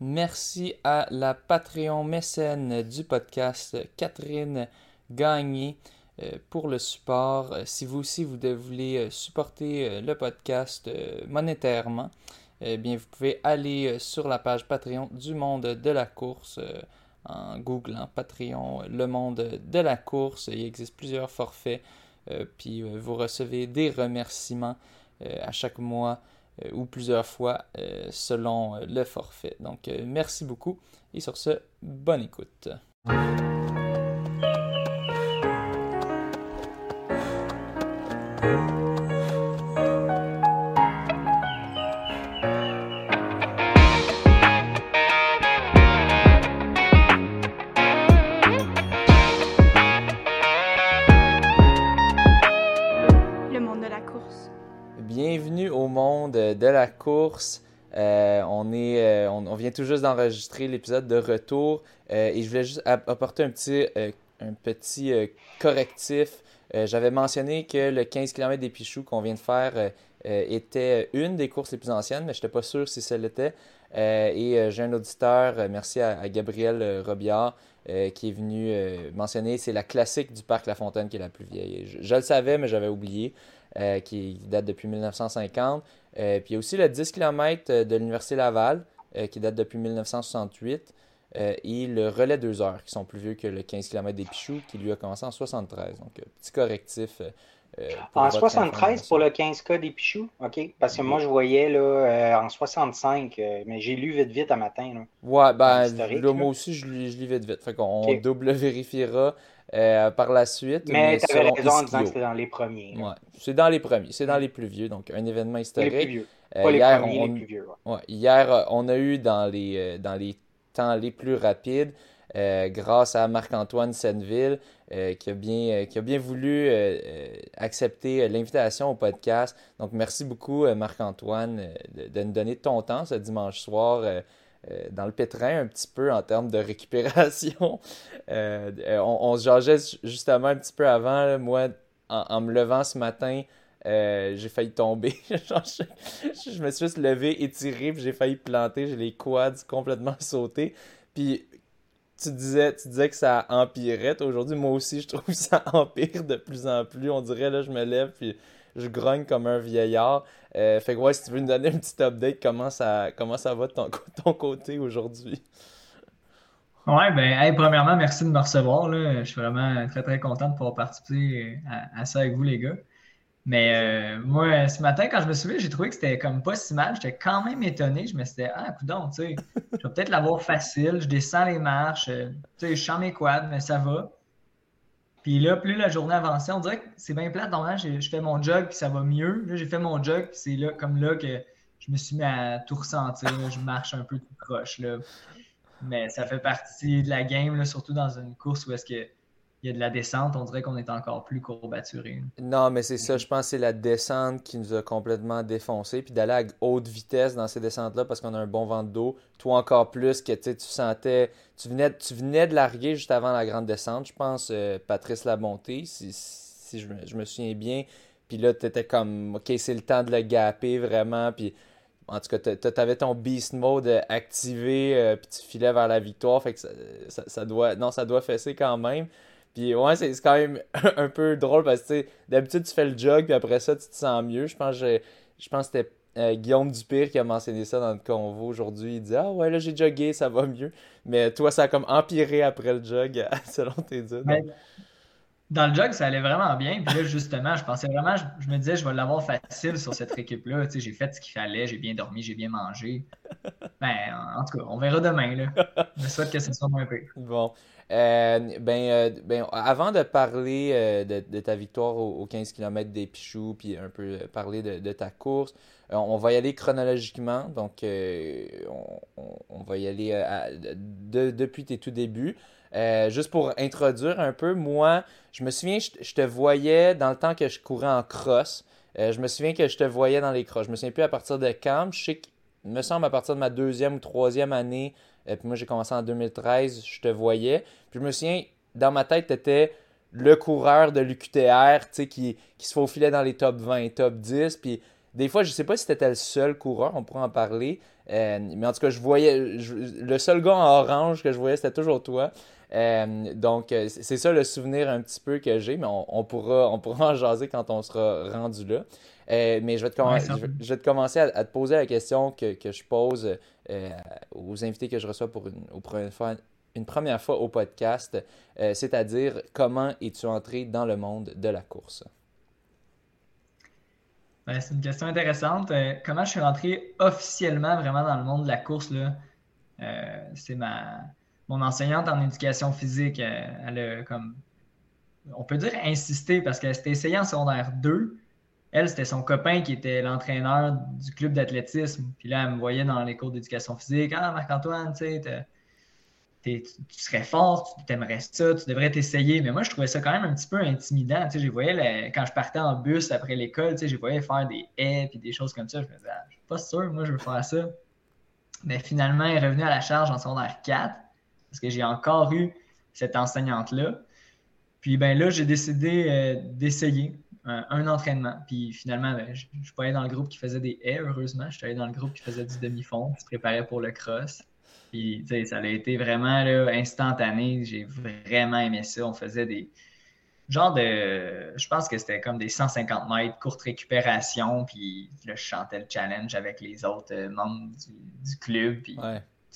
Merci à la Patreon mécène du podcast, Catherine Gagné, euh, pour le support. Euh, si vous aussi vous voulez supporter le podcast monétairement, eh bien, vous pouvez aller sur la page Patreon du monde de la course en googlant Patreon, le monde de la course. Il existe plusieurs forfaits, puis vous recevez des remerciements à chaque mois euh, ou plusieurs fois euh, selon euh, le forfait. Donc merci beaucoup et sur ce, bonne écoute. Euh, on, est, euh, on, vient tout juste d'enregistrer l'épisode de retour euh, et je voulais juste apporter un petit, un petit correctif. J'avais mentionné que le 15 km des Pichoux qu'on vient de faire était une des courses les plus anciennes, mais je n'étais pas sûr si ça l'était. et j'ai un auditeur, merci à, Gabriel Robillard, qui est venu mentionner, c'est la classique du Parc La Fontaine qui est la plus vieille. Je, le savais, mais j'avais oublié. Qui date depuis 1950. Euh, puis il y a aussi le 10 km euh, de l'Université Laval, qui date depuis 1968. et le relais 2 heures, qui sont plus vieux que le 15 km des Pichoux, qui lui a commencé en 73. Donc, petit correctif. en 73 pour le 15K des Pichoux? OK? Parce que moi, je voyais là, en 65, mais j'ai lu vite vite à matin. Là. Ouais, ben, là, moi aussi, je lis, je lis vite vite. Fait qu'on double vérifiera. Euh, par la suite. Mais, tu avais raison en disant que c'était dans les premiers. Ouais, c'est dans les premiers, c'est dans les plus vieux, donc un événement historique. Les plus vieux. Euh, Pas les hier, premiers, on... les plus vieux. Ouais. hier, euh, on a eu dans les, dans les temps les plus rapides, grâce à Marc-Antoine Senneville, qui, a bien, qui a bien voulu accepter l'invitation au podcast. Donc, merci beaucoup, Marc-Antoine, de, de, nous donner ton temps ce dimanche soir dans le pétrin un petit peu en termes de récupération. Euh, euh, on, se jageait justement un petit peu avant. moi, en, me levant ce matin, j'ai failli tomber. je, me suis juste levé, étiré, puis j'ai failli planter. J'ai les quads complètement sautés. Puis tu disais, tu disais que ça empirait. Aujourd'hui, moi aussi, je trouve que ça empire de plus en plus. On dirait, là, je me lève, puis je grogne comme un vieillard. Euh, fait que ouais, si tu veux nous donner un petit update, comment ça, comment ça va de ton, ton côté aujourd'hui? Ouais, ben, premièrement, merci de me recevoir. Là. Je suis vraiment très, très content de pouvoir participer à, ça avec vous, les gars. Mais euh, moi, ce matin, quand je me souviens, j'ai trouvé que c'était comme pas si mal. J'étais quand même étonné. Je me suis dit, ah, coudon, tu sais, je vais peut-être l'avoir facile. Je descends les marches, euh, tu sais, je sens mes quads, mais ça va. Puis là, plus la journée avançait, on dirait que c'est bien plate. Donc, je fais mon jog, puis ça va mieux. Là, j'ai fait mon jog, puis c'est là, comme là que je me suis mis à tout ressentir. Je marche un peu tout croche. Là. Mais ça fait partie de la game, là, surtout dans une course où est-ce que il y a de la descente, on dirait qu'on est encore plus courbaturé. Non, mais c'est ça, je pense que c'est la descente qui nous a complètement défoncé. Puis d'aller à haute vitesse dans ces descentes-là parce qu'on a un bon vent de dos. Toi encore plus que tu sentais. Tu venais, tu venais de larguer juste avant la grande descente, je pense, euh, Patrice Labonté, si, si je, me, souviens bien. Puis là, tu étais comme, OK, c'est le temps de le gaper vraiment. Puis en tout cas, tu avais ton beast mode activé, euh, puis tu filais vers la victoire. Fait que ça, ça, doit, non, ça doit fesser quand même. Ouais, c'est quand même un peu drôle parce que d'habitude tu fais le jog puis après ça tu te sens mieux. Je pense que je pense c'était euh, Guillaume Dupire qui a mentionné ça dans le convo aujourd'hui. Il dit Ah ouais là j'ai jogué, ça va mieux. Mais toi, ça a comme empiré après le jog selon tes dires. Dans le jog, ça allait vraiment bien. Puis là, justement, je pensais vraiment, je, me disais, je vais l'avoir facile sur cette équipe-là. Tu sais, j'ai fait ce qu'il fallait, j'ai bien dormi, j'ai bien mangé. Ben, en, tout cas, on verra demain. Là. Je souhaite que ce soit moins peu. Bon. Euh, ben, euh, ben, avant de parler euh, de, ta victoire aux, 15 km des Pichoux, puis un peu parler de, ta course, on va y aller chronologiquement. Donc, on, va y aller depuis tes tout débuts. Juste pour introduire un peu, moi, je me souviens, je, te voyais dans le temps que je courais en cross. je me souviens que je te voyais dans les crosses. Je me souviens plus à partir de quand. Je sais que, me semble, à partir de ma deuxième ou troisième année, et puis moi, j'ai commencé en 2013, je te voyais. Puis je me souviens, dans ma tête, tu étais le coureur de l'UQTR, tu sais, qui, qui se faufilait dans les top 20, top 10. Puis des fois, je sais pas si tu étais le seul coureur, on pourra en parler. mais en tout cas, je voyais. le seul gars en orange que je voyais, c'était toujours toi. Donc, c'est ça le souvenir un petit peu que j'ai, mais on, pourra, on pourra en jaser quand on sera rendu là. mais je vais, te je, vais te commencer à, te poser la question que, que je pose aux invités que je reçois pour une, fois, première fois au podcast, euh, c'est-à-dire comment es-tu entré dans le monde de la course? Ben, c'est une question intéressante. Euh, comment je suis rentré officiellement vraiment dans le monde de la course? Là? Euh, c'est ma mon enseignante en éducation physique. Elle, a comme on peut dire insister parce qu'elle s'était essayée en secondaire 2. Elle, c'était son copain qui était l'entraîneur du club d'athlétisme. Puis là, elle me voyait dans les cours d'éducation physique. Ah, Marc-Antoine, tu sais, tu, serais fort, tu aimerais ça, tu devrais t'essayer. Mais moi, je trouvais ça quand même un petit peu intimidant. Tu sais, je voyais quand je partais en bus après l'école, tu sais, je voyais faire des haies et des choses comme ça. Je me disais, ah, je suis pas sûr, moi, je veux faire ça. Mais finalement, elle est revenue à la charge en secondaire 4 parce que j'ai encore eu cette enseignante-là. Puis ben là, j'ai décidé euh, d'essayer un, entraînement. Puis finalement, ben, je ne suis pas allé dans le groupe qui faisait des haies, heureusement. Je suis allé dans le groupe qui faisait du demi-fond, qui se préparait pour le cross. Puis, ça a été vraiment là, instantané. J'ai vraiment aimé ça. On faisait des. Genre de. Je pense que c'était comme des 150 mètres, courte récupération. Puis là, je chantais le challenge avec les autres euh, membres du, club. Puis,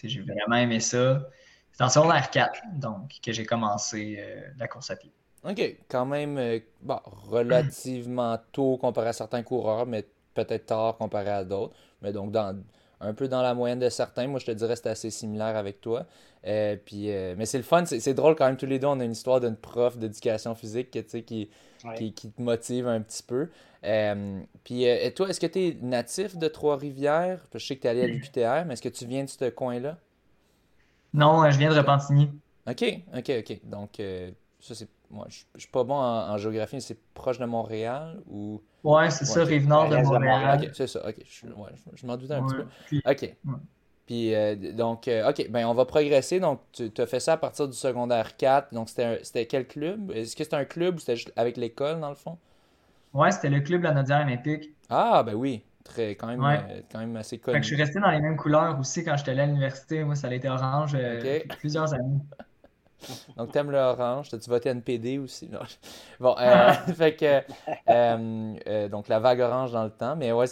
j'ai vraiment aimé ça. C'est en secondaire 4, donc, que j'ai commencé euh, la course à pied. OK. Quand même, euh, relativement tôt comparé à certains coureurs, mais peut-être tard comparé à d'autres. Mais donc, dans un peu dans la moyenne de certains. Moi, je te dirais que c'est assez similaire avec toi. Euh, puis, euh, mais c'est le fun, c'est drôle quand même, tous les deux, on a une histoire d'une prof d'éducation physique qui, qui, qui, te motive un petit peu. Euh, puis toi, est-ce que tu es natif de Trois-Rivières? Je sais que tu es allé à l'UQTR, mais est-ce que tu viens de ce coin-là? Non, je viens de Repentigny. OK, OK, OK. Donc, ça, c'est. Moi, je, ne suis pas bon en, géographie, c'est proche de Montréal ou? Ouais, c'est ça, rive nord de Montréal. c'est ça, ok. Je, m'en doutais un petit peu. ok. Puis, euh, donc, euh, ok, ben on va progresser. Donc, tu as fait ça à partir du secondaire 4. Donc, c'était quel club? Est-ce que c'était un club ou c'était juste avec l'école, dans le fond? Ouais, c'était le club La Nodière Olympique. Ah, ben oui. Très, quand, même, euh, quand même assez connu. Fait que je suis resté dans les mêmes couleurs aussi quand j'étais allé à l'université. Moi, ça a été orange plusieurs années. Donc, t'aimes le orange. T'as-tu voté NPD aussi? Bon, euh, fait que. Euh, euh, donc, la vague orange dans le temps. Mais ouais,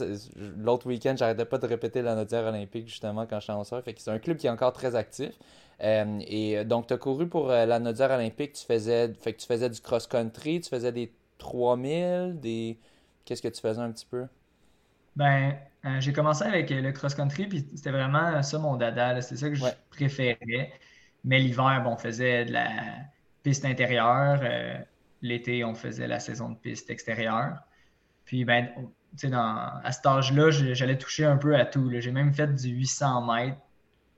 l'autre week-end, j'arrêtais pas de répéter la notière olympique, justement, quand j'étais en soeur. Fait que c'est un club qui est encore très actif. et donc, tu as couru pour la notière olympique. Tu faisais, fait que tu faisais du cross-country. Tu faisais des 3000, des. Qu'est-ce que tu faisais un petit peu? Ben, j'ai commencé avec le cross-country, puis c'était vraiment ça mon dada. C'est ça que je préférais. Mais l'hiver, bon, on faisait de la piste intérieure. Euh, l'été, on faisait la saison de piste extérieure. Puis, ben, dans, à cet âge-là, j'allais toucher un peu à tout. J'ai même fait du 800 mètres.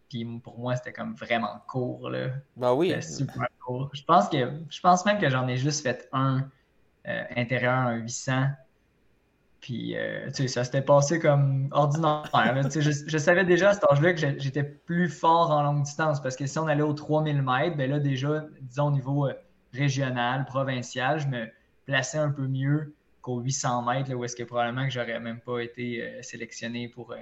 Puis pour moi, c'était comme vraiment court. Là. Ben oui. super court. Je pense, que, je pense même que j'en ai juste fait un euh, intérieur, un 800. Puis, euh, tu sais, ça s'était passé comme ordinaire. je, savais déjà à cet âge-là que j'étais plus fort en longue distance parce que si on allait aux 3000 mètres, ben là, déjà, disons au niveau euh, régional, provincial, je me plaçais un peu mieux qu'aux 800 mètres, là, où est-ce que probablement que j'aurais même pas été euh, sélectionné pour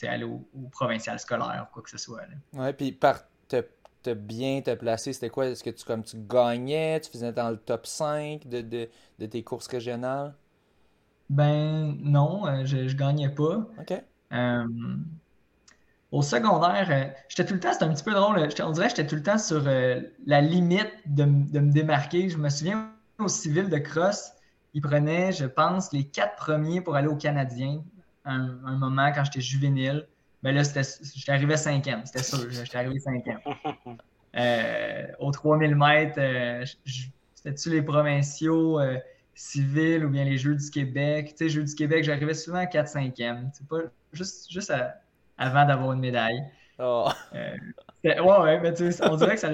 aller au, provincial scolaire ou quoi que ce soit. Là. Ouais, puis par te, bien te placer, c'était quoi? Est-ce que tu, comme tu gagnais, tu faisais dans le top 5 de, de tes courses régionales? Ben non, euh, je, je gagnais pas. OK. Euh, au secondaire, euh, j'étais tout le temps, c'était un petit peu drôle, on dirait que j'étais tout le temps sur la limite de, me démarquer. Je me souviens au civil de cross, ils prenaient, je pense, les quatre premiers pour aller au Canadien, un, un moment quand j'étais juvénile. Ben là, j'étais arrivé cinquième, c'était sûr, j'étais arrivé cinquième. aux 3000 mètres, c'était-tu les provinciaux? Civil ou bien les Jeux du Québec. Tu sais, Jeux du Québec, j'arrivais souvent à 4-5e. C'est pas juste, juste avant d'avoir une médaille. Oh. Euh, ouais, ouais, mais tu sais, on dirait que ça,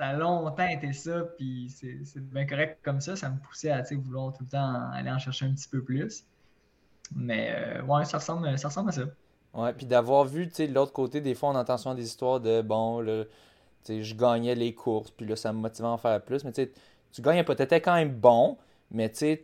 a, longtemps été ça, puis c'est bien correct comme ça. Ça me poussait à vouloir tout le temps aller en chercher un petit peu plus. Mais euh, ouais, ça ressemble, ça ressemble à ça. Ouais, puis d'avoir vu, tu sais, de l'autre côté, des fois, on entend souvent des histoires de, bon, là, tu sais, je gagnais les courses, puis là, ça me motivait à en faire plus. Mais tu sais, tu gagnais pas. Tu étais quand même bon, mais tu sais,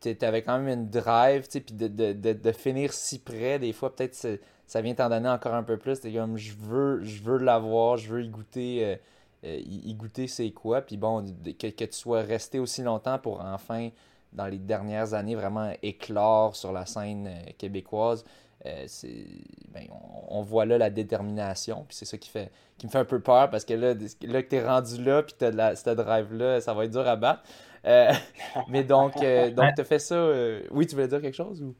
tu avais quand même une drive, tu sais, puis de, de, de, finir si près, des fois, peut-être ça vient t'en donner encore un peu plus. T'es comme, je veux, je veux l'avoir, je veux y goûter, euh, euh, y, goûter c'est quoi. Puis bon, que, que, tu sois resté aussi longtemps pour enfin, dans les dernières années, vraiment éclore sur la scène québécoise. C'est ben, on, voit là la détermination puis c'est ça qui fait qui me fait un peu peur parce que là, là que t'es rendu là puis t'as de cette drive là ça va être dur à battre euh, mais donc, euh, donc tu as fait ça. Euh, oui, tu voulais dire quelque chose ou?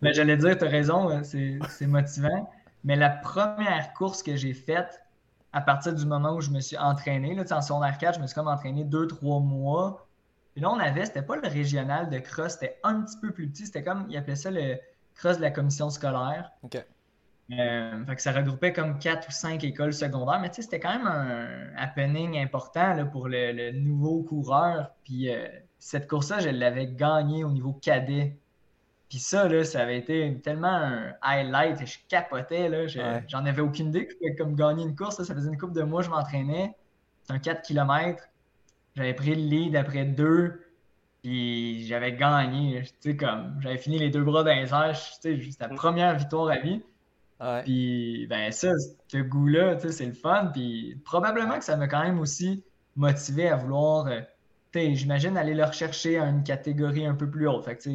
Ben, J'allais dire, tu as raison, hein, c'est motivant. Mais la première course que j'ai faite, à partir du moment où je me suis entraîné, là, en son 4, je me suis comme entraîné deux, trois mois. Et là, on avait, c'était pas le régional de cross, c'était un petit peu plus petit. C'était comme, ils appelaient ça le cross de la commission scolaire. OK. Euh, fait que ça regroupait comme quatre ou cinq écoles secondaires, mais c'était quand même un happening important là, pour le, nouveau coureur. Puis euh, cette course-là, je l'avais gagnée au niveau cadet. Puis ça, là, ça avait été tellement un highlight. Je capotais. Là, J'en avais aucune idée que je pouvais comme gagner une course. ça faisait une couple de mois, je m'entraînais. C'est un 4 km. J'avais pris le lead après deux. Puis j'avais gagné. Comme, j'avais fini les deux bras dans les airs. C'était la première victoire à vie. Puis, ben ça, ce goût-là, c'est le fun. Puis, probablement que ça m'a quand même aussi motivé à vouloir, euh, j'imagine, aller le rechercher à une catégorie un peu plus haute. Fait que,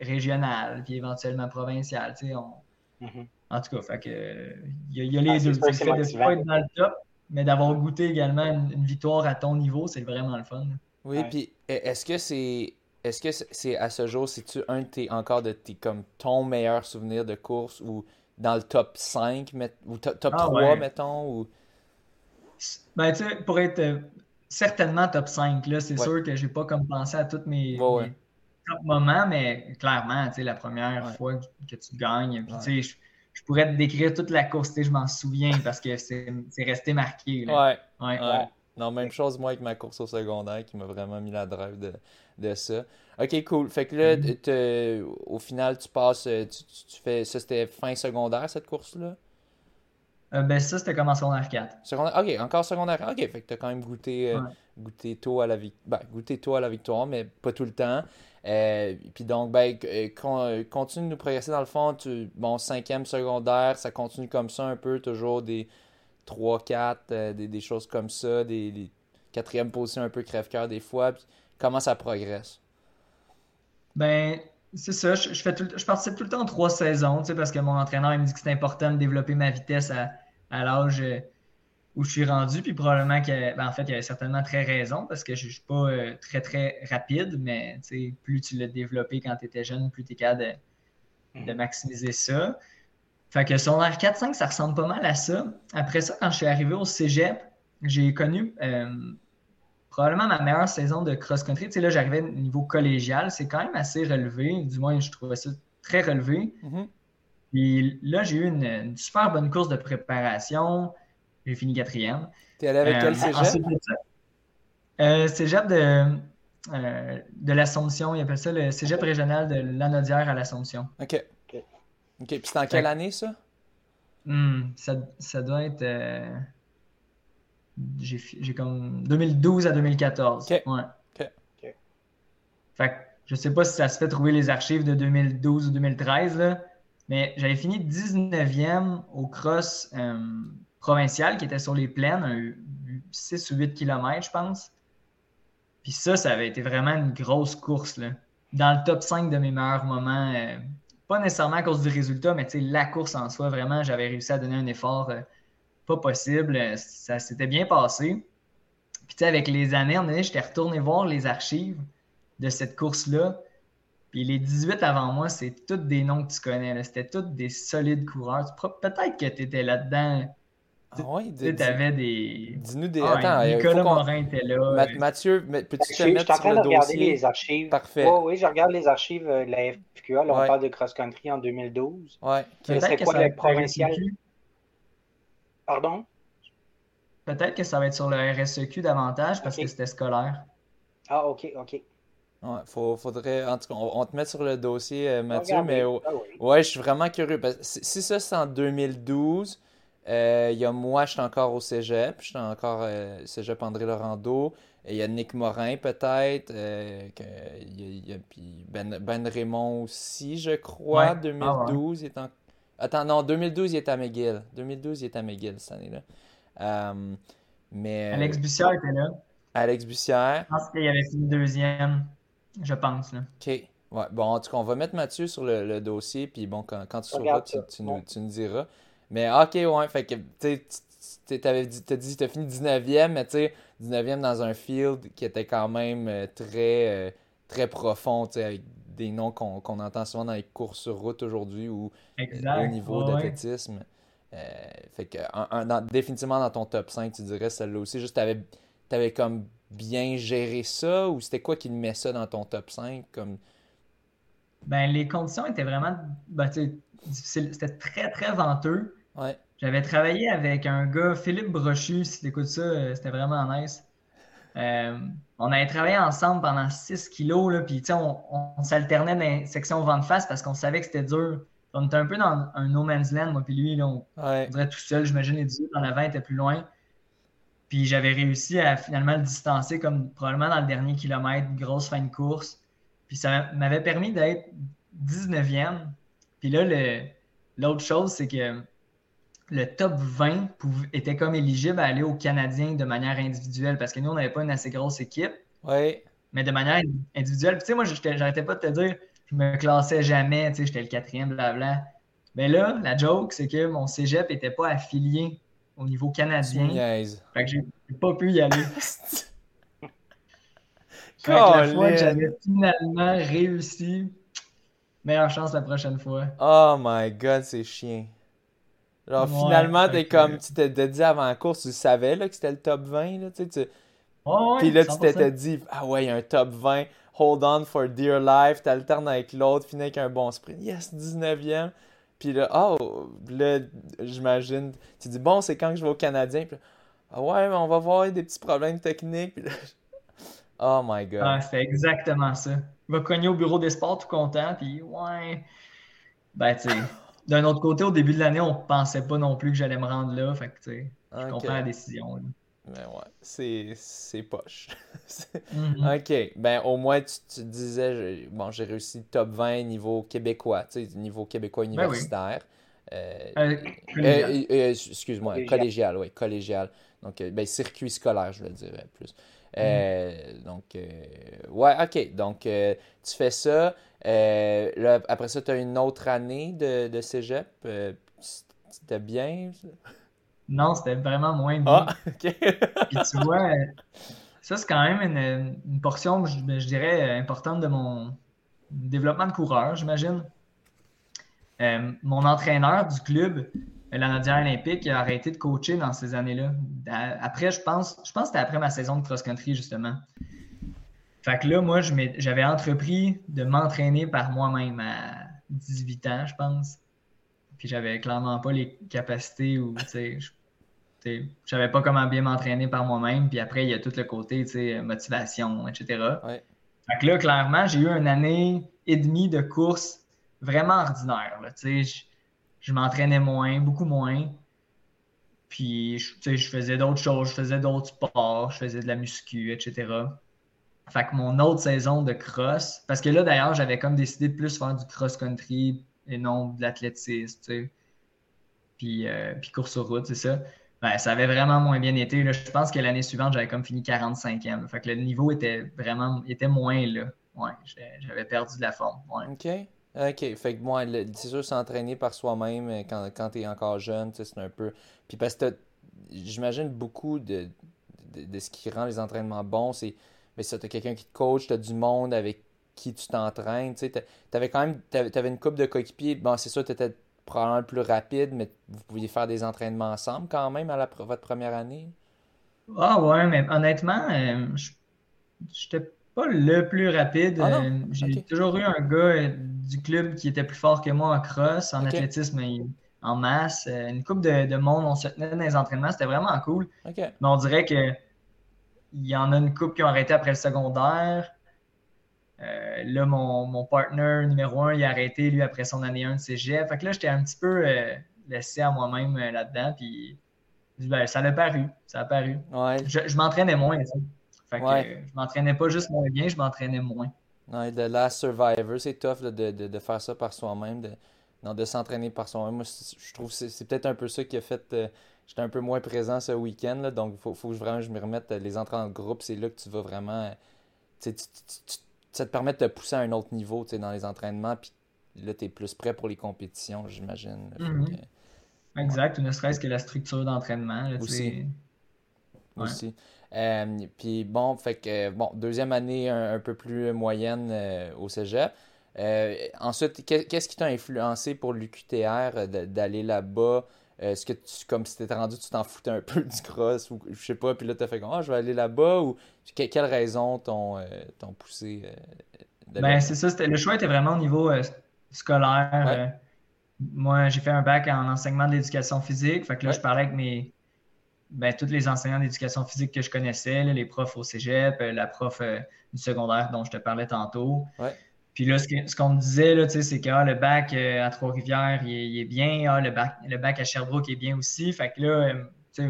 régionale, puis éventuellement provinciale, tu sais. Mm-hmm. En tout cas, fait que, il y, a les deux. C'est de pas être dans le top, mais d'avoir goûté également une, victoire à ton niveau, c'est vraiment le fun. Oui, puis est-ce que c'est est-ce que c'est à ce jour, c'est tu un de tes encore de tes comme ton meilleur souvenir de course ou dans le top 5 ou top, 3, ah, mettons? Ou... Ben, tu sais, pour être euh, certainement top 5, là, c'est sûr que j'ai pas comme pensé à tous mes, top moments, mais clairement, tu sais, la première fois que tu gagnes, puis tu sais, je, pourrais te décrire toute la course, tu sais, je m'en souviens parce que c'est resté marqué. Là. Ouais. ouais. Non, même chose, moi, avec ma course au secondaire qui m'a vraiment mis la drive de, de ça. Ok, cool. Fait que là, mm-hmm. au final, tu passes, euh, tu, fais, ça c'était fin secondaire, cette course-là? Euh, ben ça, c'était comme en secondaire 4. Secondaire, ok, encore secondaire. Ok, fait que t'as quand même goûté, euh, goûté, tôt à la ben, goûté tôt à la victoire, mais pas tout le temps. puis donc, ben, continue de nous progresser dans le fond. Tu, bon, cinquième secondaire, ça continue comme ça un peu, toujours des 3-4, des, choses comme ça, des, des quatrième position un peu crève-cœur des fois. Puis comment ça progresse? Ben, c'est ça. Je, fais je participe tout le temps en trois saisons, parce que mon entraîneur il me dit que c'est important de développer ma vitesse à, l'âge euh, où je suis rendu. Puis probablement que, ben, en fait, il avait certainement très raison parce que je ne suis pas euh, très, très rapide, mais plus tu l'as développé quand tu étais jeune, plus tu es capable de, maximiser ça. Fait que son R4-5, ça ressemble pas mal à ça. Après ça, quand je suis arrivé au cégep, j'ai connu euh, probablement ma meilleure saison de cross-country. Tu sais, là, j'arrivais au niveau collégial. C'est quand même assez relevé. Du moins, je trouvais ça très relevé. Mm-hmm. Puis là, j'ai eu une, super bonne course de préparation. J'ai fini quatrième. Tu es allé avec quel euh, cégep? Euh, cégep de, euh, de l'Assomption. Ils appellent ça le cégep régional de l'Anodière à l'Assomption. OK. OK. Puis c'est en quelle année, ça? Hmm, ça, ça, doit être j'ai comme 2012 à 2014. Ouais. Fait je sais pas si ça se fait trouver les archives de 2012 ou 2013, mais j'avais fini 19e au cross euh, provincial qui était sur les plaines, 6 ou 8 km, je pense. Puis ça, ça avait été vraiment une grosse course. Là. Dans le top 5 de mes meilleurs moments, euh, pas nécessairement à cause du résultat, mais la course en soi, vraiment, j'avais réussi à donner un effort. Euh, possible. Ça s'était bien passé. Puis, avec les années, on j'étais retourné voir les archives de cette course-là. Puis les 18 avant moi, c'est tous des noms que tu connais. C'était tous des solides coureurs. Peut-être que tu étais là-dedans. Ah ouais, tu avais des. Dis-nous des. Ah, Nicolas Morin était là. Mathieu, peux-tu te mettre Je suis en train de regarder les archives. Parfait. oui, je regarde les archives de la FQA. Là, on parle de cross-country en 2012. Ouais. C'était quoi le provincial? Pardon? Peut-être que ça va être sur le RSEQ davantage parce que c'était scolaire. Ah, ok, ok. Ouais, faudrait. En tout cas, on, te met sur le dossier, euh, Mathieu, mais ah ouais, je suis vraiment curieux. si ça, c'est en 2012, euh, il y a moi, je suis encore au cégep. Je suis encore euh, cégep André Laurando. Il y a Nick Morin, peut-être. il y a, ben, ben, Raymond aussi, je crois. 2012, il est en Attends, non, 2012, il est à McGill. 2012, il est à McGill cette année-là. Euh, mais... Alex Bussière était là. Alex Bussière. Je pense qu'il avait fini deuxième, je pense. Là. OK. Ouais, bon, en tout cas, on va mettre Mathieu sur le, dossier, puis bon, quand, quand tu sauras, tu, tu, nous, tu, nous, diras. Mais OK, ouais, fait que, tu sais, t'avais dit, t'as dit, t'as fini 19e, mais tu sais, 19e dans un field qui était quand même euh, très, euh, très profond, tu sais, avec des noms qu'on entend souvent dans les courses sur route aujourd'hui ou au niveau d'athlétisme. Euh, fait que, définitivement dans ton top 5, tu dirais celle-là aussi. Juste, t'avais avais comme bien géré ça ou c'était quoi qui met ça dans ton top 5? Comme... Ben, les conditions étaient vraiment ben, difficiles. C'était très, très venteux. Ouais. J'avais travaillé avec un gars, Philippe Brochu, si tu écoutes ça, euh, c'était vraiment nice. Euh, on avait travaillé ensemble pendant 6 kilos, là, puis on, on s'alternait dans les sections vent de face parce qu'on savait que c'était dur. On était un peu dans un no man's land, moi, puis lui, là, on, dirait tout seul. J'imagine les 18 en avant étaient plus loin. Puis j'avais réussi à finalement le distancer comme probablement dans le dernier kilomètre, grosse fin de course. Puis ça m'avait permis d'être 19e. Puis là, l'autre chose, c'est que le top 20 était comme éligible à aller aux Canadiens de manière individuelle parce que nous, on n'avait pas une assez grosse équipe. Oui. Mais de manière individuelle. Puis tu sais, moi, j'arrêtais pas de te dire, je me classais jamais, tu sais, j'étais le quatrième, blabla. Mais là, la joke, c'est que mon cégep n'était pas affilié au niveau canadien. Fait que j'ai pas pu y aller. fait la fois que j'avais finalement réussi, meilleure chance la prochaine fois. Oh my god, c'est chiant. Genre, finalement, t'es comme, tu t'es dit avant la course, tu savais là, que c'était le top 20, là, tu sais. Tu... Puis là, tu t'étais dit, ah ouais, il y a un top 20, hold on for dear life, t'alternes avec l'autre, finis avec un bon sprint, yes, 19e. Puis là, oh, là, j'imagine, tu dis, bon, c'est quand que je vais au Canadien. Puis ah ouais, mais on va voir des petits problèmes techniques. Puis là, oh my god. Ah, c'est exactement ça. Il va cogner au bureau des sports tout content, puis ouais. Ben, tu sais, d'un autre côté, au début de l'année, on pensait pas non plus que j'allais me rendre là. Fait que, tu sais, je comprends la décision. Ben ouais, c'est poche. Mm-hmm. OK. Ben au moins, tu, tu disais, bon, j'ai réussi top 20 niveau québécois, tu sais, niveau québécois ben universitaire. Euh, euh, euh, excuse-moi, collégial. oui, collégial. Donc, ben, circuit scolaire, je le dirais plus. Mm. Donc, ouais, OK. Donc, tu fais ça. Après ça, tu as une autre année de, de cégep. C'était bien? Non, c'était vraiment moins bien. Ah, OK. Puis tu vois, ça, c'est quand même une, portion, je, dirais, importante de mon développement de coureur, j'imagine. Euh, mon entraîneur du club, l'Anadien Olympique, a arrêté de coacher dans ces années-là. Après, je pense, je pense que c'était après ma saison de cross-country, justement. Fait que là, moi, j'avais entrepris de m'entraîner par moi-même à 18 ans, je pense. Puis j'avais clairement pas les capacités ou, tu sais, je savais pas comment bien m'entraîner par moi-même. Puis après, il y a tout le côté motivation, etc. Ouais. Fait que là, clairement, j'ai eu une année et demie de course vraiment ordinaire. je, je m'entraînais moins, beaucoup moins. Puis, je, je faisais d'autres choses, je faisais d'autres sports, je faisais de la muscu, etc. Fait que mon autre saison de cross, parce que là, d'ailleurs, j'avais comme décidé de plus faire du cross-country et non de l'athlétisme, Puis, euh, puis course sur route, c'est ça. Ben, ça avait vraiment moins bien été. Je pense que l'année suivante, j'avais comme fini 45e. Fait que le niveau était vraiment était moins là. Ouais, j'avais perdu de la forme. OK. OK. Fait que moi, c'est sûr, s'entraîner par soi-même euh, quand, quand tu es encore jeune, c'est un peu. Puis parce que j'imagine beaucoup de, de, ce qui rend les entraînements bons, c'est. Mais ça, tu as quelqu'un qui te coach, tu as du monde avec qui tu t'entraînes. Tu avais quand même avais une coupe de coéquipiers. Bon, c'est sûr, tu étais probablement plus rapide, mais vous pouviez faire des entraînements ensemble quand même à la, votre première année? Ah ouais, mais honnêtement, euh, je j'étais pas le plus rapide. Ah euh, j'ai toujours eu un gars euh, du club qui était plus fort que moi en cross, en athlétisme en masse. une coupe de, monde, on se tenait dans les entraînements, c'était vraiment cool. Mais on dirait que il y en a une coupe qui ont arrêté après le secondaire. Euh, là, mon, mon partner numéro un, il a arrêté, lui, après son année 1 de cégep. Fait que là, j'étais un petit peu euh, laissé à moi-même euh, là-dedans. Puis, ben, ça l'a paru. Ça a paru. Je, m'entraînais moins. Fait que je m'entraînais pas juste moins bien, je m'entraînais moins. Ouais, The Last Survivor, c'est tough de, de, de, faire ça par soi-même. non, de s'entraîner par son. Moi, je trouve que c'est peut-être un peu ça qui a fait. J'étais un peu moins présent ce week-end, donc il faut, faut que vraiment je me remette. Les entraînements de groupe, c'est là que tu vas vraiment. ça te permet de te pousser à un autre niveau dans les entraînements, puis là, tu es plus prêt pour les compétitions, j'imagine. Mm-hmm. Exact, ou ne serait-ce que la structure d'entraînement. Aussi. Aussi. Euh, puis bon, fait que bon, deuxième année un, peu plus moyenne euh, au Cégep. Euh, ensuite, qu'est-ce qui t'a influencé pour l'UQTR d'aller là-bas? Est-ce que tu, comme si t'étais rendu, tu t'en foutais un peu du cross ou je sais pas, puis là t'as fait comme, ah, je vais aller là-bas ou quelles raisons t'ont poussé? ben, c'est ça, le choix était vraiment au niveau scolaire. moi, j'ai fait un bac en enseignement de l'éducation physique, fait que là, je parlais avec mes, ben, tous les enseignants d'éducation physique que je connaissais, les profs au cégep, euh, la prof euh, du secondaire dont je te parlais tantôt. Puis là, ce qu'on me disait, c'est que ah, le bac euh, à Trois-Rivières, il, est bien. Ah, le, bac, le bac à Sherbrooke est bien aussi. Fait que là,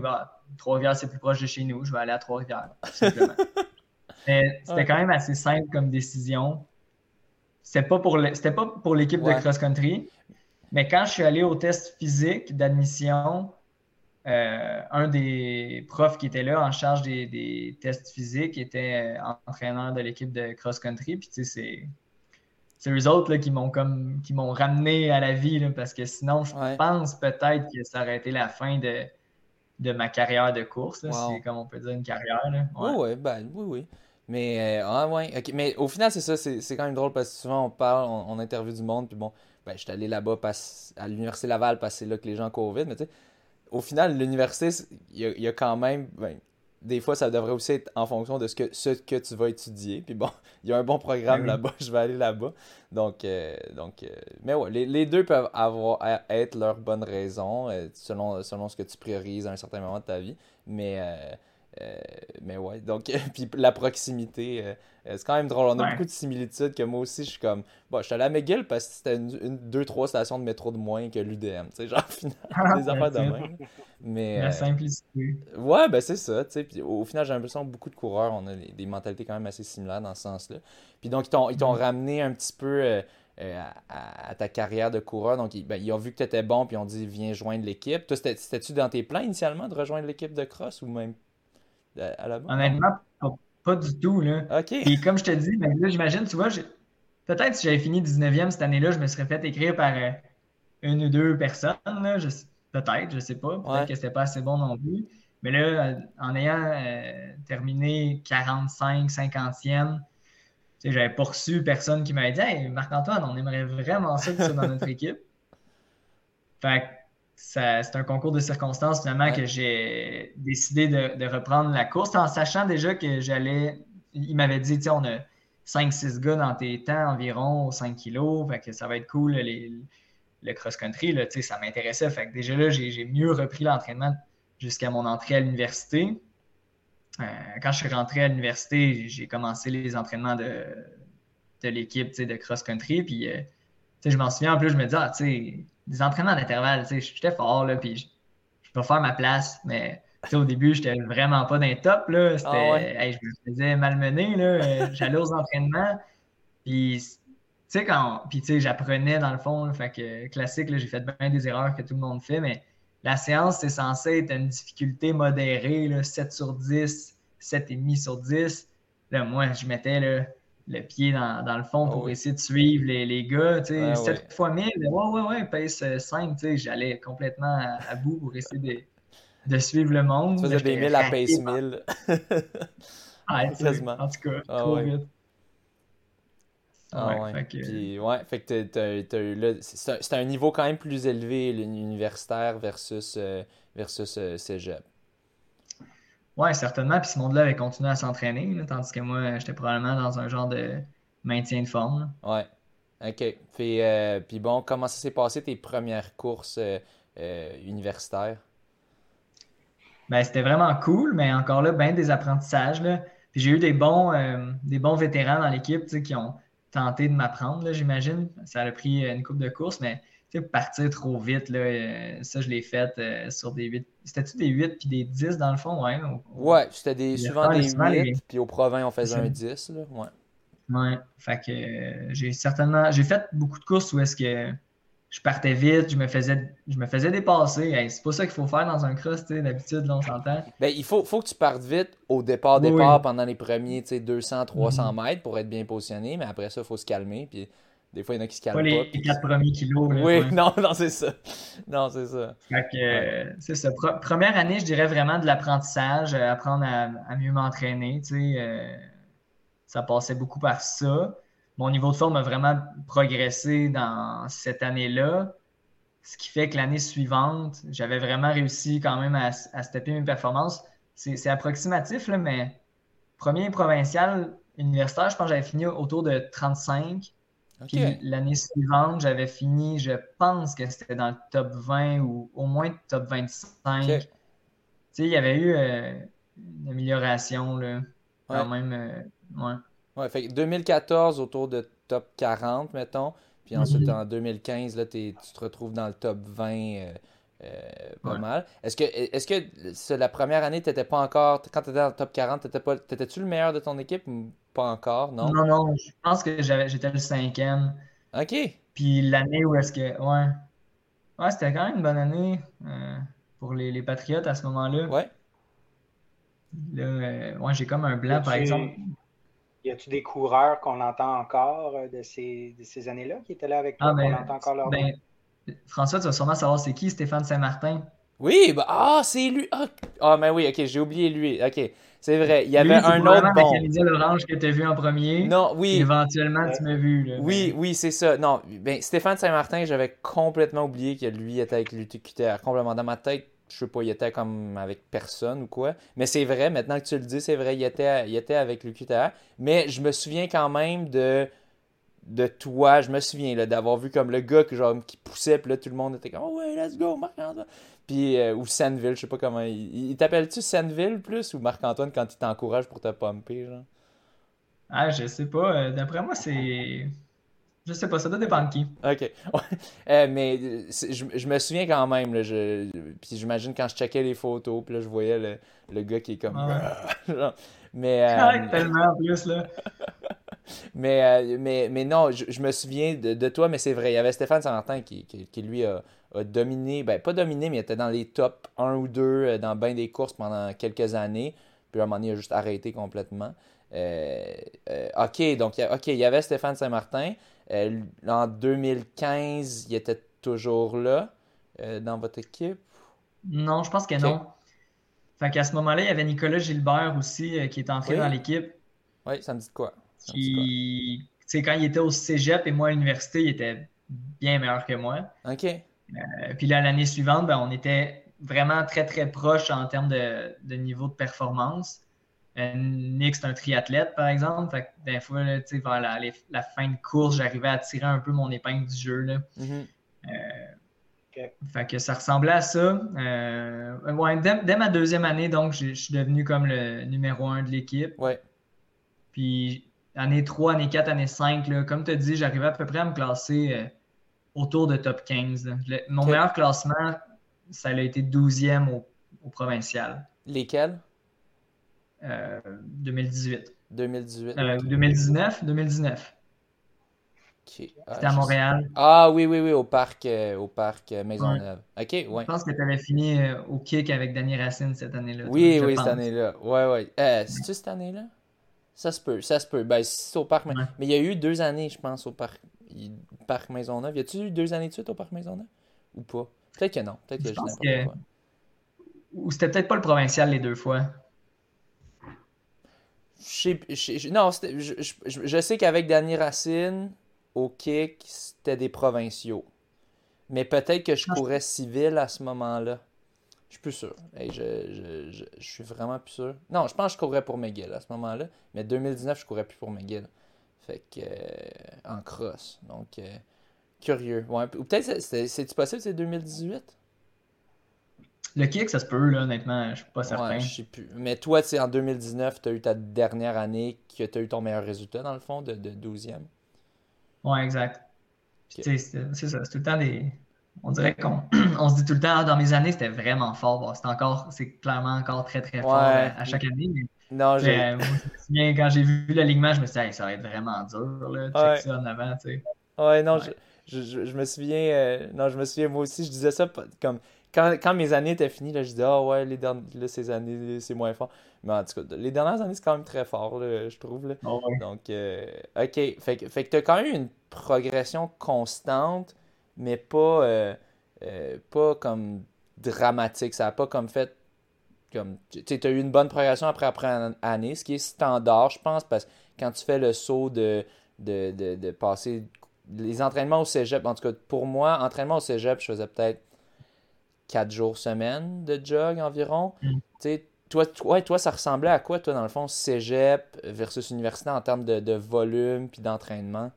bah, Trois-Rivières, c'est plus proche de chez nous. Je vais aller à Trois-Rivières, simplement. c'était quand même assez simple comme décision. C'était pas pour l'équipe de cross-country. Mais quand je suis allé au test physique d'admission, euh, un des profs qui était là en charge des, tests physiques était euh, entraîneur de l'équipe de cross-country. Puis, tu sais, c'est eux autres là, qui m'ont comme qui m'ont ramené à la vie parce que sinon, je pense peut-être que ça aurait été la fin de, de ma carrière de course, C'est comme on peut dire une carrière. Oui, ben, oui, oui. Mais, euh, ah, ouais, mais au final, c'est ça, c'est quand même drôle parce que souvent on parle, on, interviewe du monde, puis bon, ben, je suis allé là-bas à l'Université Laval parce que c'est là que les gens Covid, mais tu sais, au final, l'université, il y, a quand même. Ben, des fois, ça devrait aussi être en fonction de ce que, ce que tu vas étudier. Puis bon, il y a un bon programme là-bas, je vais aller là-bas. Donc, euh, donc euh, mais ouais, les, deux peuvent avoir être leur bonne raison euh, selon, selon ce que tu priorises à un certain moment de ta vie. Mais euh, mais ouais, donc, puis la proximité, euh, euh, c'est quand même drôle. On a beaucoup de similitudes que moi aussi, je suis comme, bon, je suis allé à McGill parce que c'était une, deux, trois stations de métro de moins que l'UDM, tu sais, genre, final, ah, des affaires de même. Mais, la simplicité. Ouais, ben c'est ça, tu sais, puis au final, j'ai l'impression que beaucoup de coureurs, on a des, mentalités quand même assez similaires dans ce sens-là. Puis donc, ils t'ont mm. ramené un petit peu... à, ta carrière de coureur. Donc, ils, ben, ils ont vu que tu étais bon, puis ils ont dit Viens joindre l'équipe. Toi, c'était-tu dans tes plans initialement de rejoindre l'équipe de cross ou même Honnêtement, pas, du tout. Là. Et comme je te dis, ben, là, j'imagine, tu vois, peut-être si j'avais fini 19e cette année-là, je me serais fait écrire par euh, une ou deux personnes. Peut-être, je sais pas. Peut-être que c'était pas assez bon non plus. Mais là, euh, en ayant euh, terminé 45, 50e, j'avais poursu personne qui m'avait dit Hey, Marc-Antoine, on aimerait vraiment ça que tu sois dans notre équipe. Fait c'est un concours de circonstances finalement que j'ai décidé de, reprendre la course en sachant déjà que j'allais. Il m'avait dit, on a 5-6 gars dans tes temps environ, 5 kilos, fait que ça va être cool le cross-country, ça m'intéressait. Fait que déjà là, j'ai mieux repris l'entraînement jusqu'à mon entrée à l'université. Euh, quand je suis rentré à l'université, j'ai commencé les entraînements de, de l'équipe de cross-country. Puis, euh, je m'en souviens, en plus, je me disais, ah, tu sais, des entraînements d'intervalle. J'étais fort, là, puis je, peux faire ma place, mais au début, j'étais vraiment pas d'un top. Là. Ah je me faisais malmener. J'allais aux entraînements. Puis, tu sais, quand. Puis, tu sais, j'apprenais dans le fond. fait que classique, j'ai fait bien des erreurs que tout le monde fait, mais la séance, c'est censé être une difficulté modérée, là, 7 sur 10, 7,5 sur 10. Là, moi, je mettais le pied dans, dans le fond pour ah essayer de suivre les, les gars. Tu sais, 7 fois 1000, ouais, ouais, ouais, pace 5. Tu sais, j'allais complètement à, bout pour essayer de, de, suivre le monde. Tu faisais des 1000 à pace 1000. ah, en tout cas, ah, trop vite. Ah ouais. Fait que... Puis, ouais, fait que t'as, eu là. C'est un, niveau quand même plus élevé, l'universitaire versus, euh, versus euh, cégep. Oui, certainement. Puis ce monde-là avait continué à s'entraîner, tandis que moi, j'étais probablement dans un genre de maintien de forme. Ouais. OK. Puis, euh, puis, bon, comment ça s'est passé tes premières courses euh, euh, universitaires? Ben, c'était vraiment cool, mais encore là, bien des apprentissages. Là. Puis j'ai eu des bons, des bons vétérans dans l'équipe qui ont tenté de m'apprendre, j'imagine. Ça a pris une coupe de course, mais partir trop vite, là, euh, ça, je l'ai fait euh, sur des 8. C'était-tu des 8 puis des 10 dans le fond? Ouais, ouais c'était des, souvent des 8, puis au Provins, on faisait un 10. Là. Ouais. Ouais, fait que euh, j'ai certainement. J'ai fait beaucoup de courses où est-ce que je partais vite, je me faisais, je me faisais dépasser. c'est pas ça qu'il faut faire dans un cross, d'habitude, là, on s'entend. Ben, il faut, faut que tu partes vite au départ, départ pendant les premiers 200, 300 mhm. mètres pour être bien positionné, mais après ça, il faut se calmer. Puis des fois, il y en a qui se calment pas. les, quatre premiers kilos. oui, non, non, c'est ça. Non, c'est ça. c'est ça. première année, je dirais vraiment de l'apprentissage, euh, apprendre à, mieux m'entraîner. Euh, ça passait beaucoup par ça mon niveau de forme a vraiment progressé dans cette année-là. Ce qui fait que l'année suivante, j'avais vraiment réussi quand même à, à stepper mes performances. C'est approximatif, là, mais premier provincial universitaire, je pense que j'avais fini autour de 35. Puis l'année suivante, j'avais fini, je pense que c'était dans le top 20 ou au moins top 25. Tu sais, il y avait eu euh, une amélioration, là, quand même. Euh, ouais. Ouais, fait 2014 autour de top 40, mettons. Puis ensuite, mhm. en 2015, là, tu te retrouves dans le top 20 euh, pas mal. Est-ce que, est-ce que la première année, tu n'étais pas encore, quand tu étais dans le top 40, t'étais-tu le meilleur de ton équipe ou pas encore, non? Non, non, je pense que j'étais le cinquième. OK. Puis l'année où est-ce que, ouais. Ouais, c'était quand même une bonne année euh, pour les, les, Patriotes à ce moment-là. Ouais. Là, ouais, j'ai comme un blanc, par exemple. Y a-tu des coureurs qu'on entend encore euh, de ces, de ces années-là qui étaient là avec toi, ah, ben, qu'on entend encore leur ben, François, tu vas sûrement savoir c'est qui Stéphane Saint-Martin. Oui, bah, ah, c'est lui. Ah, ah, mais oui, ok, j'ai oublié lui. Ok, c'est vrai. Il y avait un autre bon. Que tu vu en premier. Non, oui. Éventuellement, tu m'as vu. Là, oui, oui, c'est ça. Non, ben, Stéphane Saint-Martin, j'avais complètement oublié que lui était avec l'UTQTR. Complètement dans ma tête je sais pas, il était comme avec personne ou quoi. Mais c'est vrai, maintenant que tu le dis, c'est vrai, il était, il était avec le QTR. Mais je me souviens quand même de, de toi, je me souviens d'avoir vu comme le gars que, genre, qui poussait, puis là tout le monde était comme Oh ouais, let's go, Marc-Antoine. Puis, euh, ou Sandville, je sais pas comment. Il, t'appelle-tu Sandville plus ou Marc-Antoine quand il t'encourage pour te pomper, genre? Ah, je sais pas. Euh, d'après moi, c'est. Je sais pas, ça doit dépendre de qui. Ok. Euh, mais je, me souviens quand même, là, je, puis j'imagine quand je checkais les photos, puis là, je voyais le, le gars qui est comme. mais. Euh, tellement plus, là. mais, euh, mais, mais non, je, me souviens de, toi, mais c'est vrai. Il y avait Stéphane Saint-Martin qui, qui, lui a, dominé, ben pas dominé, mais il était dans les top 1 ou 2 dans bien des courses pendant quelques années. Puis à un moment donné, il a juste arrêté complètement. ok, donc ok, il y avait Stéphane Saint-Martin. Euh, en 2015, il était toujours là euh, dans votre équipe? Non, je pense que non. Fait qu'à ce moment-là, il y avait Nicolas Gilbert aussi euh, qui est entré dans l'équipe. Oui, ça me dit quoi? Qui, sais, quand il était au cégep et moi à l'université, il était bien meilleur que moi. OK. Puis là, l'année suivante, ben, on était vraiment très, très proche en termes de, de niveau de performance. Euh, Nick, c'est un triathlète, par exemple. Fait que des fois, vers la, fin de course, j'arrivais à tirer un peu mon épingle du jeu. Là. Mm-hmm. Euh, fait que ça ressemblait à ça. Euh, dès, ma deuxième année, donc, je suis devenu comme le numéro un de l'équipe. Ouais. Puis, année 3, année 4, année 5, là, comme tu as dit, j'arrivais à peu près à me classer autour de top 15. mon meilleur classement, ça a été 12e au, au provincial. Lesquels? 2018. 2018. 2019, 2019. C'était à Montréal. Ah oui, oui, oui, au parc, euh, au parc euh, Maisonneuve. OK, ouais. Je pense que tu avais fini euh, au kick avec Danny Racine cette année-là. Oui, oui, cette année-là. Ouais, ouais. C'est-tu cette année-là? Ça se peut, ça se peut. Ben, c'est au parc. Mais il y a eu deux années, je pense, au parc, parc Maisonneuve. Y a-tu eu deux années de suite au parc Maisonneuve? Ou pas? Peut-être que non. Peut-être que je, pense que... Ou c'était peut-être pas le provincial les deux fois non, je, sais qu'avec Danny Racine, au kick, c'était des provinciaux. Mais peut-être que je ah, courais civil à ce moment-là. Je suis plus sûr. je, je, suis vraiment plus sûr. Non, je pense que je courais pour McGill à ce moment-là. Mais 2019, je courais plus pour McGill. Fait que. Euh, en cross. Donc, euh, curieux. Ouais, ou peut-être, c'est-tu possible, c'est 2018? Le kick, ça se peut, là, honnêtement, je suis pas certain. je sais plus. Mais toi, en 2019, tu as eu ta dernière année que tu as eu ton meilleur résultat, dans le fond, de, de 12e. Ouais, exact. C'est ça, c'est tout le temps des. On dirait qu'on on se dit tout le temps, ah, dans mes années, c'était vraiment fort. c'est encore, c'est clairement encore très, très fort à, chaque année. non, j'ai. Euh, quand j'ai vu l'alignement, je me suis dit, ça va être vraiment dur, là, check ça en avant, tu sais. Ouais, non, je, me souviens, non, je me souviens, moi aussi, je disais ça comme quand, quand mes années étaient finies, là, je disais, ah ouais, les dernières, là, ces années, c'est moins fort. Mais en tout cas, les dernières années, c'est quand même très fort, je trouve. Là. Ah Donc, euh, ok. Fait, fait que tu as quand même une progression constante, mais pas, euh, euh, pas comme dramatique. Ça n'a pas comme fait. Comme, tu as eu une bonne progression après, après année, ce qui est standard, je pense, parce que quand tu fais le saut de, de, de, de passer les entraînements au cégep, en tout cas pour moi, entraînement au cégep, je faisais peut-être 4 jours semaine de jog environ. Mm. Toi, toi, toi, ça ressemblait à quoi, toi, dans le fond, cégep versus université en termes de, volume puis d'entraînement?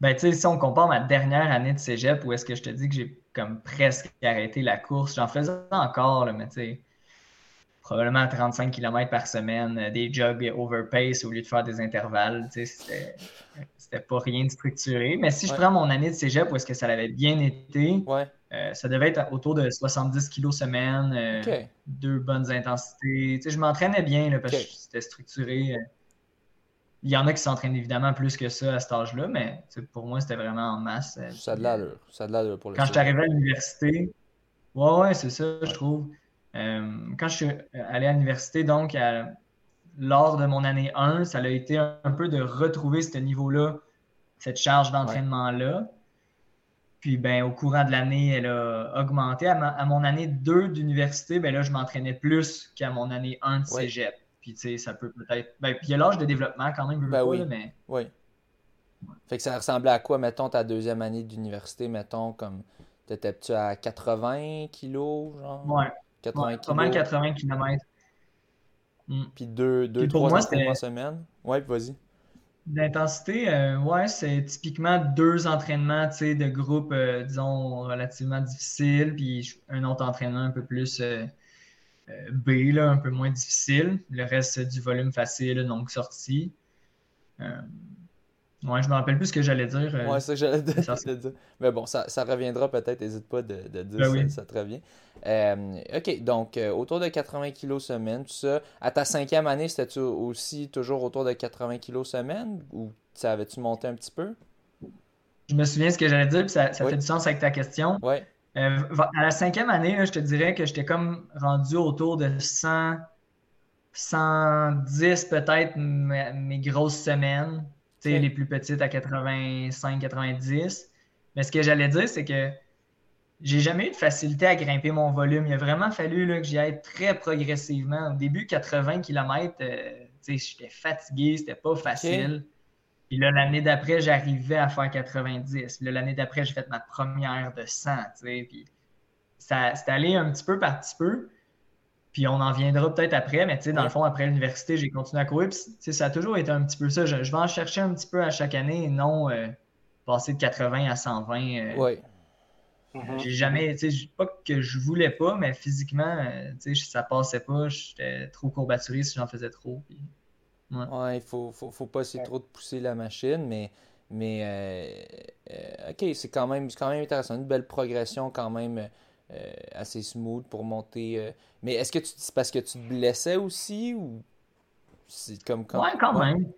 Ben, tu sais, si on compare ma dernière année de cégep, où est-ce que je te dis que j'ai comme presque arrêté la course, j'en faisais encore, mais tu sais, probablement 35 km par semaine, euh, des jogs overpace au lieu de faire des intervalles, tu sais, c'était pas rien de structuré. Mais si je prends mon année de cégep, où est-ce que ça avait bien été, ouais. Euh, ça devait être autour de 70 kg semaine, euh, deux bonnes intensités. je m'entraînais bien parce que c'était structuré. Il y en a qui s'entraînent évidemment plus que ça à cet âge-là, mais pour moi, c'était vraiment en masse. Euh, ça a de l'allure. Ça de l'allure pour le Quand je suis arrivé à l'université, ouais, ouais, c'est ça, je trouve. quand je suis allé à l'université, donc, lors de mon année 1, ça a été un peu de retrouver ce niveau-là, cette charge d'entraînement-là. Puis ben, au courant de l'année, elle a augmenté. À, mon année 2 d'université, ben là, je m'entraînais plus qu'à mon année 1 de cégep. Puis tu sais, ça peut peut-être. Ben, puis il y a l'âge de développement quand même, ben, oui. mais. Oui. Fait que ça ressemblait à quoi, mettons, ta deuxième année d'université, mettons, comme. T'étais-tu à 80 kilos, genre? Ouais. 80 kilos. 80 km. Puis deux, deux trois entraînements par semaine? Ouais, vas-y. L'intensité, euh, ouais, c'est typiquement deux entraînements de groupe, euh, disons, relativement difficiles, puis un autre entraînement un peu plus euh, B, là, un peu moins difficile. Le reste, du volume facile, donc sorti. Ouais, je me rappelle plus ce que j'allais dire. ouais, c'est ça que j'allais dire. Mais bon, ça, ça reviendra peut-être, n'hésite pas de, de dire ben ça, ça, te revient. ok, donc autour de 80 kg semaine, tout ça. À ta cinquième année, c'était-tu aussi toujours autour de 80 kg semaine ou ça avait-tu monté un petit peu? Je me souviens ce que j'allais dire, puis ça, ça fait du sens avec ta question. Oui. Euh, à la cinquième année, je te dirais que j'étais comme rendu autour de 100, 110 peut-être mes grosses semaines les plus petites à 85, 90. Mais ce que j'allais dire, c'est que j'ai jamais eu de facilité à grimper mon volume. Il a vraiment fallu là, que j'y aille très progressivement. Au début, 80 km, euh, j'étais fatigué, c'était pas facile. Puis là, l'année d'après, j'arrivais à faire 90. Puis l'année d'après, j'ai fait ma première de 100. Puis ça, c'est allé un petit peu par petit peu. Puis on en viendra peut-être après, mais tu sais, dans le fond, après l'université, j'ai continué à courir. Puis ça a toujours été un petit peu ça. Je, vais en chercher un petit peu à chaque année et non euh, passer de 80 à 120. Euh, oui. Mm-hmm. J'ai jamais, tu sais, pas que je voulais pas, mais physiquement, euh, tu sais, ça passait pas. J'étais trop courbaturé si j'en faisais trop. Ouais. il faut, faut, faut, pas essayer trop de pousser la machine, mais. Mais ok, c'est quand même, quand même intéressant. Une belle progression quand même euh, assez smooth pour monter. Euh. Mais est-ce que tu c'est parce que tu te blessais aussi ou c'est comme, Ouais, quand même.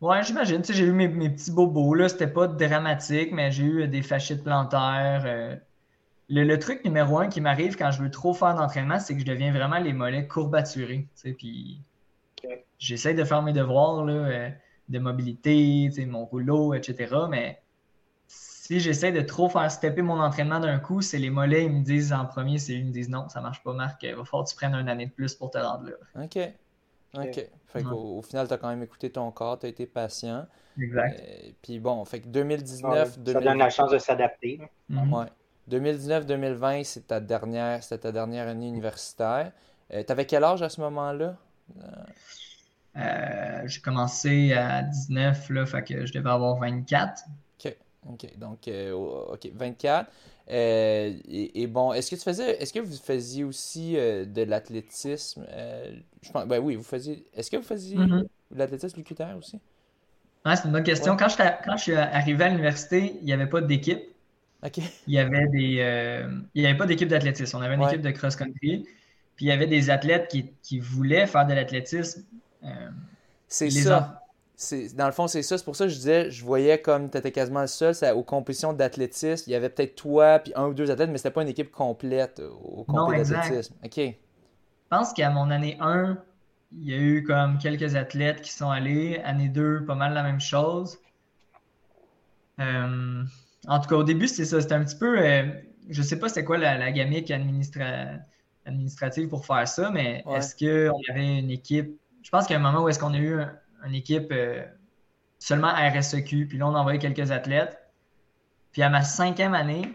Ouais, j'imagine. Tu sais, j'ai eu mes, petits bobos, là. C'était pas dramatique, mais j'ai eu des fascites plantaires. Euh. Le, truc numéro un qui m'arrive quand je veux trop faire d'entraînement, c'est que je deviens vraiment les mollets courbaturés. Tu sais, puis j'essaie de faire mes devoirs, là, de mobilité, mon rouleau, etc. Mais si j'essaie de trop faire stepper mon entraînement d'un coup, c'est les mollets, ils me disent en premier, c'est ils me disent non, ça marche pas, Marc, il va falloir que tu prennes une année de plus pour te rendre là. OK. OK. Fait au, final, tu as quand même écouté ton corps, tu as été patient. Exact. Euh, puis bon, fait que 2019. ça donne la chance de s'adapter. Ouais. 2019-2020, c'est ta dernière, c'était ta dernière année universitaire. Euh, tu avais quel âge à ce moment-là? Euh, j'ai commencé à 19, là, fait que je devais avoir 24. OK. Donc, euh, OK, 24. Euh, et, bon, est-ce que tu faisais, est-ce que vous faisiez aussi euh, de l'athlétisme? je pense, ben oui, vous faisiez, est-ce que vous faisiez mm-hmm. de l'athlétisme l'UQTR aussi? Ouais, c'est une bonne question. Quand, je, quand je suis arrivé à l'université, il n'y avait pas d'équipe. OK. Il y avait des, il n'y avait pas d'équipe d'athlétisme. On avait une équipe de cross-country. Puis il y avait des athlètes qui, qui voulaient faire de l'athlétisme. C'est ça. dans le fond, c'est ça. C'est pour ça que je disais, je voyais comme tu étais quasiment le seul aux compétitions d'athlétisme. Il y avait peut-être toi puis un ou deux athlètes, mais c'était pas une équipe complète au compétition d'athlétisme. OK. Je pense qu'à mon année 1, il y a eu comme quelques athlètes qui sont allés. Année 2, pas mal la même chose. Euh, en tout cas, au début, c'était ça. C'était un petit peu. Euh, je sais pas c'était quoi la, la gamique administrative pour faire ça, mais est-ce qu'on avait une équipe. Je pense qu'il y a un moment où est-ce qu'on a eu une équipe euh, seulement RSEQ, puis là, on a envoyé quelques athlètes. Puis à ma cinquième année,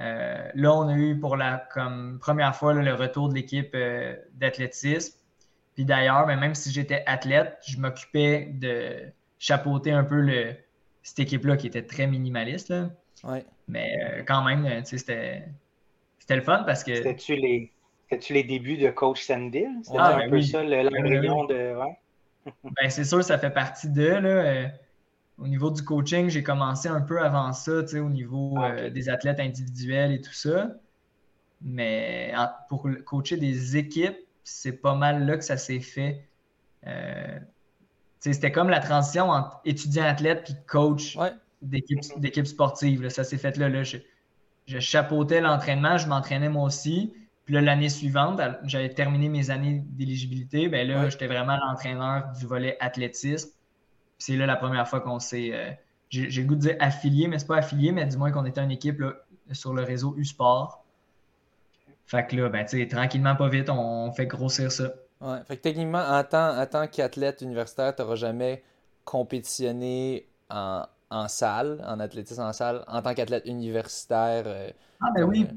euh, là, on a eu pour la comme première fois le retour de l'équipe euh, d'athlétisme. Puis d'ailleurs, ben, même si j'étais athlète, je m'occupais de chapeauter un peu le, cette équipe-là qui était très minimaliste. Mais quand même, c'était, c'était le fun parce que. C'était-tu les, les débuts de coach Sandil? C'était un ben peu ça, l'embryon de. ben, c'est sûr, ça fait partie de. Là, euh, au niveau du coaching, j'ai commencé un peu avant ça, au niveau ah, euh, des athlètes individuels et tout ça. Mais pour coacher des équipes, c'est pas mal là que ça s'est fait. Euh, c'était comme la transition entre étudiant-athlète puis coach d'équipe sportive. Ça s'est fait là. là. Je, je chapeautais l'entraînement, je m'entraînais moi aussi. Puis là, l'année suivante, j'avais terminé mes années d'éligibilité. Ben là, j'étais vraiment l'entraîneur du volet athlétisme. C'est là la première fois qu'on s'est. Euh, j'ai le goût de dire affilié, mais c'est pas affilié, mais du moins qu'on était une équipe sur le réseau U-Sport. Fait que là, ben, tranquillement, pas vite, on, fait grossir ça. Ouais. Fait que techniquement, en tant, tant qu'athlète universitaire, tu n'auras jamais compétitionné en, salle, en athlétisme en salle, en tant qu'athlète universitaire. Euh, ah, ben oui. Euh,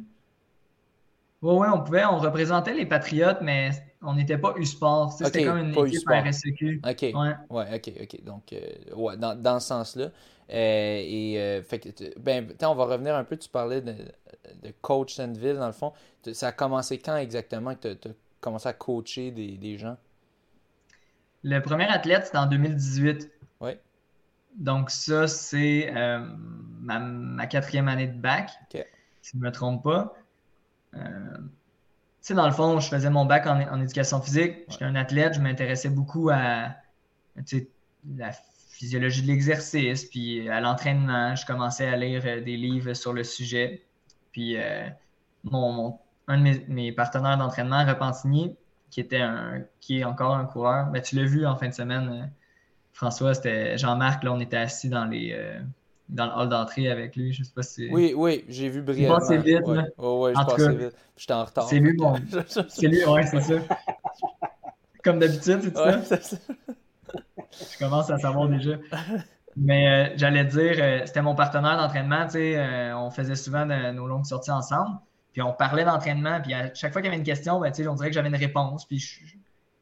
oui, oui, on pouvait, on représentait les Patriotes, mais on n'était pas U-Sport. C'était comme une équipe RSEQ. OK. Ouais. ouais. OK, OK. Donc, euh, ouais, dans, dans ce sens-là. Euh, et, euh, fait que, ben, on va revenir un peu. Tu parlais de, de coach Sandville, dans le fond. Ça a commencé quand exactement que tu as, commencé à coacher des, des, gens? Le premier athlète, c'était en 2018. Oui. Donc, ça, c'est ma, ma, quatrième année de bac, si je ne me trompe pas. Euh, tu sais, dans le fond, je faisais mon bac en, éducation physique. J'étais un athlète, je m'intéressais beaucoup à la physiologie de l'exercice, puis à l'entraînement. Je commençais à lire euh, des livres sur le sujet. Puis euh, mon, un de mes, partenaires d'entraînement, Repentini, qui était un, qui est encore un coureur, ben, tu l'as vu en fin de semaine, François, c'était Jean-Marc, là, on était assis dans les, dans le hall d'entrée avec lui. Je sais pas si. Oui, oui, j'ai vu brièvement. C'est vite, ouais. là. Oh, ouais, je passais vite. J'étais en retard. C'est lui, bon. c'est lui, ouais, c'est ça. Comme d'habitude, c'est ouais, ça? ça. je commence à savoir déjà. Mais euh, j'allais dire, euh, c'était mon partenaire d'entraînement, tu sais, euh, on faisait souvent nos longues sorties ensemble, puis on parlait d'entraînement, puis à chaque fois qu'il y avait une question, ben, tu sais, on dirait que j'avais une réponse, puis je,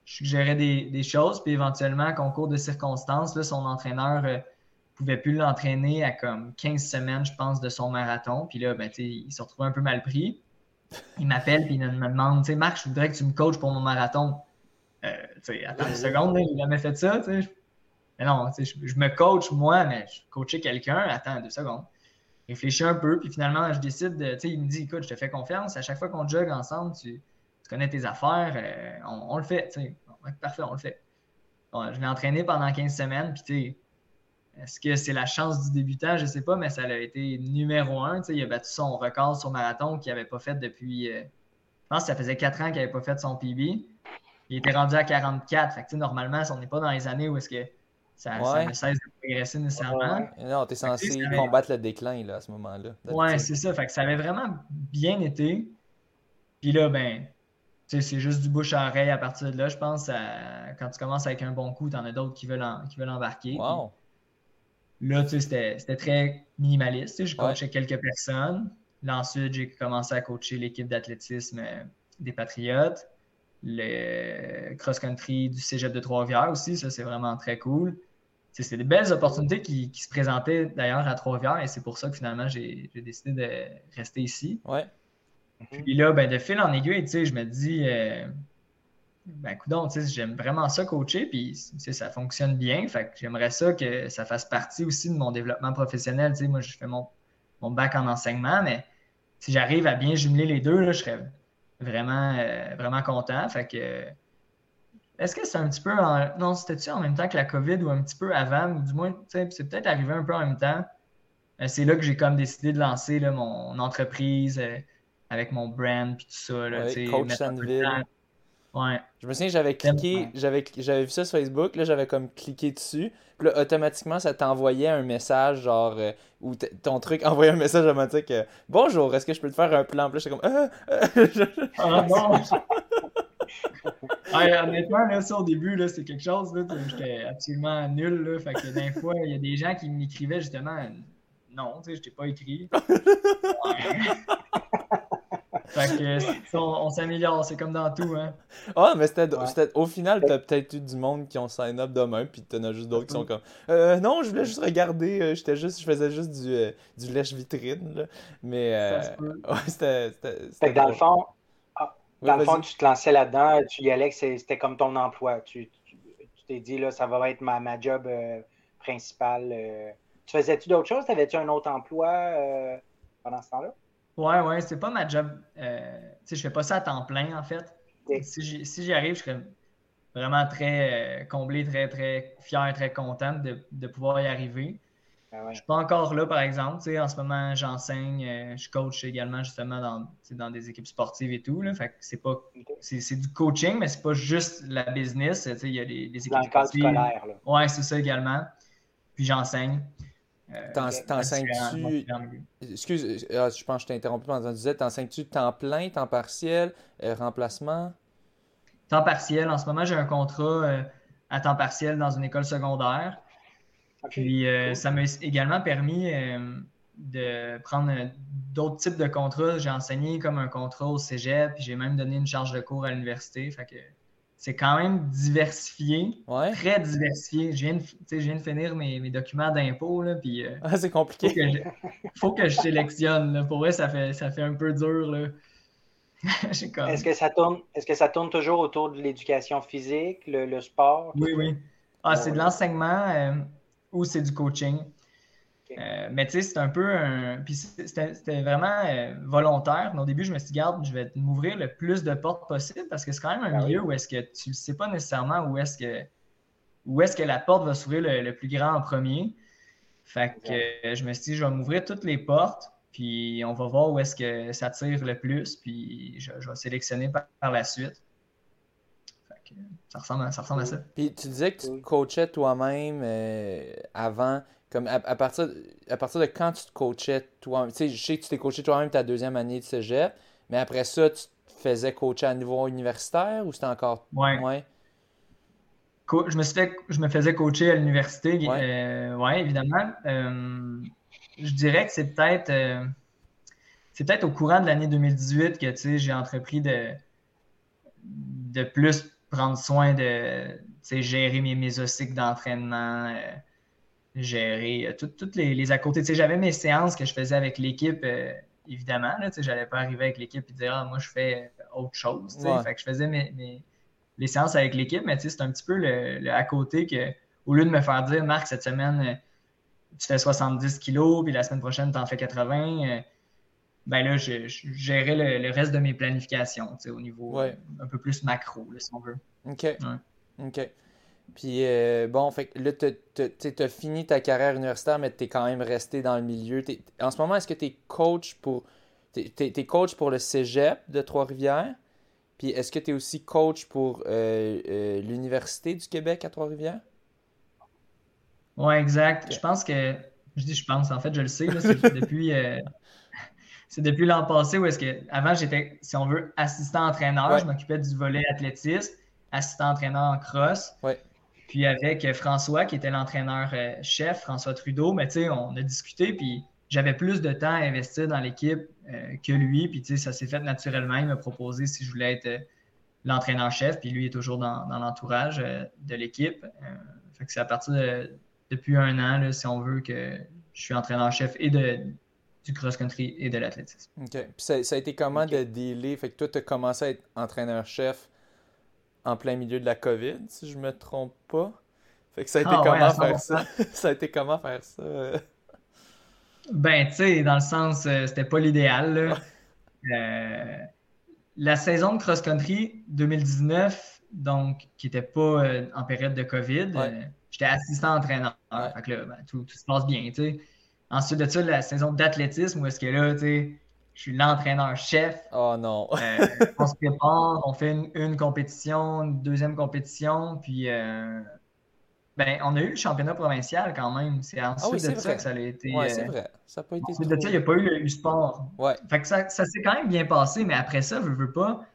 je suggérais des, des, choses, puis éventuellement, concours de circonstances, là, son entraîneur pouvait plus l'entraîner à comme 15 semaines, je pense, de son marathon. Puis là, ben, il se retrouvait un peu mal pris. Il m'appelle puis il me demande, tu sais, Marc, je voudrais que tu me coaches pour mon marathon. Euh, attends une seconde, il jamais fait ça, tu. Mais non, je, me coach moi, mais je coachais quelqu'un, attends deux secondes. Réfléchis un peu, puis finalement, je décide de, tu il me dit, écoute, je te fais confiance, à chaque fois qu'on jogue ensemble, tu, connais tes affaires, euh, on, le fait, tu parfait, on le fait. je l'ai entraîné pendant 15 semaines, puis tu est-ce que c'est la chance du débutant? Je ne sais pas, mais ça a été numéro un. il a battu son record sur marathon qu'il n'avait pas fait depuis. Euh, je pense que ça faisait quatre ans qu'il n'avait pas fait son PB. Il était rendu à 44. Fait normalement, on n'est pas dans les années où est-ce que ça, ne cesse de progresser nécessairement. Non, tu es censé combattre le déclin là, à ce moment-là. Oui, c'est ça. Fait que ça avait vraiment bien été. Puis là, ben, c'est juste du bouche à oreille à partir de là. Je pense quand tu commences avec un bon coup, tu en as d'autres qui veulent, qui veulent embarquer. Wow. Là, c'était très minimaliste. Je coachais quelques personnes. Là, ensuite, j'ai commencé à coacher l'équipe d'athlétisme euh, des Patriotes, le cross-country du cégep de Trois-Rivières aussi. Ça, c'est vraiment très cool. C'est des belles opportunités qui, se présentaient d'ailleurs à Trois-Rivières et c'est pour ça que finalement, j'ai décidé de rester ici. Ouais. Puis là, ben, de fil en aiguille, je me dis, euh, ben, coudonc, j'aime vraiment ça coacher, puis ça fonctionne bien. Fait j'aimerais ça que ça fasse partie aussi de mon développement professionnel. moi, je fais mon, mon bac en enseignement, mais si j'arrive à bien jumeler les deux, là, je serais vraiment, euh, vraiment content. Fait que est-ce que c'est un petit peu en... Non, c'était-tu en même temps que la COVID ou un petit peu avant, ou du moins, c'est peut-être arrivé un peu en même temps. Euh, c'est là que j'ai comme décidé de lancer là, mon entreprise euh, avec mon brand puis tout ça. Là, Coach Sandville. Ouais. Je me souviens, j'avais cliqué, j'avais, j'avais vu ça sur Facebook, là, j'avais comme cliqué dessus. Puis là, automatiquement, ça t'envoyait un message, genre, euh, où ton truc envoyait un message automatique Bonjour, est-ce que je peux te faire un plan Puis là, j'étais comme Ah, non honnêtement, là, ça, au début, là, c'est quelque chose, là, j'étais absolument nul, là, fait que d'un fois, il y a des gens qui m'écrivaient justement, non, tu sais, je t'ai pas écrit. Fait que, on, s'améliore, c'est comme dans tout, hein. Ah, mais c'était, au final, t'as peut-être eu du monde qui ont sign up demain, puis t'en as juste d'autres qui sont comme, euh, non, je voulais juste regarder, euh, j'étais juste, je faisais juste du, euh, du lèche-vitrine, là. Mais, euh, ouais, c'était, c'était, dans le fond, dans le fond, tu te lançais là-dedans, tu y allais, c'était comme ton emploi. Tu t'es dit, là, ça va être ma, ma job euh, principale. Euh. Tu faisais-tu d'autres choses? Avais-tu un autre emploi euh, pendant ce temps-là? Ouais, ouais, c'est pas ma job. tu sais, je fais pas ça à temps plein, en fait. Si j'y arrive, je serais vraiment très comblé, très, très fier, très content de, de pouvoir y arriver. Je ah ne Je suis pas encore là, par exemple. en ce moment, j'enseigne, euh, je coach également justement dans, dans des équipes sportives et tout. Là. Fait c'est pas c'est, du coaching, mais c'est pas juste la business. Il y a les, équipes dans le cadre scolaire. Oui, c'est ça également. Puis j'enseigne. Euh, t'enseignes-tu. Excuse, ah, je pense que je t'ai interrompu pendant que tu disais, t'enseignes-tu temps plein, temps partiel, euh, remplacement? Temps partiel. En ce moment, j'ai un contrat à temps partiel dans une école secondaire. Puis euh, ça m'a également permis euh, de prendre d'autres types de contrats. J'ai enseigné comme un contrat au cégep, puis j'ai même donné une charge de cours à l'université. Fait que c'est quand même diversifié, très diversifié. Je viens de, viens de finir mes, documents d'impôt, puis... Euh, ah, c'est compliqué. Il faut, que je sélectionne. Pour vrai, ça fait, ça fait un peu dur, là. Est-ce que ça tourne est-ce que ça tourne toujours autour de l'éducation physique, le, sport? Oui, oui. Ah, c'est de l'enseignement ou c'est du coaching? Euh, mais tu sais, c'est un peu un. Puis c'était vraiment euh, volontaire. au début, je me suis dit, garde, je vais m'ouvrir le plus de portes possible parce que c'est quand même un ah milieu où est-ce que tu ne sais pas nécessairement où est-ce que où est-ce que la porte va s'ouvrir le, plus grand en premier. Fait que je me suis dit, je vais m'ouvrir toutes les portes, puis on va voir où est-ce que ça tire le plus, puis je, vais sélectionner par, la suite. Ça ressemble, à, ça ressemble à ça. Puis tu disais que tu coachais toi-même euh, avant. Comme à, partir, à partir de quand tu te coachais toi-même? Tu sais, je sais que tu t'es coaché toi-même ta deuxième année de cégep, mais après ça, tu te faisais coacher à niveau universitaire ou c'était encore. Ouais. ouais. je, me suis fait, je me faisais coacher à l'université, oui, euh, ouais, évidemment. Euh, je dirais que c'est peut-être c'est peut-être au courant de l'année 2018 que j'ai entrepris de, de plus prendre soin de gérer mes, mes d'entraînement, euh, gérer euh, toutes les, les à côté. J'avais mes séances que je faisais avec l'équipe, euh, évidemment. Je n'allais pas arriver avec l'équipe et dire ah, moi je fais autre chose. Fait que je faisais mes, les séances avec l'équipe, mais c'est un petit peu le, à côté que au lieu de me faire dire Marc, cette semaine, tu fais 70 kilos, puis la semaine prochaine, tu en fais 80 ben là, je, gérais le, reste de mes planifications, au niveau un peu plus macro, si on veut. OK. OK. Puis, euh, bon, fait là, tu as fini ta carrière universitaire, mais tu es quand même resté dans le milieu. En ce moment, est-ce que tu es coach pour. Coach le cégep de Trois-Rivières? Puis, est-ce que tu es aussi coach pour euh, euh, l'Université du Québec à Trois-Rivières? Oui, exact. Je pense que. Je dis je pense, en fait, je le sais. depuis, c'est depuis l'an passé où est-ce que, avant, j'étais, si on veut, assistant entraîneur. Je m'occupais du volet athlétisme, assistant entraîneur en cross. Puis avec François, qui était l'entraîneur-chef, euh, François Trudeau, mais tu sais, on a discuté, puis j'avais plus de temps à investir dans l'équipe euh, que lui. Puis tu sais, ça s'est fait naturellement. Il m'a proposé si je voulais être euh, l'entraîneur-chef, puis lui est toujours dans, l'entourage de l'équipe. fait que c'est à partir de, depuis un an, si on veut, que je suis entraîneur-chef et de, du cross-country et de l'athlétisme. OK. Puis ça, ça, a été comment de dealer? Fait que toi, tu as commencé à être entraîneur-chef en plein milieu de la COVID, si je me trompe pas. Fait que ça a été ah comment faire ça? ça a été comment faire ça? ben, tu sais, dans le sens, euh, c'était pas l'idéal. Euh, la saison de cross-country 2019 donc qui n'était pas euh, en période de COVID. J'étais assistant entraîneur. Fait que là, ben, tout, se passe bien. Ensuite de ça, la saison d'athlétisme, où est-ce que là, je suis l'entraîneur-chef. Oh non. on se prépare, on fait une, compétition, une deuxième compétition, puis ben, on a eu le championnat provincial quand même. C'est ensuite ah de ça que ça a été. Oui, c'est vrai. Ça n'a pas été. Ensuite de ça, il n'y a pas eu le U-Sport. Ouais. Fait que ça, ça s'est quand même bien passé, mais après ça, je veux pas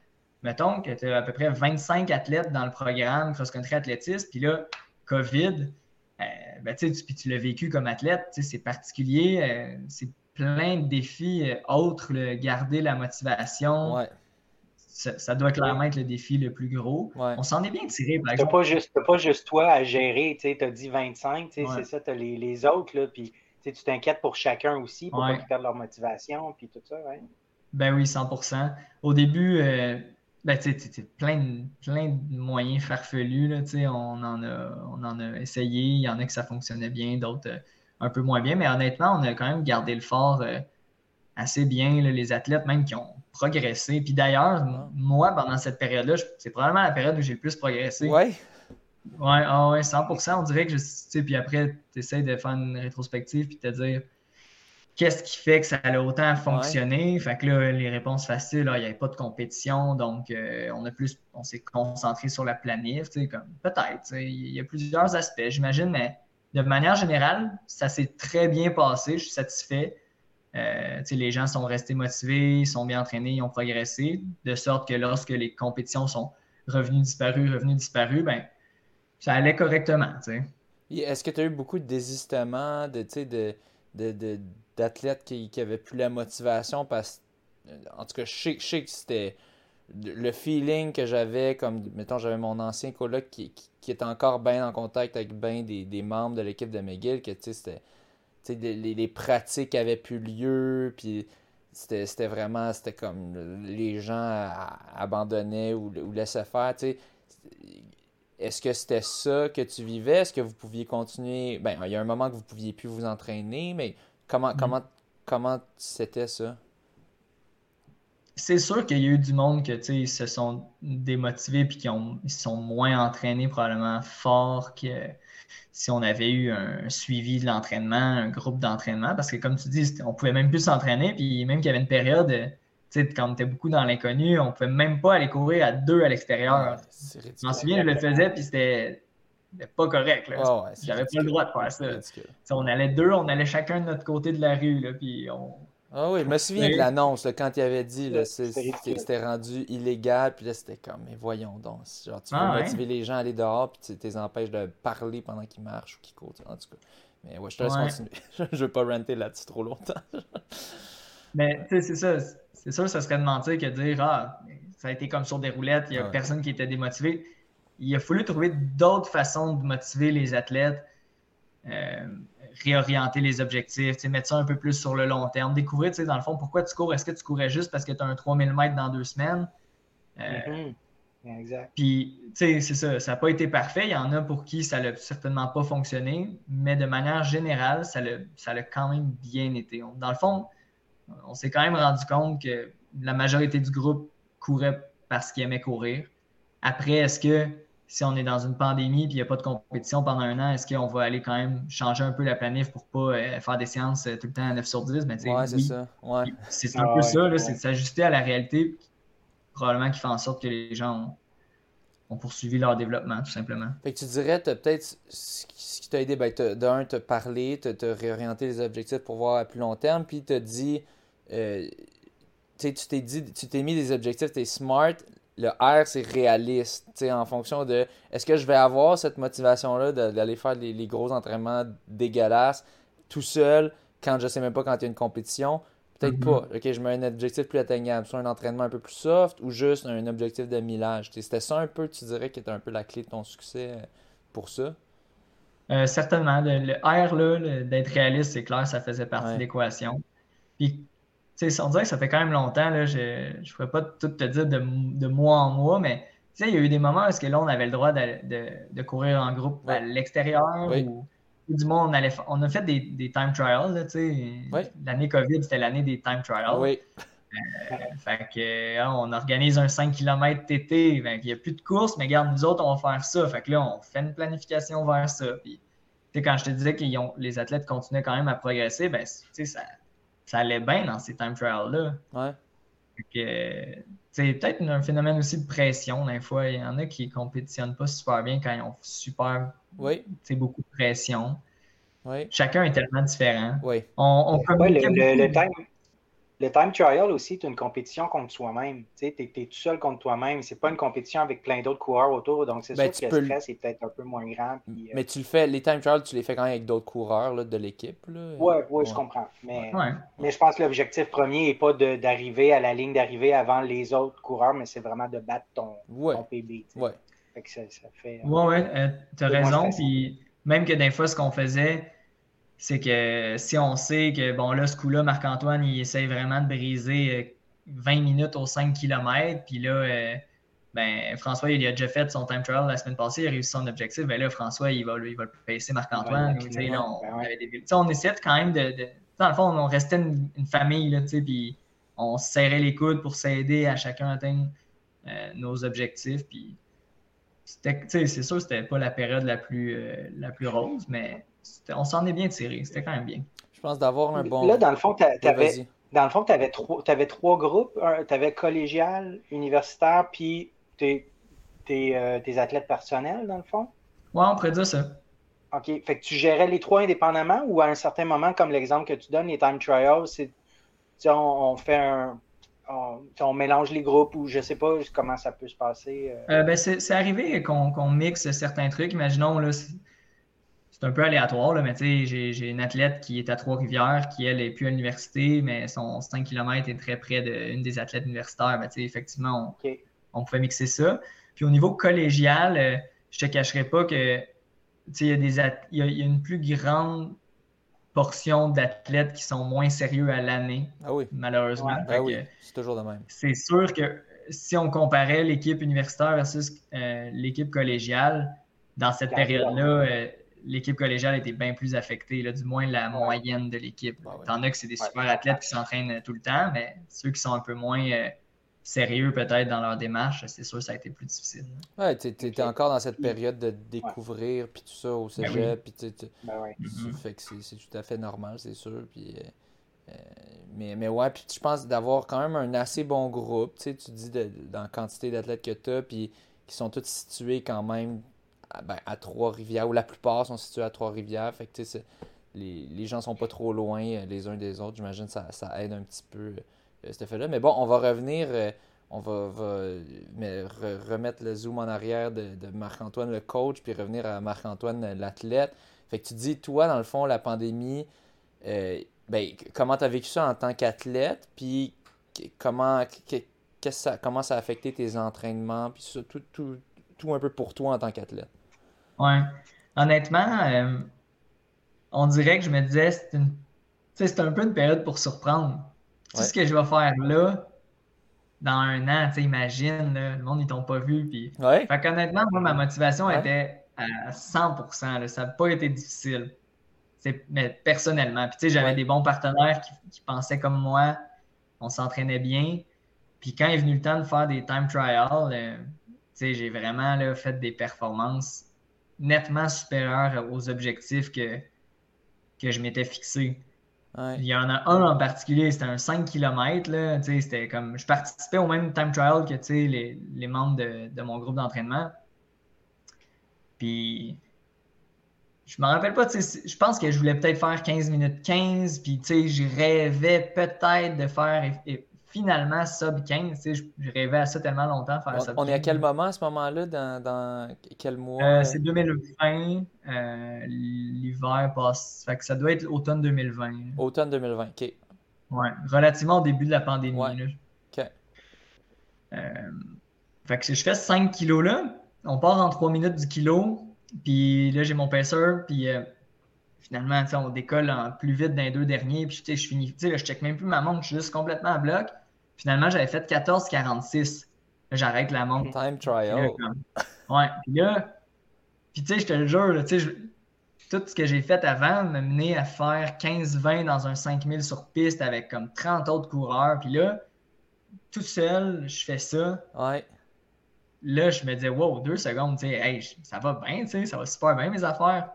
mettons que tu as à peu près 25 athlètes dans le programme cross-country athlétisme, puis là, COVID, euh, ben, tu, puis tu l'as vécu comme athlète, c'est particulier, euh, c'est plein de défis euh, autres, garder la motivation. Ça, doit clairement être le défi le plus gros. On s'en est bien tiré, par exemple. pas juste, pas juste toi à gérer, tu as dit 25, c'est ça, tu as les, les, autres, là, puis tu t'inquiètes pour chacun aussi, pour pas qu'ils perdent leur motivation, puis tout ça, Ben oui, 100% Au début, ben, tu sais, plein de, plein de moyens farfelus, là, on, en a, on en a essayé. Il y en a que ça fonctionnait bien, d'autres euh, un peu moins bien. Mais honnêtement, on a quand même gardé le fort euh, assez bien. les athlètes, même qui ont progressé. Puis d'ailleurs, moi, pendant cette période-là, c'est probablement la période où j'ai le plus progressé. Ouais. Ouais, ah ouais, 100%. On dirait que je. Tu sais, puis après, tu essaies de faire une rétrospective puis te dire qu'est-ce qui fait que ça a autant fonctionné? Fait que là, les réponses faciles, il n'y avait pas de compétition, donc euh, on a plus, on s'est concentré sur la planif, comme peut-être. Il y a plusieurs aspects, j'imagine, mais de manière générale, ça s'est très bien passé, je suis satisfait. Euh, les gens sont restés motivés, ils sont bien entraînés, ils ont progressé, de sorte que lorsque les compétitions sont revenues disparues, revenues disparues, ben, ça allait correctement. Est-ce que tu as eu beaucoup de désistements, d'athlètes qui n'avaient plus la motivation parce en tout cas, je sais, que c'était le feeling que j'avais, comme, mettons, j'avais mon ancien coloc qui, qui, était encore bien en contact avec bien des, membres de l'équipe de McGill, que, tu sais, c'était, les, les, pratiques avaient plus lieu, puis c'était, vraiment, c'était comme, les gens abandonnaient ou, ou laissaient faire, tu sais. Est-ce que c'était ça que tu vivais? Est-ce que vous pouviez continuer? Ben, il y a un moment que vous pouviez plus vous entraîner, mais Comment, mm. comment, comment c'était ça? C'est sûr qu'il y a eu du monde que ils se sont démotivés et qui ils sont moins entraînés probablement fort que si on avait eu un suivi de l'entraînement, un groupe d'entraînement. Parce que comme tu dis, on pouvait même plus s'entraîner, puis même qu'il y avait une période, quand on était beaucoup dans l'inconnu, on pouvait même pas aller courir à deux à l'extérieur. je m'en souviens, je le faisais, puis c'était pas correct. Là. J'avais pas le droit de faire ça. On allait deux, on allait chacun de notre côté de la rue. Là, puis on... Ah oui, je me souviens de l'annonce quand il avait dit que c'était rendu illégal. Puis là, c'était comme, mais voyons donc. Genre, tu veux ah, motiver les gens à aller dehors, puis tu les empêches de parler pendant qu'ils marchent ou qu'ils courent. En tout cas. Mais ouais, je te laisse continuer. je veux pas renter là-dessus trop longtemps. mais tu sais, c'est ça. C'est sûr, ça serait de mentir que de dire, ah, ça a été comme sur des roulettes, il y a personne qui était démotivé il a fallu trouver d'autres façons de motiver les athlètes, euh, réorienter les objectifs, mettre ça un peu plus sur le long terme, découvrir, dans le fond, pourquoi tu cours. Est-ce que tu courais juste parce que tu as un 3000 mètres dans deux semaines? Euh, mm-hmm. Exact. Puis, tu sais, c'est ça, ça n'a pas été parfait. Il y en a pour qui ça n'a certainement pas fonctionné, mais de manière générale, ça l'a, ça quand même bien été. dans le fond, on s'est quand même rendu compte que la majorité du groupe courait parce qu'il aimait courir. Après, est-ce que si on est dans une pandémie et il n'y a pas de compétition pendant un an, est-ce qu'on va aller quand même changer un peu la planif pour ne pas euh, faire des séances euh, tout le temps à 9 sur 10? Mais ouais, c'est ça. C'est un peu ça, c'est de s'ajuster à la réalité, probablement qui fait en sorte que les gens ont, poursuivi leur développement, tout simplement. Fait que tu dirais, peut-être ce qui t'a aidé, ben, d'un, te parler, te, réorienter les objectifs pour voir à plus long terme, puis te dit, euh, tu t'es dit, tu t'es mis des objectifs, tu es smart, le R, c'est réaliste, en fonction de est-ce que je vais avoir cette motivation-là d'aller faire les, gros entraînements dégueulasses tout seul quand je sais même pas quand il y a une compétition? Peut-être mm-hmm. pas. OK, je mets un objectif plus atteignable, soit un entraînement un peu plus soft ou juste un objectif de millage. C'était ça un peu, tu dirais, qui était un peu la clé de ton succès euh, pour ça? Euh, certainement. Le, R, d'être réaliste, c'est clair, ça faisait partie de l'équation. Puis on dirait que ça fait quand même longtemps, là, je ne pourrais pas tout te dire de, mois en mois, mais il y a eu des moments où là, on avait le droit de, courir en groupe à l'extérieur ou, du moins on, allait, on a fait des, time trials. L'année COVID, c'était l'année des time trials. fait que, hein, on organise un 5 km TT. il n'y a plus de course, mais regarde, nous autres, on va faire ça. Fait que là, on fait une planification vers ça. Puis, quand je te disais que les athlètes continuaient quand même à progresser, ben, ça, ça allait bien dans ces time trials-là. Ouais. C'est peut-être un phénomène aussi de pression. Des fois, il y en a qui ne compétitionnent pas super bien quand ils ont super oui. beaucoup de pression. Oui. Chacun est tellement différent. Oui. On, on le, time, le time trial aussi, c'est une compétition contre soi-même. Tu es, tout seul contre toi-même. C'est pas une compétition avec plein d'autres coureurs autour. Donc, c'est ben, sûr que le stress est peut-être un peu moins grand. Euh, mais tu le fais, les time trials, tu les fais quand même avec d'autres coureurs là, de l'équipe. Oui, ouais, je comprends. Mais, mais je pense que l'objectif premier n'est pas d'arriver à la ligne d'arrivée avant les autres coureurs, mais c'est vraiment de battre ton, PB. Oui. ça, fait. Oui, oui, euh, tu as raison. Puis même que des fois, ce qu'on faisait, c'est que si on sait que, bon, là, ce coup-là, Marc-Antoine, il essaye vraiment de briser 20 euh, minutes aux 5 km, puis là, euh, ben, François, il a déjà fait son time trial la semaine passée, il a réussi son objectif, ben là, François, il va, il va passer Marc-Antoine. on, essaie quand même de, Dans le fond, on restait une, famille, là, puis on se serrait les coudes pour s'aider à chacun atteindre euh, nos objectifs, puis c'est sûr que c'était pas la période la plus, la plus rose, mais on s'en est bien tiré. C'était quand même bien. Je pense d'avoir un bon. Là, dans le fond, tu avais, dans le fond, tu avais, trois, avais trois groupes. Tu avais collégial, universitaire, puis tes, euh, tes, athlètes personnels, dans le fond? Oui, on pourrait dire ça. OK. Fait que tu gérais les trois indépendamment ou à un certain moment, comme l'exemple que tu donnes, les time trials, c'est on, on, fait un. On, mélange les groupes ou je sais pas comment ça peut se passer. Euh. Euh, ben, c'est arrivé qu'on mixe certains trucs. Imaginons, là, c'est un peu aléatoire, là, mais tu sais, j'ai une athlète qui est à Trois-Rivières, qui, elle, est plus à l'université, mais son 5 km est très près d'une des athlètes universitaires. Ben, sais, effectivement, on, pouvait mixer ça. Puis au niveau collégial, euh, je te cacherai pas que il y, a des il, y a, une plus grande portion d'athlètes qui sont moins sérieux à l'année, ah oui. malheureusement. Ah oui, c'est toujours de même. C'est sûr que si on comparait l'équipe universitaire versus euh, l'équipe collégiale, dans cette période-là, euh, l'équipe collégiale était bien plus affectée, là, du moins la moyenne de l'équipe. Ah T'en as que c'est des super athlètes qui s'entraînent euh, tout le temps, mais ceux qui sont un peu moins euh, sérieux peut-être dans leur démarche, c'est sûr que ça a été plus difficile. Ouais, tu étais encore dans cette période de découvrir, puis tout ça au ben cégep, puis tu ben mm-hmm. fait que c'est tout à fait normal, c'est sûr, puis... Euh, mais, mais ouais, puis je pense d'avoir quand même un assez bon groupe, tu dis de, dans la quantité d'athlètes que tu as, puis qui sont tous situés quand même ben, à, Trois-Rivières, ou la plupart sont situés à Trois-Rivières. Fait que, les, les gens sont pas trop loin euh, les uns des autres. J'imagine que ça, ça, aide un petit peu euh, cet effet-là. Mais bon, on va revenir, euh, on va, mais remettre le zoom en arrière de, Marc-Antoine, le coach, puis revenir à Marc-Antoine, l'athlète. Fait que tu dis, toi, dans le fond, la pandémie, ben, comment tu as vécu ça en tant qu'athlète, puis comment, ça, comment ça a affecté tes entraînements, puis tout, tout, tout un peu pour toi en tant qu'athlète? Ouais. Honnêtement, euh, on dirait que je me disais, c'est une... c'est un peu une période pour surprendre. Tout ce que je vais faire là, dans un an, imagine, le monde, ils t'ont pas vu. Puis... Ouais. Fait qu'honnêtement, moi, ma motivation était à 100%. Ça n'a pas été difficile. Mais personnellement. Puis, tu sais, j'avais des bons partenaires qui, pensaient comme moi. On s'entraînait bien. Puis, quand est venu le temps de faire des time trials, euh, j'ai vraiment là, fait des performances nettement supérieures aux objectifs que, que je m'étais fixé. Il y en a un en particulier, c'était un 5 km. C'était comme. Je participais au même time trial que les, les membres de, mon groupe d'entraînement. Puis je me rappelle pas, je pense que je voulais peut-être faire 15 minutes 15, puis je rêvais peut-être de faire finalement sub 15. Je, je, rêvais à ça tellement longtemps faire on, On est à quel moment à ce moment-là dans, dans, quel mois? Euh, C'est 2020. Euh, L'hiver passe. Fait que ça doit être automne 2020. Automne 2020, ok. Ouais, relativement au début de la pandémie. Ok. Euh, fait que je fais 5 kilos là. On part en 3 minutes du kilo. Puis là, j'ai mon pacer. Puis finalement, on décolle en plus vite dans les deux derniers. Puis je finis. Là, je check même plus ma montre. Je suis juste complètement à bloc. Finalement, j'avais fait 14,46. J'arrête la montre. Time trial. Ouais. Puis là, puis tu sais, je te le jure, tu sais, tout ce que j'ai fait avant m'a mené à faire 15-20 dans un 5000 sur piste avec comme 30 autres coureurs. Puis là, tout seul, je fais ça. Ouais. Là, je me disais, wow, deux secondes, tu sais, ça va bien, tu sais, ça va super bien mes affaires.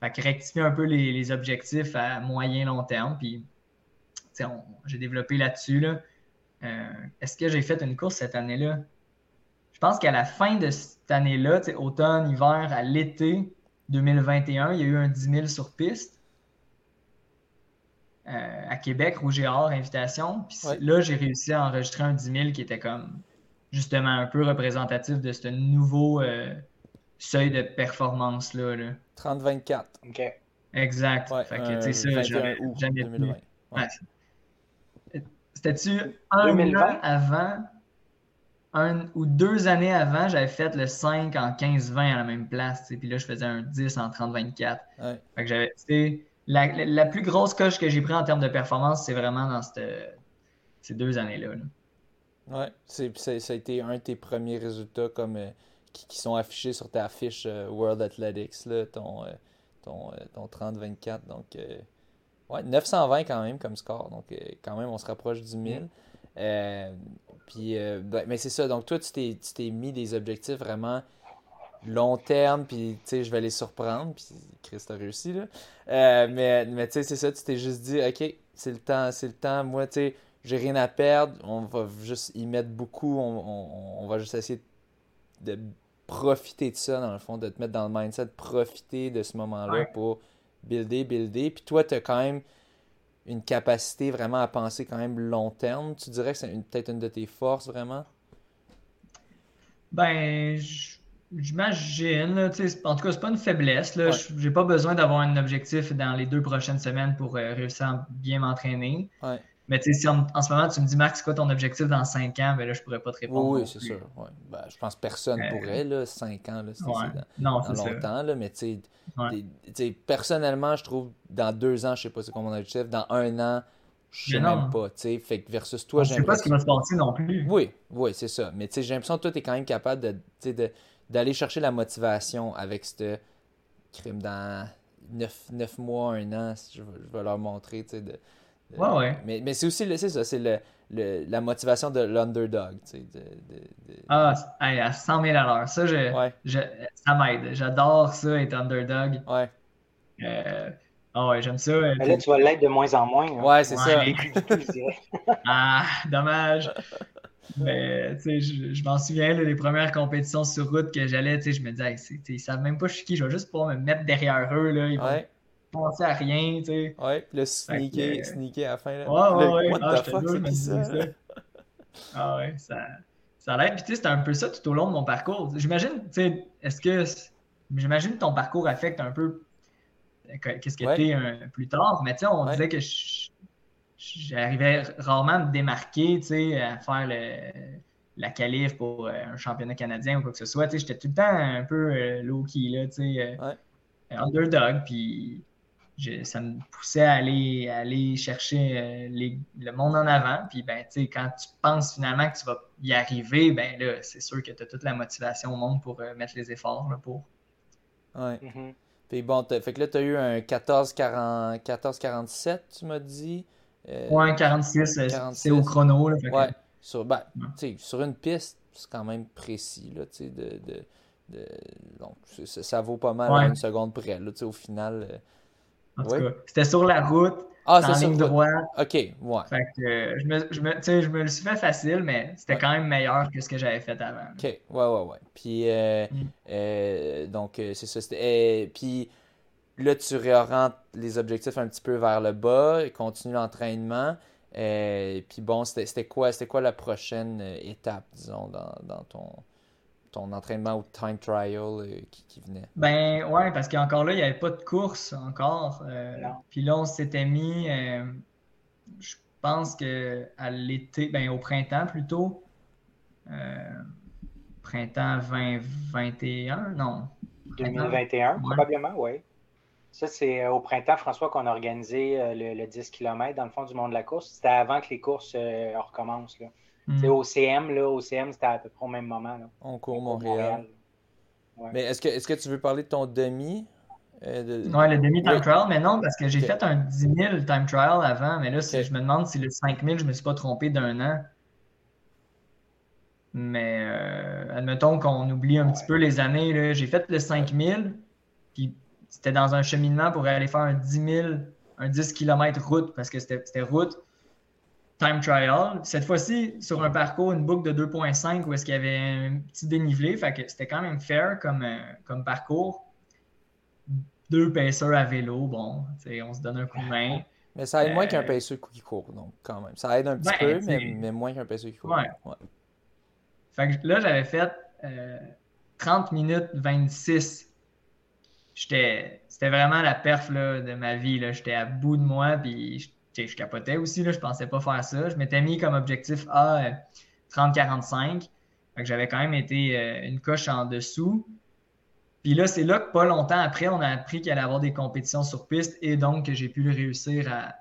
Fait que rectifier un peu les, objectifs à moyen long terme. Puis, j'ai développé là-dessus. Là. Euh, est-ce que j'ai fait une course cette année-là? Je pense qu'à la fin de cette année-là, automne, hiver, à l'été 2021, il y a eu un 10 000 sur piste. Euh, à Québec, Rouge et Or, invitation. Puis là, j'ai réussi à enregistrer un 10 000 qui était comme justement un peu représentatif de ce nouveau euh, seuil de performance-là. Là. 30-24. OK. Exact. fait que, tu sais, ça, j'aurais jamais 2020. C'était-tu un an avant, un ou deux années avant, j'avais fait le 5 en 15-20 à la même place, puis là, je faisais un 10 en 30-24. Fait que j'avais, la, la, plus grosse coche que j'ai pris en termes de performance, c'est vraiment dans cette, ces deux années-là. Ouais, c'est, ça a été un de tes premiers résultats comme, euh, qui, sont affichés sur ta fiche euh, World Athletics, là, ton, euh, ton, ton 30-24. Donc, Ouais, 920 quand même comme score. Donc, euh, quand même, on se rapproche du 1000. Euh, puis, euh, ben, mais c'est ça. Donc, toi, tu t'es mis des objectifs vraiment long terme. Puis, tu sais, je vais les surprendre. Puis, Chris a réussi, là. mais, mais tu sais, c'est ça. Tu t'es juste dit, OK, c'est le temps. C'est le temps. Moi, tu sais, j'ai rien à perdre. On va juste y mettre beaucoup. On, on va juste essayer de profiter de ça, dans le fond, de te mettre dans le mindset, de profiter de ce moment-là pour builder, builder. Puis toi, tu as quand même une capacité vraiment à penser quand même long terme. Tu dirais que c'est peut-être une de tes forces vraiment? Ben, j'imagine. En tout cas, c'est pas une faiblesse. Je J'ai pas besoin d'avoir un objectif dans les deux prochaines semaines pour euh, réussir à bien m'entraîner. Ouais. Mais tu sais, si en, ce moment tu me dis, Marc, c'est quoi ton objectif dans 5 ans, ben là, je pourrais pas te répondre. Oui, c'est sûr. Ouais. Ben, je pense que personne euh, pourrait, là, 5 ans, là, c'est dans, longtemps, là, mais tu sais, personnellement, je trouve, dans 2 ans, je sais pas c'est quoi mon objectif, dans 1 an, je sais même pas, tu sais, fait que versus toi, j'ai Je sais pas ce qui va se passer non plus. Oui, oui, c'est ça. Mais tu sais, j'ai l'impression que toi, tu es quand même capable de, de, d'aller chercher la motivation avec ce crime dans 9, 9 mois, 1 an, je, je vais leur montrer, tu sais, de Ouais, ouais. Mais, mais c'est aussi c'est ça, c'est le, le, la motivation de l'underdog. Tu sais, de, de, Ah, à 100 000 à l'heure. Ça, je, je, ça m'aide. J'adore ça, être underdog. Ouais. Euh, ah ouais, j'aime ça. Euh, mais là, tu vas l'être de moins en moins. Hein. Ouais, c'est ça. ah, dommage. Mais, tu sais, je, je m'en souviens, les premières compétitions sur route que j'allais, tu sais, je me disais, ils savent même pas je suis qui, je vais juste pouvoir me mettre derrière eux, là. Ils ouais penser à rien, tu sais. Ouais, puis le sneaker, sneaker à la fin. Là. Ouais, ouais, ouais. Ah, je ça? ah ouais, ça, ça l'aide. Puis tu sais, c'était un peu ça tout au long de mon parcours. J'imagine, tu sais, est-ce que. J'imagine que ton parcours affecte un peu qu'est-ce que tu es plus tard, mais tu sais, on disait que j'arrivais rarement à me démarquer, tu sais, à faire le, la qualif pour euh, un championnat canadien ou quoi que ce soit. Tu sais, j'étais tout le temps un peu euh, low-key, là, tu sais, euh, underdog, puis ça me poussait à aller, aller chercher euh, le monde en avant. Puis, ben, quand tu penses finalement que tu vas y arriver, ben là, c'est sûr que tu as toute la motivation au monde pour euh, mettre les efforts pour. Ouais. Mm-hmm. Puis bon, fait que là, tu as eu un 14-47, tu m'as dit. Euh, ouais, 46, c'est au chrono. Là, ouais. Sur, ben, sur une piste, c'est quand même précis. Là, de, de, de, donc, ça, vaut pas mal une seconde près. Là, au final. En tout cas, c'était sur la route, ah, en ligne droite. OK, ouais. Fait que euh, je, me, je, me, je me le suis fait facile, mais c'était quand même meilleur que ce que j'avais fait avant. OK, ouais, ouais, ouais. Puis, euh, mm. euh, donc, c'est ça. puis là, tu réorientes les objectifs un petit peu vers le bas et continue l'entraînement. puis bon, c'était quoi, quoi la prochaine étape, disons, dans, dans ton ton entraînement ou time trial euh, qui, venait? Ben ouais, parce qu'encore là, il n'y avait pas de course encore. Euh, puis là, on s'était mis, euh, je pense que à l'été, ben au printemps plutôt. printemps 2021, non. 2021, probablement, oui. Ça, c'est au printemps, François, qu'on a organisé le, 10 km dans le fond du monde de la course. C'était avant que les courses recommencent. Là. Mm. OCM, là, OCM, c'était à peu près au même moment. Là. On court Montréal. Mais est-ce que, est que tu veux parler de ton demi? Euh, le demi time trial, mais non, parce que j'ai fait un 10 000 time trial avant, mais là, je me demande si le 5 000, je ne me suis pas trompé d'un an. Mais euh, admettons qu'on oublie un petit peu les années. J'ai fait le 5000, puis c'était dans un cheminement pour aller faire un 10 000, un 10 km route, parce que c'était route, time trial. Cette fois-ci, sur un parcours, une boucle de 2.5 où est-ce qu'il y avait un petit dénivelé, fait que c'était quand même fair comme, euh, comme parcours. Deux paisseurs à vélo, bon, on se donne un coup de main. Mais ça aide moins qu'un euh, paisseur qui court, donc quand même. Ça aide un petit ben, peu, mais, moins qu'un paisseur qui court. Ouais. Fait que là, j'avais fait 30 euh, minutes 26. C'était vraiment la perf de ma vie. J'étais à bout de moi, puis je, capotais aussi. Là, je pensais pas faire ça. Je m'étais mis comme objectif à 30-45. Euh, j'avais quand même été une coche en dessous. Puis là, c'est là que pas longtemps après, on a appris qu'il allait y avoir des compétitions sur piste et donc que j'ai pu réussir à,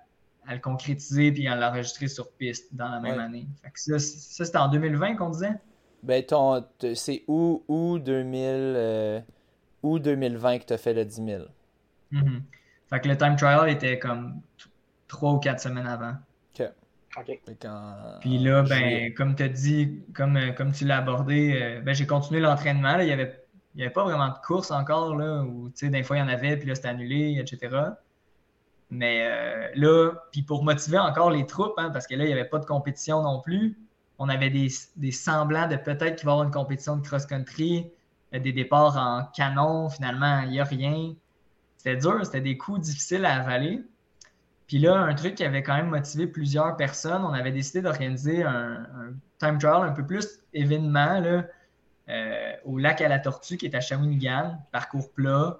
le concrétiser puis à l'enregistrer sur piste dans la même année. ça, c'était en 2020 qu'on disait? Ben, c'est où, où, 2000, euh, 2020 que tu as fait le 10 000. Mm-hmm. Fait que le time trial était comme trois ou quatre semaines avant. OK. OK. Puis là, ben, comme tu as dit, comme, comme tu l'as abordé, euh, ben, j'ai continué l'entraînement. Il y avait il n'y avait pas vraiment de course encore, là, où, tu sais, des fois, il y en avait, puis là, c'était annulé, etc. Mais euh, là, puis pour motiver encore les troupes, hein, parce que là, il n'y avait pas de compétition non plus, on avait des, semblants de peut-être qu'il va y avoir une compétition de cross-country, euh, des départs en canon, finalement, il n'y a rien. C'était dur, c'était des coups difficiles à avaler. Puis là, un truc qui avait quand même motivé plusieurs personnes, on avait décidé d'organiser un, time trial un peu plus événement, là, euh, au lac à la Tortue, qui est à Shawinigan, parcours plat.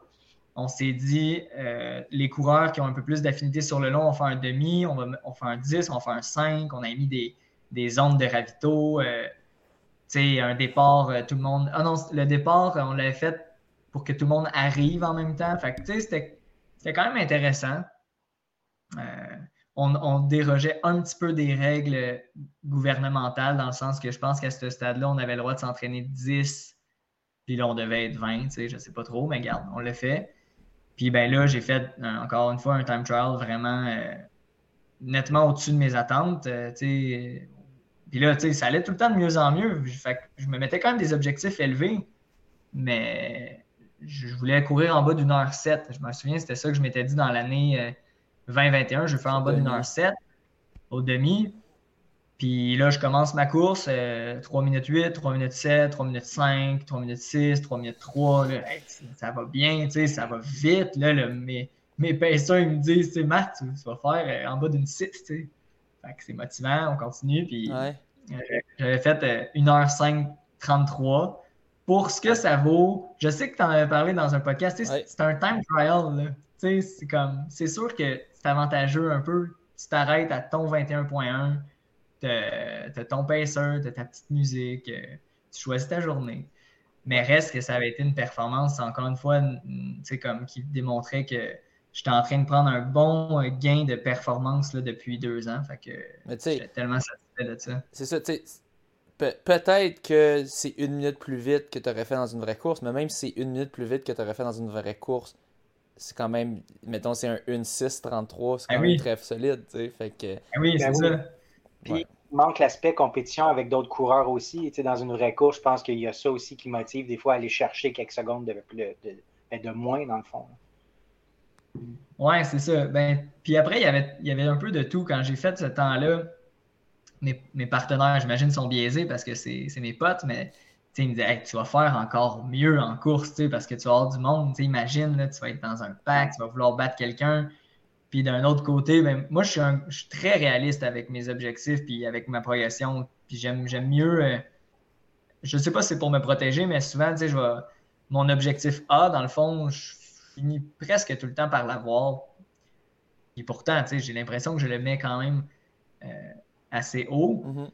On s'est dit, euh, les coureurs qui ont un peu plus d'affinité sur le long, on fait un demi, on, fait un 10, on fait un 5, on a mis des, des zones de ravito. Euh, sais, un départ, tout le monde. Ah non, le départ, on l'avait fait pour que tout le monde arrive en même temps. Fait que, tu sais, c'était quand même intéressant on, dérogeait un petit peu des règles gouvernementales dans le sens que je pense qu'à ce stade-là, on avait le droit de s'entraîner 10, puis là, on devait être 20, tu sais, je sais pas trop, mais regarde, on l'a fait. Puis ben là, j'ai fait encore une fois un time trial vraiment euh, nettement au-dessus de mes attentes. Euh, puis là, ça allait tout le temps de mieux en mieux. Je me mettais quand même des objectifs élevés, mais je voulais courir en bas d'une heure 7. Je me souviens, c'était ça que je m'étais dit dans l'année euh, 20-21, je fais en bas d'une heure 7 au demi. Puis là, je commence ma course, 3 euh, minutes 8, 3 minutes 7, 3 minutes 5, 3 minutes 6, 3 minutes 3. ça va bien, ça va vite. Là, mes, mes ils me disent, c'est Matt, tu, vas faire euh, en bas d'une 6. Fait que c'est motivant, on continue. Puis euh, j'avais fait 1 h 5, 33. Pour ce que ça vaut, je sais que tu en avais parlé dans un podcast, c'est un time trial. C'est comme, c'est sûr que avantageux un peu. Tu t'arrêtes à ton 21.1, tu as ton pacer, tu ta petite musique, euh, tu choisis ta journée. Mais reste que ça avait été une performance, encore une fois, comme qui démontrait que j'étais en train de prendre un bon euh, gain de performance là, depuis deux ans. Fait que j'étais tellement satisfait de ça. C'est ça, tu sais. peut-être que c'est une minute plus vite que tu aurais fait dans une vraie course, mais même si c'est une minute plus vite que tu aurais fait dans une vraie course, c'est quand même, mettons, c'est un 1-6-33, c'est quand ah même très solide, tu sais. Fait que... Ah oui, c'est ben ça. Puis, il manque l'aspect compétition avec d'autres coureurs aussi. Tu sais, dans une vraie course, je pense qu'il y a ça aussi qui motive des fois à aller chercher quelques secondes de, de, de, ben, moins, dans le fond. Ouais, c'est ça. Ben, puis après, il y, avait, il y avait un peu de tout. Quand j'ai fait ce temps-là, mes, mes partenaires, j'imagine, sont biaisés parce que c'est mes potes, mais il me disait tu vas faire encore mieux en course parce que tu vas avoir du monde. Imagine, tu vas être dans un pack, tu vas vouloir battre quelqu'un. Puis d'un autre côté, ben, moi, je suis, je suis, très réaliste avec mes objectifs puis avec ma progression. Puis j'aime, mieux. Euh, je sais pas si c'est pour me protéger, mais souvent, je vais, mon objectif A, dans le fond, je finis presque tout le temps par l'avoir. Et pourtant, j'ai l'impression que je le mets quand même euh, assez haut. Mm-hmm.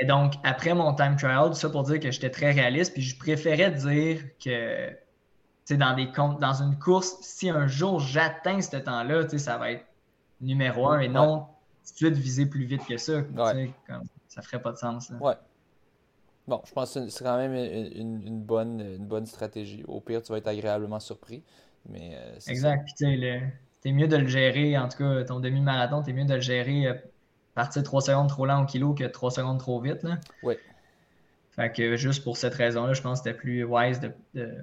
Et donc, après mon time trial, ça pour dire que j'étais très réaliste, puis je préférais dire que dans, des dans une course, si un jour j'atteins ce temps-là, ça va être numéro un et non tout de suite viser plus vite que ça. Ouais. Comme, ça ferait pas de sens. Ouais. Bon, je pense que c'est quand même une, bonne, une bonne stratégie. Au pire, tu vas être agréablement surpris. Mais, euh, exact. Puis, tu es mieux de le gérer, en tout cas, ton demi-marathon, tu es mieux de le gérer euh, partir 3 secondes trop lent au kilo que 3 secondes trop vite. Là. Oui. Fait que juste pour cette raison-là, je pense que c'était plus wise de,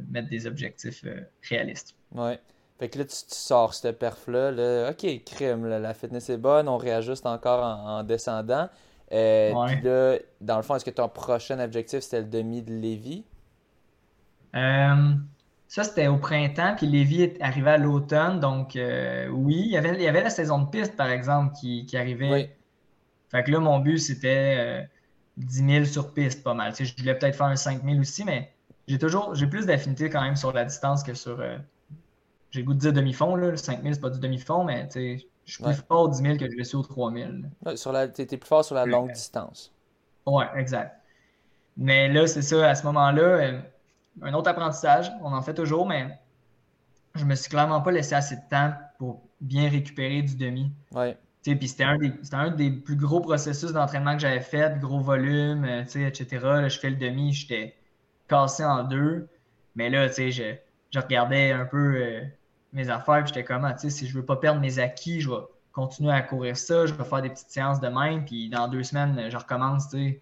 mettre des objectifs euh, réalistes. Ouais. Fait que là, tu, sors cette perf-là. OK, crime, la fitness est bonne, on réajuste encore en, descendant. Euh, puis là, dans le fond, est-ce que ton prochain objectif, c'était le demi de Lévis? Euh, ça, c'était au printemps, puis Lévis est arrivé à l'automne. Donc, euh, oui, il y, avait, il y avait la saison de piste, par exemple, qui, qui arrivait. Oui. Fait que là, mon but, c'était 10 000 sur piste, pas mal. Tu sais, je voulais peut-être faire un 5 000 aussi, mais j'ai toujours j'ai plus d'affinité quand même sur la distance que sur j'ai le goût de dire demi-fond. Le 5000, c'est pas du demi-fond, mais je suis plus fort au 10 000 que je suis au 3000. Ouais, sur la, plus fort sur la longue distance. Ouais, exact. Mais là, c'est ça, à ce moment-là, euh, un autre apprentissage, on en fait toujours, mais je me suis clairement pas laissé assez de temps pour bien récupérer du demi. Ouais. Puis c'était un, des, un des plus gros processus d'entraînement que j'avais fait, gros volume, euh, etc. Là, je fais le demi, j'étais cassé en deux. Mais là, tu sais, je, je regardais un peu euh, mes affaires, puis j'étais comme, ah, tu sais, si je veux pas perdre mes acquis, je vais continuer à courir ça, je vais faire des petites séances de même, puis dans deux semaines, je recommence, tu sais.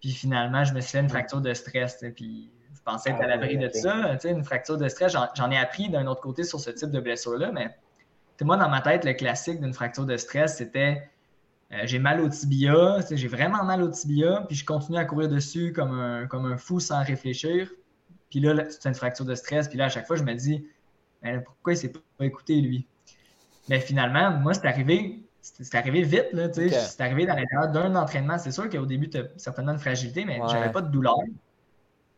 Puis finalement, je me suis fait une fracture de stress, puis je pensais être à l'abri de ça, tu sais, une fracture de stress. J'en ai appris d'un autre côté sur ce type de blessure-là, mais moi, dans ma tête, le classique d'une fracture de stress, c'était euh, j'ai mal au tibia, j'ai vraiment mal au tibia, puis je continue à courir dessus comme un, comme un fou sans réfléchir. Puis là, c'est une fracture de stress. Puis là, à chaque fois, je me dis, pourquoi il s'est pas écouté, lui? Mais finalement, moi, c'est arrivé, c'est arrivé vite, là, C'est arrivé dans l'intérieur d'un entraînement. C'est sûr qu'au début, tu as certainement une fragilité, mais j'avais pas de douleur.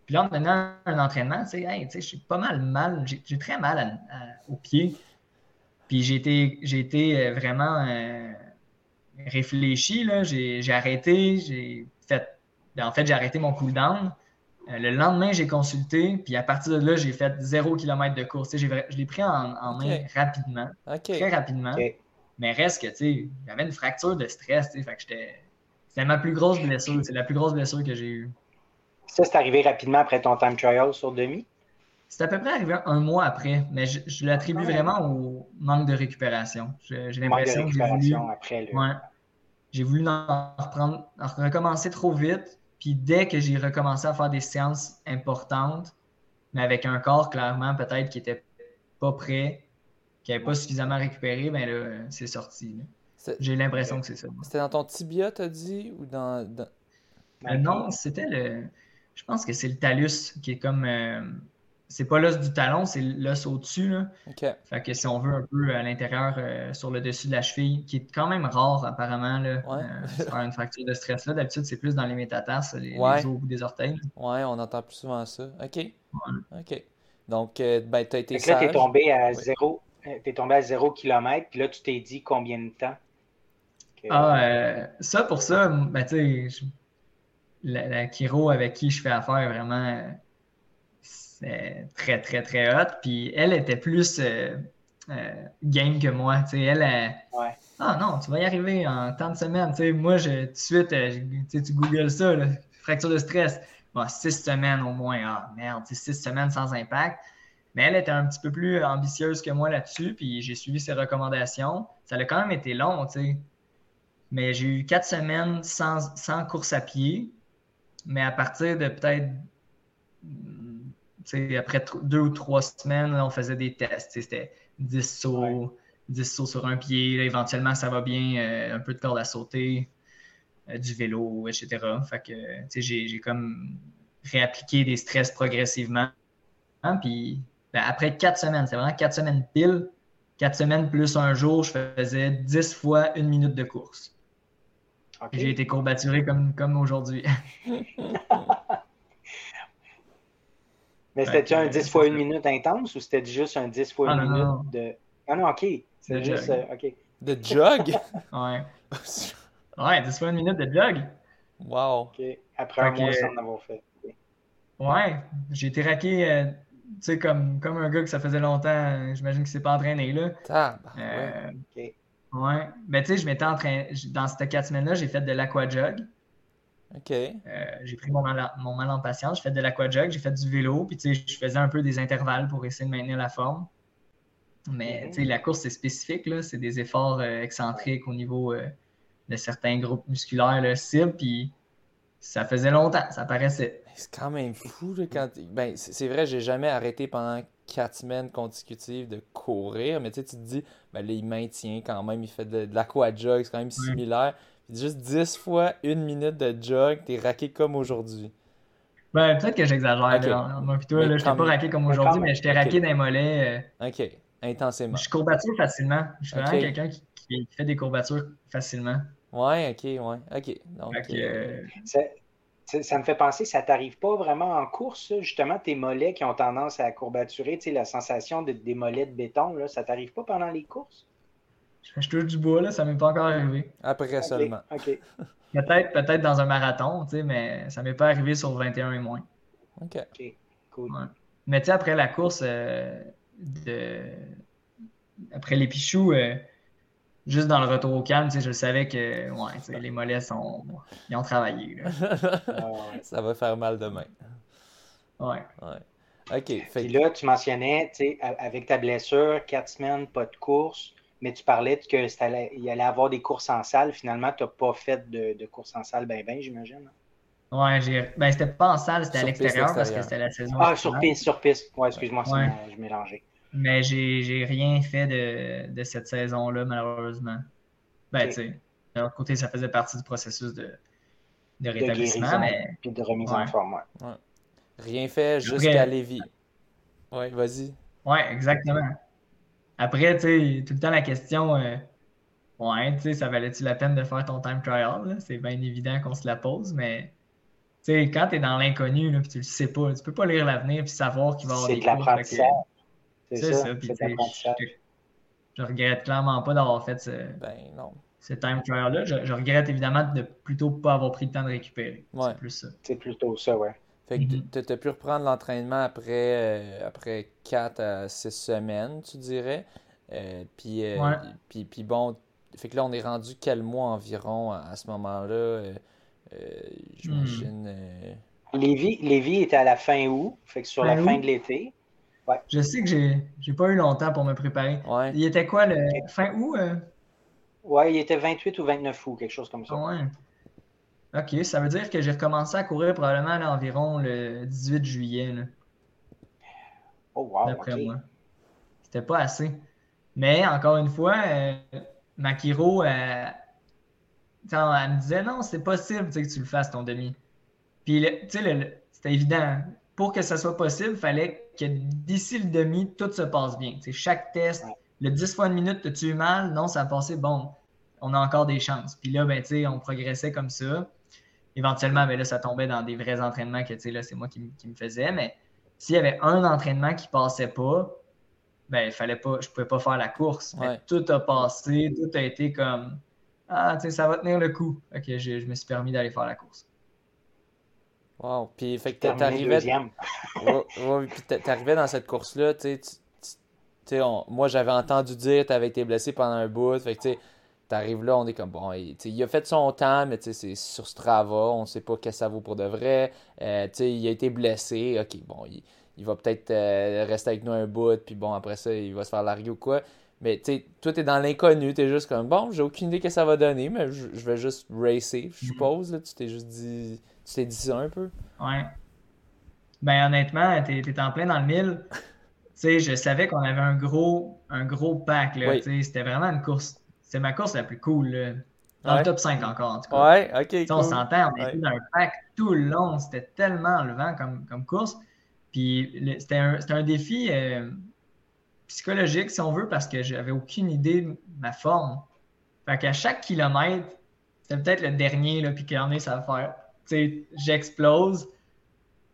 Puis là, en tenant un entraînement, tu sais, j'ai pas mal mal, j'ai très mal au pied. Puis j'ai été, j'ai été euh, vraiment euh, réfléchi, là. J'ai arrêté, j'ai fait, en fait, j'ai arrêté mon cooldown. Euh, le lendemain, j'ai consulté, puis à partir de là, j'ai fait 0 km de course. Je l'ai pris en, main rapidement, très rapidement. Mais reste que, tu sais, j'avais une fracture de stress, tu sais, C'était ma plus grosse blessure, c'est la plus grosse blessure que j'ai eue. Ça, c'est arrivé rapidement après ton time trial sur demi? C'est à peu près arrivé un mois après, mais je, l'attribue vraiment au manque de récupération. J'ai l'impression que j'ai voulu... Après j'ai voulu en reprendre, en recommencer trop vite, puis dès que j'ai recommencé à faire des séances importantes, mais avec un corps clairement peut-être qui n'était pas prêt, qui n'avait pas suffisamment récupéré, ben là, c'est sorti. J'ai l'impression que c'est ça. C'était dans ton tibia, t'as dit, ou dans... Euh, non, c'était le... Je pense que c'est le talus qui est comme... Euh, c'est pas l'os du talon, c'est l'os au-dessus. Là. Fait que si on veut un peu à l'intérieur, euh, sur le dessus de la cheville, qui est quand même rare apparemment, là, euh, faire une fracture de stress là. D'habitude, c'est plus dans les métatarses, les, os au bout des orteils. Ouais, on entend plus souvent ça. OK. OK. Donc, euh, ben, tu as été là, tu es tombé à zéro. Es tombé à 0 km, puis là, tu t'es dit combien de temps? Ah, ça, pour ça, ben, tu sais, la, la Kiro avec qui je fais affaire, vraiment, très, très, très hot. Puis elle était plus euh, euh, game que moi. Tu sais, elle, ouais. Ah non, tu vas y arriver en tant de semaines. Tu sais, moi, je, tout de suite, euh, tu googles ça, fracture de stress. Bon, six semaines au moins. Ah merde, six semaines sans impact. Mais elle était un petit peu plus ambitieuse que moi là-dessus, puis j'ai suivi ses recommandations. Ça a quand même été long, tu sais. Mais j'ai eu quatre semaines sans, sans course à pied. Mais à partir de peut-être après deux ou trois semaines, on faisait des tests. C'était 10 sauts, 10 sauts sur un pied. éventuellement, ça va bien, euh, un peu de corde à sauter, euh, du vélo, etc. Fait que j'ai comme réappliqué des stress progressivement. Puis ben, après quatre semaines, c'est vraiment quatre semaines pile. Quatre semaines plus un jour, je faisais 10 fois une minute de course. J'ai été courbaturé comme, comme aujourd'hui. Mais c'était-tu un 10 fois une minute intense ou c'était juste un 10 fois une ah, minute de. Ah non, ok. C'est juste. Euh, ok. De jog? ouais. ouais, 10 fois une minute de jog. Wow. Ok. Après un mois sans en avoir fait. Ouais, j'ai été raqué, euh, tu sais, comme, comme un gars que ça faisait longtemps, j'imagine qu'il s'est pas entraîné là. Ah, euh, ouais. Ouais. Ben, tu sais, je m'étais entraîné, dans ces quatre semaines-là, j'ai fait de l'aquajog. Euh, j'ai pris mon mal, mon mal en patience, j'ai fait de l'aquajog, j'ai fait du vélo, puis tu sais, je faisais un peu des intervalles pour essayer de maintenir la forme. Mais tu sais, la course, c'est spécifique, là. C'est des efforts euh, excentriques au niveau euh, de certains groupes musculaires, là, cibles, puis ça faisait longtemps, ça paraissait. C'est quand même fou, quand. Ben, c'est vrai, j'ai jamais arrêté pendant quatre semaines consécutives de courir, mais tu sais, tu te dis, ben là, il maintient quand même, il fait de, l'aqua-jog, c'est quand même similaire. Juste 10 fois une minute de jog, t'es raqué comme aujourd'hui. Ben, peut-être que j'exagère. Okay. Moi, toi, là, je t'ai pas raqué comme aujourd'hui, mais je t'ai raqué dans les mollets. Euh, ok, intensément. Je courbature facilement. Je suis vraiment quelqu'un qui, qui, fait des courbatures facilement. Ouais, ok, ouais. Ok. Donc, euh, ça, me fait penser, ça t'arrive pas vraiment en course, justement, tes mollets qui ont tendance à courbaturer, tu sais, la sensation de, des mollets de béton, là, ça t'arrive pas pendant les courses? Je, touche du bois, là, ça m'est pas encore arrivé. Après seulement. OK. Peut-être peut dans un marathon, tu sais, mais ça m'est pas arrivé sur 21 et moins. OK. OK, cool. Mais tu sais, après la course, euh, de... après les pichous, euh, juste dans le retour au calme, je savais que ouais, les mollets sont. Ils ont travaillé. Ça va faire mal demain. Ouais. ouais. OK. Puis là, tu mentionnais, avec ta blessure, quatre semaines, pas de course, mais tu parlais qu'il allait, allait avoir des courses en salle. Finalement, tu n'as pas fait de, de course en salle, ben, ben, j'imagine. Ouais, j'ai. Ben, c'était pas en salle, c'était à l'extérieur parce que c'était la saison. Ah, sur piste, sur piste. Ouais, excuse-moi, je mélangeais. Mais j'ai rien fait de, de cette saison-là, malheureusement. Ben, tu sais, de l'autre côté, ça faisait partie du processus de, de rétablissement. mais... Puis de remise en forme, ouais. Rien fait jusqu'à Lévis. Ouais, vas-y. Ouais, exactement. Après, tu sais, tout le temps la question, euh, ouais, tu sais, ça valait-tu la peine de faire ton time trial? C'est bien évident qu'on se la pose, mais tu sais, quand tu es dans l'inconnu, puis tu le sais pas, tu peux pas lire l'avenir puis savoir qu'il va y avoir des C'est de l'apprentissage. C'est ça. ça. je, je, regrette clairement pas d'avoir fait ce, ben, non. ce time trial-là. Je, regrette évidemment de plutôt pas avoir pris le temps de récupérer. C'est plus ça. C'est plutôt ça, ouais. Fait que mm-hmm. tu as pu reprendre l'entraînement après, euh, après 4 à 6 semaines, tu dirais. Euh, puis, euh, puis, puis, bon, fait que là, on est rendu quel mois environ à, ce moment-là? J'imagine. Hmm. Lévi, Lévi était à la fin août, fait que sur la fin de l'été. Je sais que j'ai pas eu longtemps pour me préparer. Il était quoi, le fin août? Euh? Ouais, il était 28 ou 29 août, quelque chose comme ça. Ouais. OK, ça veut dire que j'ai recommencé à courir probablement à environ le 18 juillet. Là. Oh, wow. D'après moi. C'était pas assez. Mais encore une fois, euh, Makiro, euh, elle me disait non, c'est possible que tu le fasses ton demi. Puis, tu sais, c'était évident pour que ça soit possible, il fallait que d'ici le demi, tout se passe bien. chaque test, le 10 fois une minute, as-tu eu mal? Non, ça a passé, bon, on a encore des chances. Puis là, ben, on progressait comme ça. Éventuellement, ben, là, ça tombait dans des vrais entraînements que là, c'est moi qui, me faisais. Mais s'il y avait un entraînement qui passait pas, ben, il fallait pas, je pouvais pas faire la course. tout a passé, tout a été comme Ah, ça va tenir le coup. Ok, je me suis permis d'aller faire la course. Wow. Puis, fait que t'arrivais. t'arrivais dans cette course-là, tu sais. Moi, j'avais entendu dire que t'avais été blessé pendant un bout. Fait que, tu t'arrives là, on est comme, bon, il, il a fait son temps, mais c'est sur Strava, on sait pas ce que ça vaut pour de vrai. Euh, il a été blessé, ok, bon, il, va peut-être euh, rester avec nous un bout, puis bon, après ça, il va se faire larguer ou quoi. Mais tu sais, toi, t'es dans l'inconnu, t'es juste comme, bon, j'ai aucune idée que ça va donner, mais je, vais juste racer, je mm-hmm. suppose. Là, tu t'es juste dit, tu t'es dit ça un peu? Ouais. Ben honnêtement, t'es en plein dans le mille. tu sais, je savais qu'on avait un gros, un gros pack, là. C'était vraiment une course. C'est ma course la plus cool, là. Dans le top 5 encore, en tout cas. Ouais, ok. On s'entend, on était dans un pack tout le long. C'était tellement enlevant comme, comme course. Puis c'était un, un, défi. Euh, psychologique, si on veut, parce que j'avais aucune idée de ma forme. Fait qu'à chaque kilomètre, c'était peut-être le dernier, là, puis qu'on est, ça va faire. Tu sais, j'explose.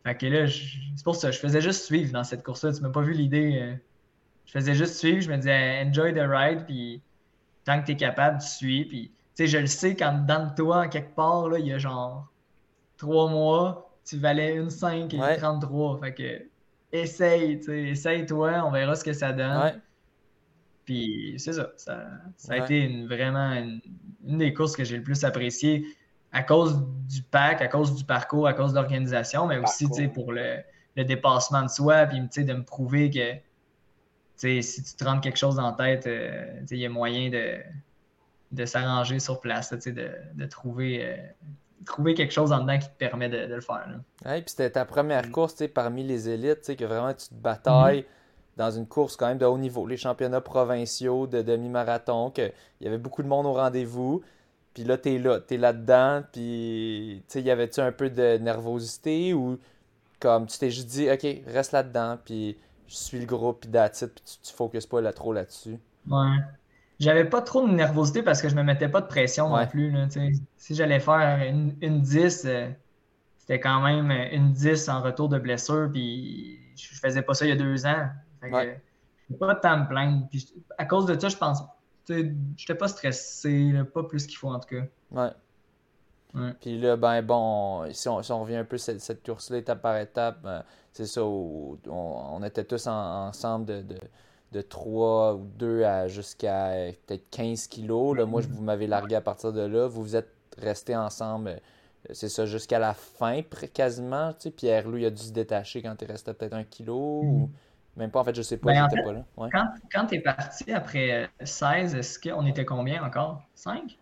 Fait que là, c'est pour ça, je faisais juste suivre dans cette course-là. Tu m'as pas vu l'idée. Euh, je faisais juste suivre, je me disais enjoy the ride, puis tant que tu es capable, tu suis. Puis, tu sais, je le sais quand dans toi, en quelque part, là, il y a genre trois mois, tu valais une 5 et 33. Fait que essaye, essaye-toi, on verra ce que ça donne. Puis c'est ça, ça, a été une, vraiment une, des courses que j'ai le plus appréciées à cause du pack, à cause du parcours, à cause de l'organisation, mais aussi pour le, dépassement de soi, puis de me prouver que si tu te rends quelque chose en tête, euh, il y a moyen de, de s'arranger sur place, de, de, trouver euh, trouver quelque chose en dedans qui te permet de, le faire. puis c'était ta première mm. course parmi les élites, que vraiment tu te batailles mm-hmm. dans une course quand même de haut niveau. Les championnats provinciaux de demi-marathon, qu'il y avait beaucoup de monde au rendez-vous. Puis là, t'es là, t'es là-dedans, puis tu sais, y avait-tu un peu de nervosité ou comme tu t'es juste dit, ok, reste là-dedans, puis je suis le groupe, puis that's puis tu, tu focuses pas là, trop là-dessus? Ouais. J'avais pas trop de nervosité parce que je me mettais pas de pression non plus. Là, si j'allais faire une, une 10, euh, c'était quand même une 10 en retour de blessure, puis je faisais pas ça il y a deux ans. Fait que, pas de temps à me plaindre. Puis, à cause de ça, je pense j'étais pas stressé, pas plus qu'il faut en tout cas. Ouais. Puis là, ben bon, si on, si on revient un peu cette, cette course-là étape par étape, ben, c'est ça, on, on, était tous ensemble de, de, de, 3 ou 2 à jusqu'à euh, peut-être 15 kilos. Là, moi, je, vous m'avez largué à partir de là. Vous vous êtes restés ensemble, euh, c'est ça, jusqu'à la fin, quasiment. Tu sais, Pierre-Louis a dû se détacher quand il restait peut-être un kilo. Ou... Mm. Même pas, en fait, je sais pas, ben, pas là. Quand, quand tu es parti après 16, est-ce qu'on était combien encore? 5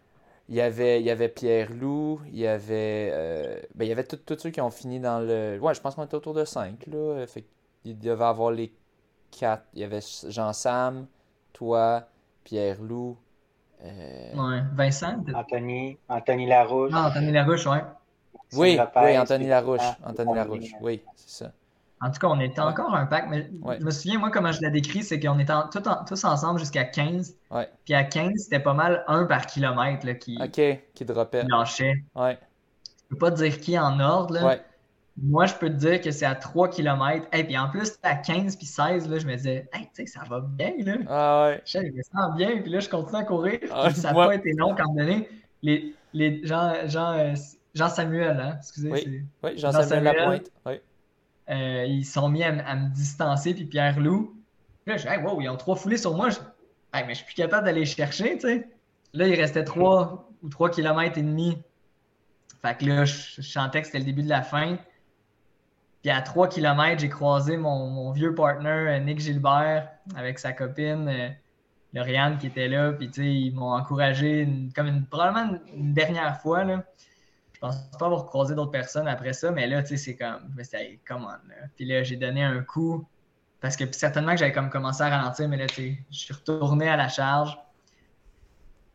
il y avait, il y avait Pierre Loup, il y avait, euh, ben, il y avait tous ceux qui ont fini dans le. Ouais, je pense qu'on était autour de 5. Là. Fait il devait avoir les 4. Il y avait Jean-Sam, toi, Pierre Loup. Euh... Ouais, Vincent. Anthony, Anthony Larouche. Ah, Anthony Larouche, ouais. Oui, oui, Anthony Larouche. Anthony Larouche, oui, c'est ça. En tout cas, on était encore un pack, mais je me souviens, moi, comment je l'ai décrit, c'est qu'on était tous ensemble jusqu'à 15. Puis à 15, c'était pas mal un par kilomètre là, qui, OK, qui dropait. lâchait. Ouais. Je peux pas te dire qui en ordre. Là. Moi, je peux te dire que c'est à 3 km. Et puis en plus, à 15 puis 16, là, je me disais, hey, tu sais, ça va bien. Là. Ah ouais. Je me sens bien. Puis là, je continue à courir. Ah, ça n'a pas été long quand donné. Les, les Jean, Jean, euh, Jean Samuel, hein, excusez. Oui, oui Jean, Samuel, Samuel Lapointe. Oui. Euh, ils sont mis à, me distancer, puis Pierre Loup. Là, je dis, hey, wow, ils ont trois foulées sur moi. Je... Hey, mais je suis plus capable d'aller chercher, tu sais. Là, il restait trois ou trois kilomètres et demi. Fait que là, je, chantais que c'était le début de la fin. Puis à 3 km, j'ai croisé mon, vieux partner euh, Nick Gilbert avec sa copine euh, Lauriane qui était là. Puis tu sais, ils m'ont encouragé comme une, probablement une dernière fois. Là. Je pense pas avoir croisé d'autres personnes après ça, mais là, tu sais, c'est comme, suis dit, come on. Puis là, j'ai donné un coup, parce que certainement que j'avais comme commencé à ralentir, mais là, tu sais, je suis retourné à la charge.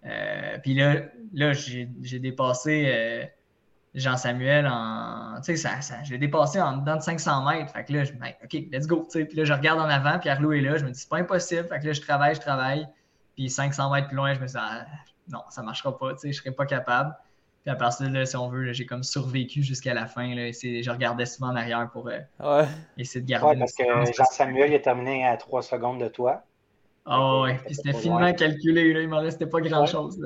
Euh, puis là, là j'ai dépassé euh, Jean-Samuel en. Tu sais, ça, l'ai dépassé en dedans de 500 mètres. Fait que là, je me dis, OK, let's go. Tu sais, puis là, je regarde en avant, Pierre-Loup est là. Je me dis, c'est pas impossible. Fait que là, je travaille, je travaille. Puis 500 mètres plus loin, je me dis, ah, non, ça marchera pas. Tu sais, je serai pas capable. Puis à partir de là, si on veut, j'ai comme survécu jusqu'à la fin. Là, je regardais souvent en arrière pour euh, essayer de garder. Ouais, parce que Jean-Samuel est terminé à 3 secondes de toi. Ah oh, ouais, puis c'était finement calculé, là, il m'en restait pas grand-chose.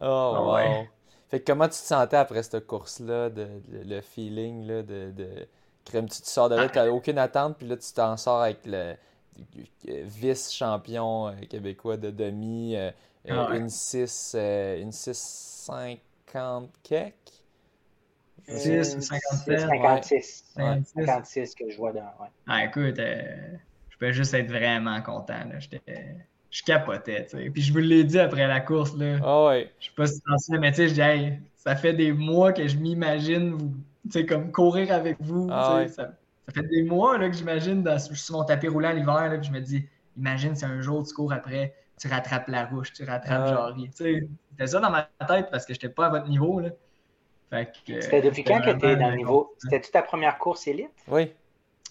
oh, wow. Ouais. Fait que comment tu te sentais après cette course-là, de, le feeling là, de, de... Crème, tu te sors de là, tu n'as aucune attente, puis là tu t'en sors avec le vice-champion euh, québécois de demi. Euh, ah une 6, euh, une 650 kek. 6 ou 57. 56. 56 que je vois dans. Ouais. Ah, écoute, euh, je peux juste être vraiment content. Là. Je capotais, tu sais. Puis je vous l'ai dit après la course, là. Ah ouais. Je sais pas si tu sais, mais tu sais, je dis, hey, ça fait des mois que je m'imagine, tu sais, comme courir avec vous. Ah ouais. ça, ça, fait des mois là, que j'imagine sur mon tapis roulant l'hiver, puis je me dis, imagine si un jour tu cours après tu rattrapes la rouche, tu rattrapes ah. Jarry. C'était ça dans ma tête parce que je n'étais pas à votre niveau. Là. C'était depuis quand que tu es dans le niveau? C'était-tu ta première course élite? Oui.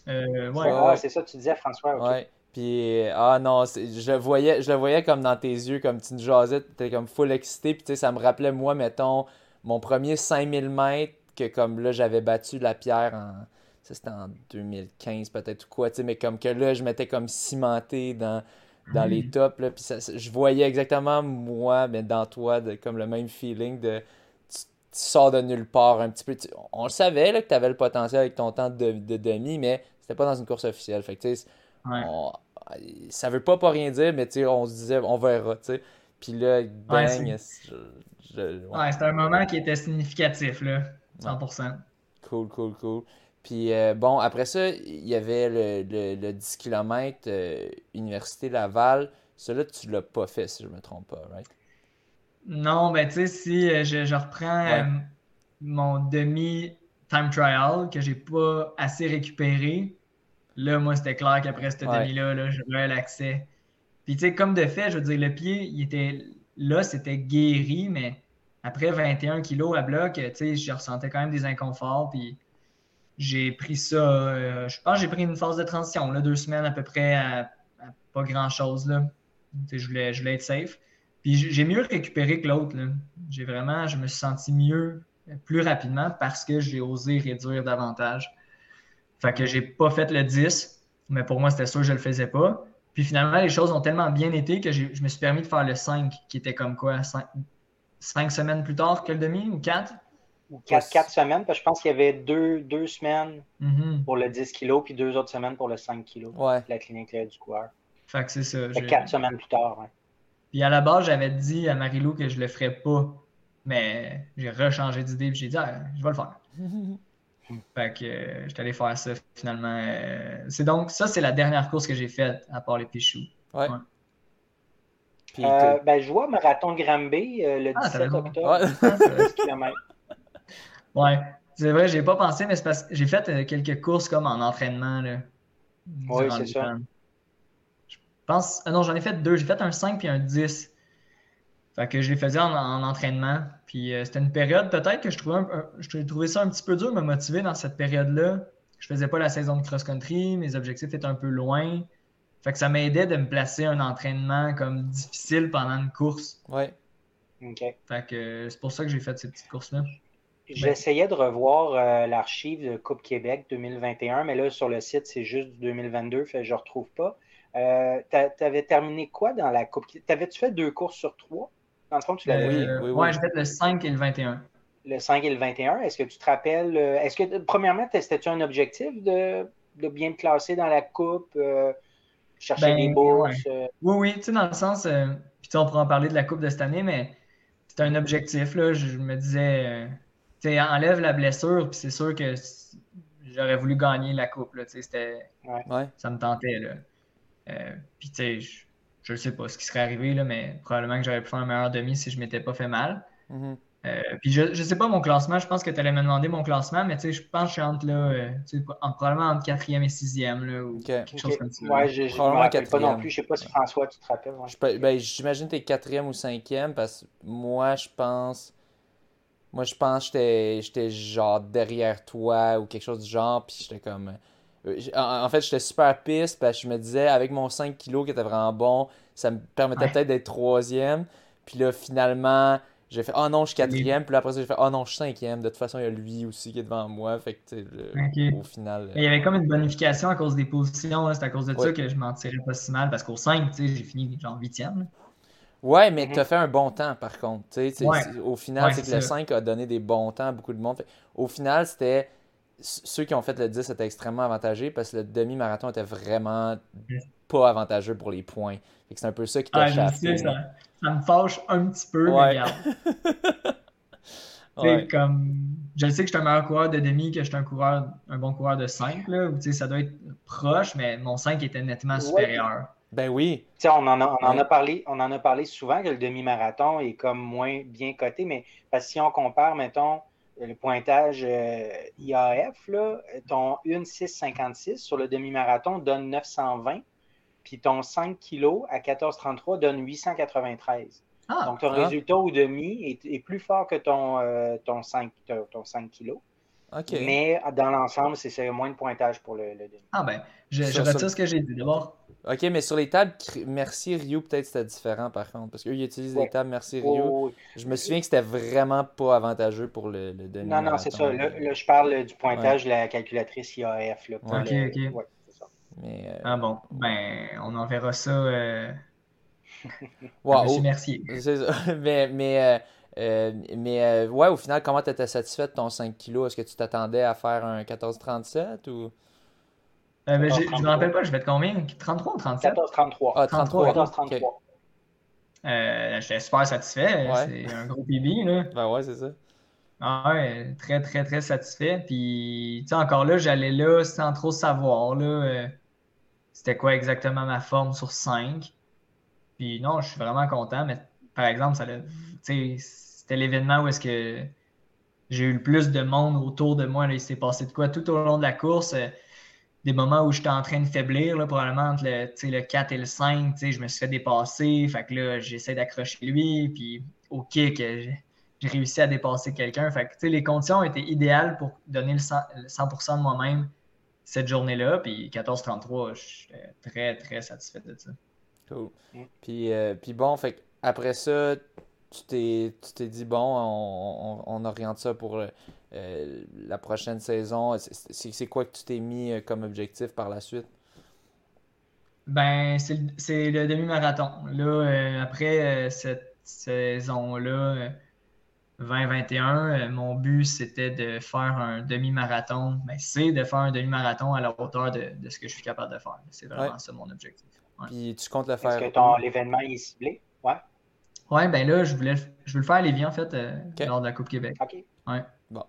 Euh, ouais. Ah, c'est ça que tu disais, François. Oui. Puis, ah non, je le, voyais, je le voyais comme dans tes yeux, comme tu jasais, tu étais comme full excité. Puis, tu sais, ça me rappelait, moi, mettons, mon premier 5000 mètres, que comme là, j'avais battu la pierre en. Ça, c'était en 2015, peut-être ou quoi, tu sais, mais comme que là, je m'étais comme cimenté dans dans les mm. tops. Là, puis je voyais exactement moi, mais dans toi, de, comme le même feeling de tu, sors de nulle part un petit peu. on le savait là, que tu avais le potentiel avec ton temps de, de demi, mais c'était pas dans une course officielle. Fait que, ça veut pas pas rien dire, mais on se disait on verra. sais Puis là, bang, ouais, c'était un moment qui était significatif, là, 100%. Cool, cool, cool. Puis euh, bon, après ça, il y avait le, le, 10 km euh, Université Laval. Celui-là, tu l'as pas fait, si je me trompe pas, right? Non, ben tu sais, si euh, je, reprends mon demi-time trial que j'ai pas assez récupéré, là, moi, c'était clair qu'après cette demi-là, là, j'aurais l'accès. Puis tu sais, comme de fait, je veux dire, le pied, il était là, c'était guéri, mais après 21 kilos à bloc, tu sais, je ressentais quand même des inconforts. Puis j'ai pris ça, euh, je pense que j'ai pris une phase de transition, là, deux semaines à peu près à, pas grand-chose. Je voulais, je voulais être safe. Puis j'ai mieux récupéré que l'autre. J'ai vraiment, je me suis senti mieux plus rapidement parce que j'ai osé réduire davantage. Fait que j'ai pas fait le 10, mais pour moi, c'était sûr que je le faisais pas. Puis finalement, les choses ont tellement bien été que je me suis permis de faire le 5, qui était comme quoi, 5, semaines plus tard que le demi ou 4? Ou 4, semaines, parce que je pense qu'il y avait deux, deux semaines mm-hmm. pour le 10 kg, puis deux autres semaines pour le 5 kg. Ouais. La clinique du coureur. Fait que c'est ça. Fait 4 semaines plus tard, ouais. Puis à la base, j'avais dit à Marilou que je le ferais pas, mais j'ai rechangé d'idée, puis j'ai dit, ah, je vais le faire. Fait que euh, j'étais allé faire ça finalement. Euh, c'est donc, ça, c'est la dernière course que j'ai faite à part les Pichou. Ouais. Euh, ben, je vois Marathon Granby le 17 ah, octobre. Ouais, ouais. c'est vrai, j'ai pas pensé, mais c'est parce que j'ai fait quelques courses comme en entraînement. Là, oui, c'est ça. Je pense. non, j'en ai fait deux. J'ai fait un 5 puis un 10. Fait que je les faisais en, entraînement. Puis euh, c'était une période, peut-être que je trouvais, je trouvais ça un petit peu dur de me motiver dans cette période-là. Je faisais pas la saison de cross-country, mes objectifs étaient un peu loin. Fait que ça m'aidait de me placer un entraînement comme difficile pendant une course. Ouais. OK. Fait que euh, c'est pour ça que j'ai fait ces petites courses-là. J'essayais de revoir euh, l'archive de Coupe Québec 2021, mais là, sur le site, c'est juste du 2022, fait que je ne retrouve pas. Euh, tu avais terminé quoi dans la Coupe T'avais-tu fait deux courses sur trois? Dans le fond, tu l'avais oui, oui, oui, j'ai fait le 5 et le 21. Le 5 et le 21. Est-ce que tu te rappelles, euh, est-ce que, premièrement, c'était-tu un objectif de, de, bien te classer dans la coupe, euh, chercher des bourses? Euh? Oui, oui, tu sais, dans le sens, puis on pourra en parler de la coupe de cette année, mais c'était un objectif, là. Je me disais, sais, enlève la blessure, puis c'est sûr que j'aurais voulu gagner la coupe, là, c'était... Ouais. Ça me tentait, là. puis, tu sais, je ne sais pas ce qui serait arrivé, là, mais probablement que j'aurais pu faire un meilleur demi si je ne m'étais pas fait mal. Mm-hmm. Euh, puis je ne sais pas mon classement, je pense que tu allais me demander mon classement, mais je pense que je suis entre là, euh, probablement entre quatrième et sixième là, ou quelque chose comme ça. Ouais, je ne me rappelle pas non plus. Je ne sais pas si François, tu te rappelles. Ben, j'imagine que tu es quatrième ou cinquième parce que moi, je pense. Moi, je pense que j'étais genre derrière toi ou quelque chose du genre, puis j'étais comme. Euh, en, fait, j'étais super piste parce que je me disais, avec mon 5 kg qui était vraiment bon, ça me permettait peut-être d'être troisième. Puis là, finalement, j'ai fait, oh non, je suis quatrième. Puis là, après ça, j'ai fait, oh non, je suis cinquième. De toute façon, il y a lui aussi qui est devant moi. Fait que, au final. Il y avait comme une bonification à cause des positions. C'est à cause de ça que je m'en tirais pas si mal parce qu'au 5, j'ai fini genre huitième. Ouais, mais mhm. tu as fait un bon temps par contre. Au final, c'est que le 5 a donné des bons temps à beaucoup de monde. au final, c'était ceux qui ont fait le 10 étaient extrêmement avantagés parce que le demi-marathon était vraiment pas avantageux pour les points. C'est un peu ça qui t'a ah, ça, me fâche un petit peu, mais regarde. comme... Je sais que je suis un meilleur coureur de demi que je suis un, coureur, un bon coureur de 5. Là, ça doit être proche, mais mon 5 était nettement supérieur. Ben oui. on en, a, on, en a parlé, on en a parlé souvent que le demi-marathon est comme moins bien coté, mais parce que si on compare, mettons, le pointage euh, IAF, là, ton 1,656 sur le demi-marathon donne 920, puis ton 5 kg à 14,33 donne 893. Ah, Donc, ton ah. résultat au demi est, plus fort que ton, euh, ton, 5, ton 5 kg. Mais dans l'ensemble, c'est moins de pointage pour le, demi. Ah ben, je, je retire ce que j'ai dit d'abord. Ok, mais sur les tables Merci Rio, peut-être c'était différent par contre. Parce qu'eux, ils utilisent les tables Merci Rio. Je me souviens que c'était vraiment pas avantageux pour le, le demi Non, non, c'est ça. Là, je parle du pointage de la calculatrice IAF. Là, ok, ok. Mais, euh, Ah bon, ben, on en verra ça. Euh... wow. Monsieur Mercier. C'est ça. mais, mais euh, mais euh, ouais, au final, comment tu étais satisfait de ton 5 kg Est-ce que tu t'attendais à faire un 14,37 ou? Euh, ben, je ne me rappelle pas, je vais être combien? 33 ou 37 14,33. Ah, 33. 14,33. Euh, J'étais super satisfait. C'est un gros PB. Là. Ben ouais, c'est ça. Ah ouais, très, très, très satisfait. Puis, tu sais, encore là, j'allais là sans trop savoir. là C'était quoi exactement ma forme sur 5. Puis non, je suis vraiment content. Mais par exemple, c'était l'événement où est-ce que j'ai eu le plus de monde autour de moi. Là, il s'est passé de quoi tout au long de la course. Euh, des moments où j'étais en train de faiblir, probablement entre le, le 4 et le 5, je me suis fait dépasser. Fait que là, j'essaie d'accrocher lui. Puis au kick, j'ai réussi à dépasser quelqu'un. Fait que les conditions étaient idéales pour donner le 100%, de moi-même cette journée-là. Puis 14-33, je suis très, très satisfait de ça. Cool. Puis, euh, puis bon, fait après ça, tu t'es dit, bon, on, on, oriente ça pour euh, la prochaine saison. C'est quoi que tu t'es mis euh, comme objectif par la suite? Ben, c'est le demi-marathon. Là, après cette saison-là, 2021, mon but, c'était de faire un demi-marathon. Ben, c'est de faire un demi-marathon à la hauteur de, ce que je suis capable de faire. C'est vraiment ça mon objectif. Puis tu comptes le faire. Est-ce que l'événement est ciblé? Ouais. Ouais, ben là, je voulais je veux le faire à Lévis, en fait, euh, lors de la Coupe Québec. OK. Ouais. Bon.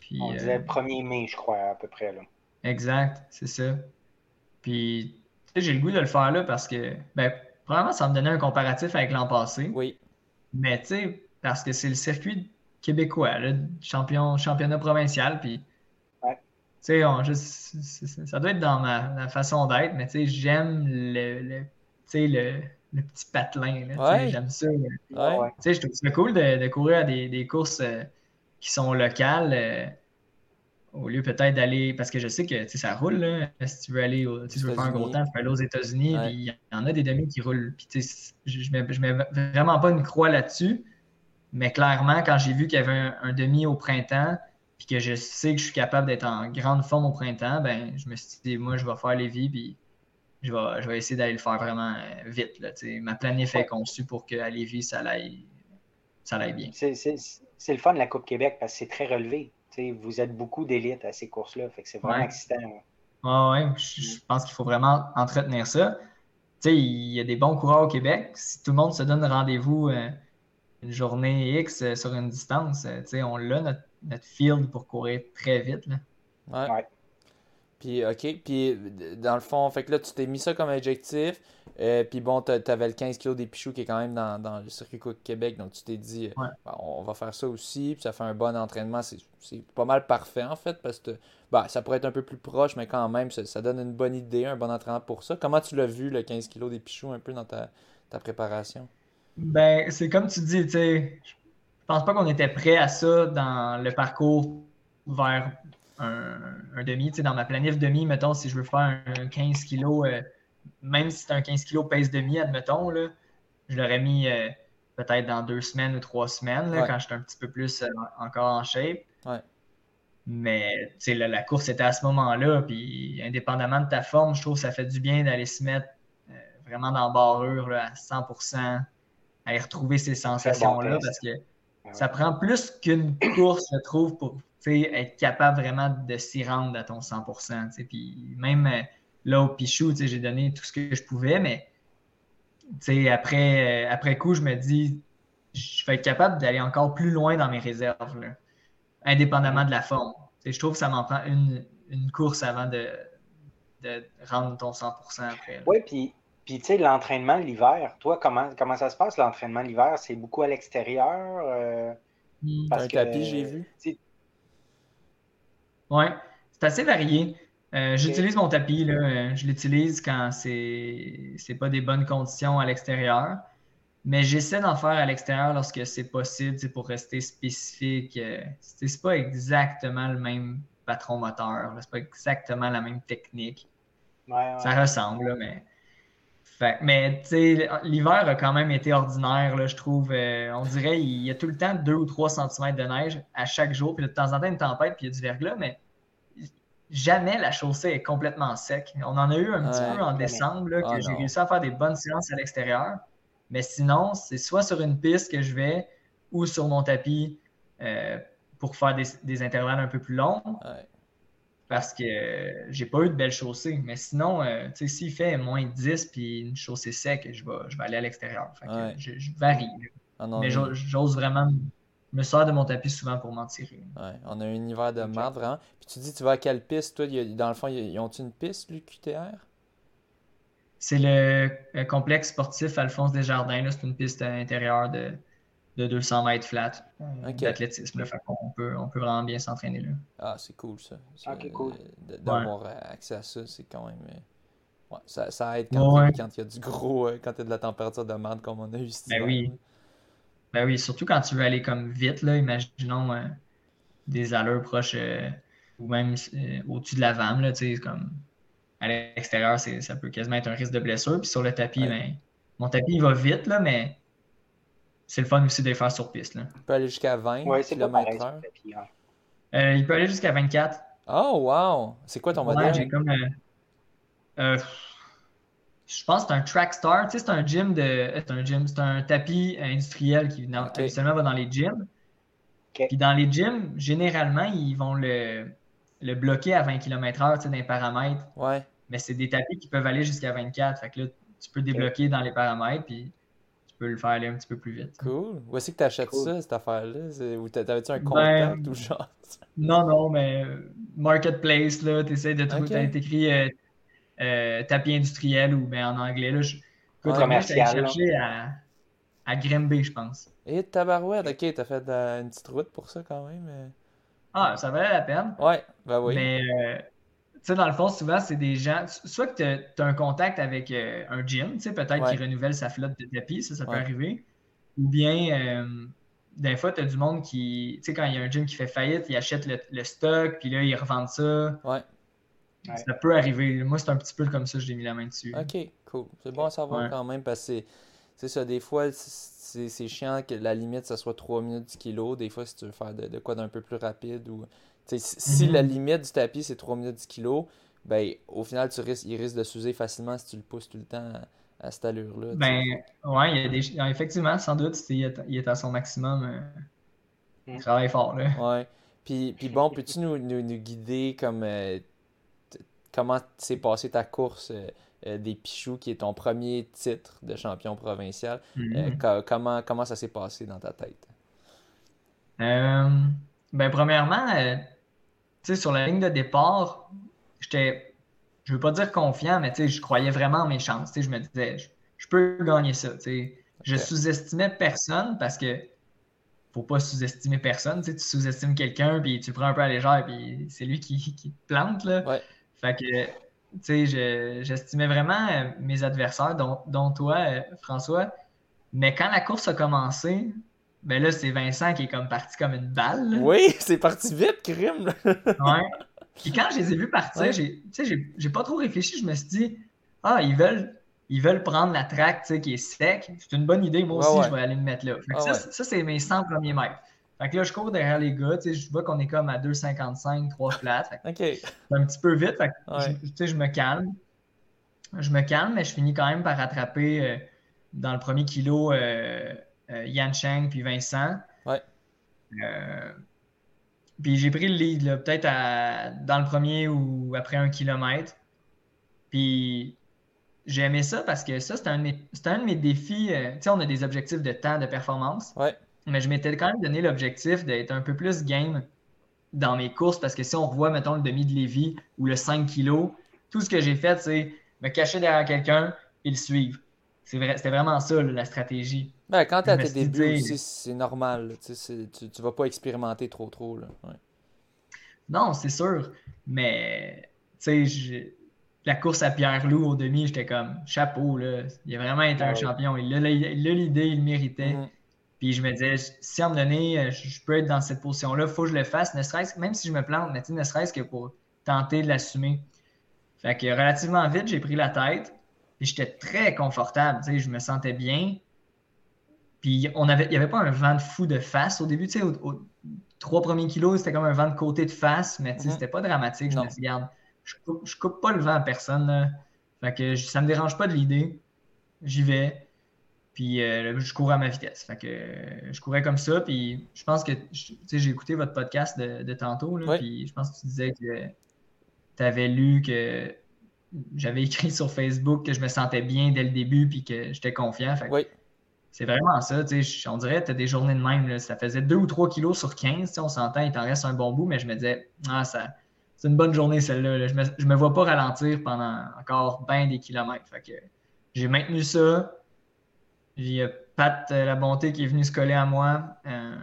Puis, On disait 1er euh, mai, je crois, à peu près. Là. Exact, c'est ça. Puis, tu sais, j'ai le goût de le faire là parce que, ben, probablement, ça me donnait un comparatif avec l'an passé. Oui. Mais, tu sais, parce que c'est le circuit québécois, le champion, championnat provincial, puis tu sais, ça doit être dans ma, façon d'être, mais tu sais, j'aime le, le, le, le, petit patelin. Là, J'aime ça. Tu sais, je trouve ça cool de, de courir à des, des courses euh, qui sont locales. Euh, au lieu peut-être d'aller. Parce que je sais que ça roule. Là, si tu veux aller au, tu veux faire un gros temps, tu peux aller aux États-Unis. Il y en a des demi qui roulent. Puis, je ne mets, je mets vraiment pas une croix là-dessus. Mais clairement, quand j'ai vu qu'il y avait un demi au printemps, puis que je sais que je suis capable d'être en grande forme au printemps, ben je me suis dit, moi, je vais faire les vies, puis je vais, je vais essayer d'aller le faire vraiment euh, vite. Là, ma planif est conçue pour qu'à Lévis, ça aille, ça aille bien. C'est le fun de la Coupe Québec parce que c'est très relevé. vous êtes beaucoup d'élite à ces courses-là. Fait que c'est vraiment excitant. Ouais, je, pense qu'il faut vraiment entretenir ça. il y a des bons coureurs au Québec. Si tout le monde se donne rendez-vous euh, une journée X euh, sur une distance, on l'a notre notre field pour courir très vite. Là. Ouais. Puis, OK. Puis, dans le fond, fait que là, tu t'es mis ça comme objectif. Euh, puis bon, tu avais le 15 kg des pichous qui est quand même dans, dans le circuit Québec. Donc, tu t'es dit, euh, on va faire ça aussi. Puis, ça fait un bon entraînement. C'est pas mal parfait, en fait, parce que bah, ça pourrait être un peu plus proche, mais quand même, ça, donne une bonne idée, un bon entraînement pour ça. Comment tu l'as vu, le 15 kg des pichous, un peu dans ta, ta préparation? Ben, c'est comme tu dis, tu sais, je pense pas qu'on était prêt à ça dans le parcours vers un, demi. Tu sais, dans ma planif demi, mettons, si je veux faire un 15 kg, euh, même si c'est un 15 kg pèse demi, admettons, là, je l'aurais mis euh, peut-être dans deux semaines ou trois semaines, quand j'étais un petit peu plus euh, encore en shape. Mais tu sais, la, course était à ce moment-là, puis indépendamment de ta forme, je trouve que ça fait du bien d'aller se mettre vraiment dans la barrure à 100%, aller retrouver ces sensations-là, parce que ça prend plus qu'une course, je trouve, pour être capable vraiment de s'y rendre à ton 100%. Puis même euh, là au Pichou, j'ai donné tout ce que je pouvais, mais après, euh, après coup, je me dis, je vais être capable d'aller encore plus loin dans mes réserves, indépendamment de la forme. je trouve que ça m'en prend une, course avant de, de rendre ton 100% après. Oui, puis puis, tu sais, l'entraînement l'hiver, toi, comment, comment ça se passe, l'entraînement l'hiver? C'est beaucoup à l'extérieur? Euh, hmm. un tapis, j'ai vu. Oui, c'est assez varié. Euh, j'utilise mon tapis, là. Euh, je l'utilise quand c'est n'est pas des bonnes conditions à l'extérieur. Mais j'essaie d'en faire à l'extérieur lorsque c'est possible, pour rester spécifique. c'est pas exactement le même patron moteur, c'est pas exactement la même technique. Ça ressemble, mais mais tu sais, l'hiver a quand même été ordinaire, là, je trouve. Euh, on dirait qu'il y a tout le temps 2 ou 3 cm de neige à chaque jour. Puis de temps en temps, une tempête, puis il y a du verglas, mais jamais la chaussée est complètement sec. On en a eu un petit peu en décembre, là, que ah, j'ai réussi à faire des bonnes séances à l'extérieur. Mais sinon, c'est soit sur une piste que je vais ou sur mon tapis euh, pour faire des, des, intervalles un peu plus longs parce que j'ai pas eu de belles chaussées. Mais sinon, euh, s'il fait moins 10 puis une chaussée sec, je vais, je vais aller à l'extérieur. Je, varie. Ah mais j'ose vraiment me sors de mon tapis souvent pour m'en tirer. on a un hiver de merde, vraiment. Puis tu dis, tu vas à quelle piste, toi? dans le fond, ils ont-ils une piste, le QTR? C'est le euh, complexe sportif Alphonse Desjardins. C'est une piste intérieure de, de 200 mètres flat euh, d'athlétisme. On peut, on peut vraiment bien s'entraîner là. Ah, c'est cool ça. Ok, cool. D'avoir accès à ça, c'est quand même. Ouais, ça, ça, aide quand il y a du gros, quand il y a de la température de merde comme on a eu ici. Ben oui. Ben oui, surtout quand tu veux aller comme vite, là, imaginons des allures proches ou même au-dessus de la VAM, là, comme à l'extérieur, ça peut quasiment être un risque de blessure. Puis sur le tapis, ben, mon tapis, il va vite, là, mais c'est le fun aussi de les faire sur piste. Là. Il peut aller jusqu'à 20 ouais, km/h. Euh, il peut aller jusqu'à 24. Oh, wow! C'est quoi ton modèle? J'ai comme. Je pense que c'est un Trackstar. Tu sais, c'est un gym de. C'est un gym, c'est un tapis industriel qui habituellement va dans les gyms. Puis dans les gyms, généralement, ils vont le, le bloquer à 20 km/h dans les paramètres. Ouais. Mais c'est des tapis qui peuvent aller jusqu'à 24. Fait que là, tu peux débloquer dans les paramètres, puis tu peux le faire aller un petit peu plus vite. Cool. Où est-ce que tu achètes ça, cette affaire-là? Ou t'avais-tu un ben, contact ou genre? Non, non, mais euh, Marketplace, là, tu essaies de trouver, okay. Euh, euh, tapis industriel ou ben, en anglais, là. Je, écoute, commercial. chercher à, à Grimby, je pense. Et tabarouette, ok, t'as fait une petite route pour ça quand même. Ah, ça valait la peine. Ouais, ben oui. Mais tu sais, dans le fond, souvent, c'est des gens. Soit que tu as, un contact avec euh, un gym, tu sais, peut-être qu'il renouvelle sa flotte de tapis, ça, ça peut arriver. Ou bien, euh, des fois, tu as du monde qui. Tu sais, quand il y a un gym qui fait faillite, il achète le, stock, puis là, il revend ça. Ouais. Ça peut arriver. Moi, c'est un petit peu comme ça que j'ai mis la main dessus. Ok, cool. C'est bon à savoir quand même parce que c'est ça, des fois, c'est chiant que la limite, ça soit 3 minutes du kilo. Des fois, si tu veux faire de quoi d'un peu plus rapide ou si la mhm. limite du tapis, c'est 3 minutes 10 kg, ben, au final, tu risques, il risque de s'user facilement si tu le pousses tout le temps à, cette allure-là. Ben, ouais, il y a des... effectivement, sans doute, il est, à son maximum. Euh, il travaille fort. Là. Ouais. Puis, puis bon, peux-tu nous, nous, guider comme euh, comment s'est passé ta course euh, des Pichoux, qui est ton premier titre de champion provincial? Mhm. comment, comment ça s'est passé dans ta tête? ben, premièrement, sur la ligne de départ, j'étais, je veux pas dire confiant, mais je croyais vraiment en mes chances. Je me disais, je, peux gagner ça. Je sous-estimais personne parce que faut pas sous-estimer personne. Tu sous-estimes quelqu'un, puis tu prends un peu à légère, puis c'est lui qui, qui, te plante. Là. Fait que, tu sais, j'estimais vraiment euh, mes adversaires, dont, toi, euh, François. Mais quand la course a commencé, ben là, c'est Vincent qui est comme parti comme une balle. Oui, c'est parti vite, crime. ouais. Puis quand je les ai vus partir, j'ai, j'ai pas trop réfléchi. Je me suis dit, ah, ils veulent, ils veulent prendre la track qui est sec. C'est une bonne idée. Moi aussi, je vais aller me mettre là. ça, ça c'est mes 100 premiers mètres. Fait que là, je cours derrière les gars. Je vois qu'on est comme à 2,55, 3 flats. OK. C'est un petit peu vite. Fait que, je, je me calme. Je me calme, mais je finis quand même par rattraper euh, dans le premier kilo. Euh, euh, Yan Cheng puis Vincent. Ouais. Puis j'ai pris le lead, peut-être dans le premier ou après un kilomètre. Puis j'ai aimé ça parce que ça, c'était un, un, de mes défis. Tu sais, on a des objectifs de temps, de performance. Ouais. Mais je m'étais quand même donné l'objectif d'être un peu plus game dans mes courses parce que si on revoit, mettons, le demi de Lévis ou le 5 kg, tout ce que j'ai fait, c'est me cacher derrière quelqu'un et le suivre. C'était vraiment ça, la stratégie. Ben, quand tu à tes débuts c'est normal. tu, tu vas pas expérimenter trop trop. Là. Non, c'est sûr. Mais la course à Pierre-Loup au demi, j'étais comme chapeau. Là. Il a vraiment été un ah champion. Il a l'idée, il le méritait. Mm-hmm. Puis je me disais, si à un moment donné, je peux être dans cette position-là, il faut que je le fasse, ne serait-ce même si je me plante, mais ne serait-ce que pour tenter de l'assumer. Fait que relativement vite, j'ai pris la tête. Puis j'étais très confortable. Je me sentais bien. Puis on avait, il n'y avait pas un vent de fou de face au début. Tu sais, aux, trois premiers kilos, c'était comme un vent de côté de face, mais tu mhm. c'était pas dramatique. Je me dit, regarde, je coupe, coupe pas le vent à personne. Là. Fait que ça me dérange pas de l'idée. J'y vais. Puis euh, je cours à ma vitesse. Fait que je courais comme ça. Puis je pense que j'ai écouté votre podcast de, tantôt. Là, Puis je pense que tu disais que tu avais lu que j'avais écrit sur Facebook que je me sentais bien dès le début puis que j'étais confiant. Fait oui. C'est vraiment ça. On dirait que tu as des journées de même. Ça faisait 2 ou 3 kilos sur 15. On s'entend, il t'en reste un bon bout, mais je me disais, ah, ça c'est une bonne journée celle-là. Je, me, je me vois pas ralentir pendant encore bien des kilomètres. Fait que j'ai maintenu ça. Il y a Pat euh, La Bonté qui est venu se coller à moi. Euh,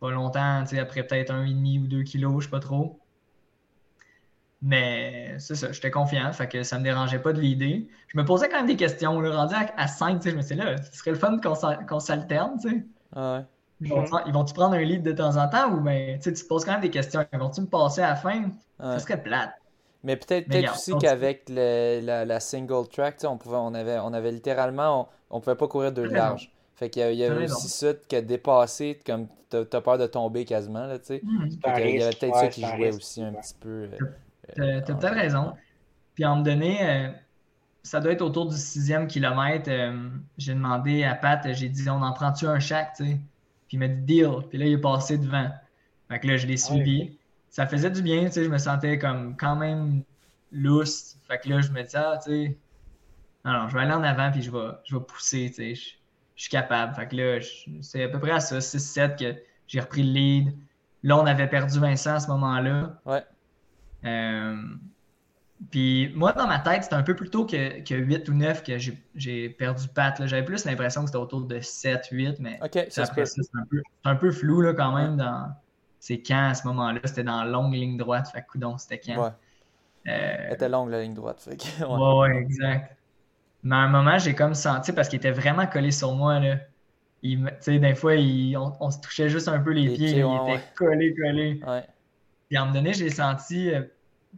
pas longtemps, après peut-être un et demi ou deux kilos, je sais pas trop. Mais c'est ça, j'étais confiant, fait que ça me dérangeait pas de l'idée. Je me posais quand même des questions. le rendu à, 5, je me disais là, ce serait le fun qu'on s'alterne, tu sais. Ah ouais. Ils vont-tu prendre un lead de temps en temps ou ben, tu te poses quand même des questions. Ils vont-tu me passer à la fin? Ça serait plate. Mais peut-être peut aussi qu'avec la, la, single track, on, pouvait, on, avait, on avait littéralement, on, pouvait pas courir de large. Fait qu'il y, avait aussi ça qui a dépassé, comme t'as as peur de tomber quasiment, là, tu sais. Hmm. Il y avait peut-être ça qui jouait aussi un petit peu. Euh, t'as peut-être raison. Puis à un moment donné, euh, ça doit être autour du sixième kilomètre. Euh, j'ai demandé à Pat, j'ai dit, on en prend-tu un chaque, tu sais? Puis il m'a dit deal. Puis là, il est passé devant. Fait que là, je l'ai suivi. Ça faisait du bien, tu sais. Je me sentais comme quand même lousse. Fait que là, je me disais, ah, tu sais, non, non, je vais aller en avant puis je vais, je vais pousser, tu sais. Je, suis capable. Fait que là, c'est à peu près à ça, 6-7 que j'ai repris le lead. Là, on avait perdu Vincent à ce moment-là. Ouais. Euh, puis moi, dans ma tête, c'était un peu plus tôt que, que 8 ou 9 que j'ai perdu Pat. J'avais plus l'impression que c'était autour de 7, 8, mais c'est un, peu flou là, quand même dans c'est quand à ce moment-là? C'était dans la longue ligne droite. Fait que c'était quand? Ouais. Euh... Elle était longue la ligne droite. Fait que... ouais. ouais, exact. Mais à un moment, j'ai comme senti, parce qu'il était vraiment collé sur moi, là. Il, des fois, il, on, se touchait juste un peu les, pieds. il était collé, collé. Ouais. Puis à un moment donné, j'ai senti euh,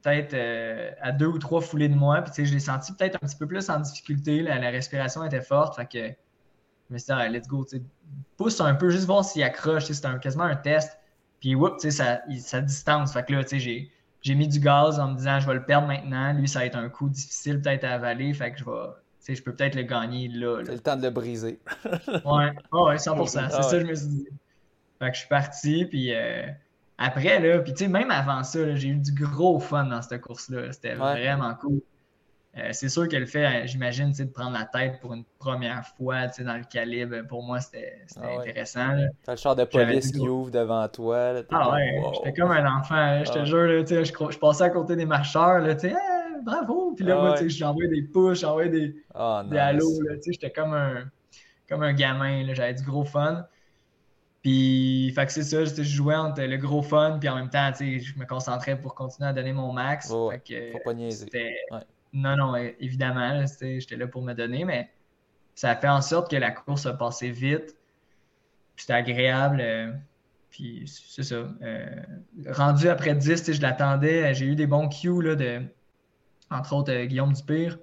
peut-être euh, à deux ou trois foulées de moi. Puis, tu sais, je l'ai senti peut-être un petit peu plus en difficulté. La, respiration était forte. Fait que je me suis dit, let's go. Tu sais, pousse un peu, juste voir s'il accroche. C'était quasiment un test. Puis, whoop, tu sais, ça, ça distance. Fait que là, tu sais, j'ai, mis du gaz en me disant, je vais le perdre maintenant. Lui, ça va être un coup difficile peut-être à avaler. Fait que je vais. Tu sais, je peux peut-être le gagner là. C'est le temps de le briser. ouais, oh, ouais, 100%. C'est ah ça que je me suis dit. Fait que je suis parti, puis euh, après, là, puis tu sais, même avant ça, j'ai eu du gros fun dans cette course-là. C'était vraiment cool. Euh, c'est sûr qu'elle fait, euh, j'imagine, de prendre la tête pour une première fois dans le calibre. Pour moi, c'était ah intéressant. T'as le char de police qui ouvre devant toi. ah ouais, j'étais comme un enfant. Je te ah jure, là, je, je passais à côté des marcheurs. Là, hey, bravo! Puis là, ah moi, j'envoyais des push, j'envoyais des, oh, des halos. J'étais comme un, comme un gamin. J'avais du gros fun. Puis, fait que c'est ça, je jouais entre le gros fun, puis en même temps, je me concentrais pour continuer à donner mon max. Oh, fait que, faut pas Non, non, évidemment, j'étais là pour me donner, mais ça a fait en sorte que la course a passé vite. C'était agréable. Euh, puis c'est ça. Euh, rendu après 10, je l'attendais. J'ai eu des bons cues, là, de, entre autres, euh, Guillaume Dupire.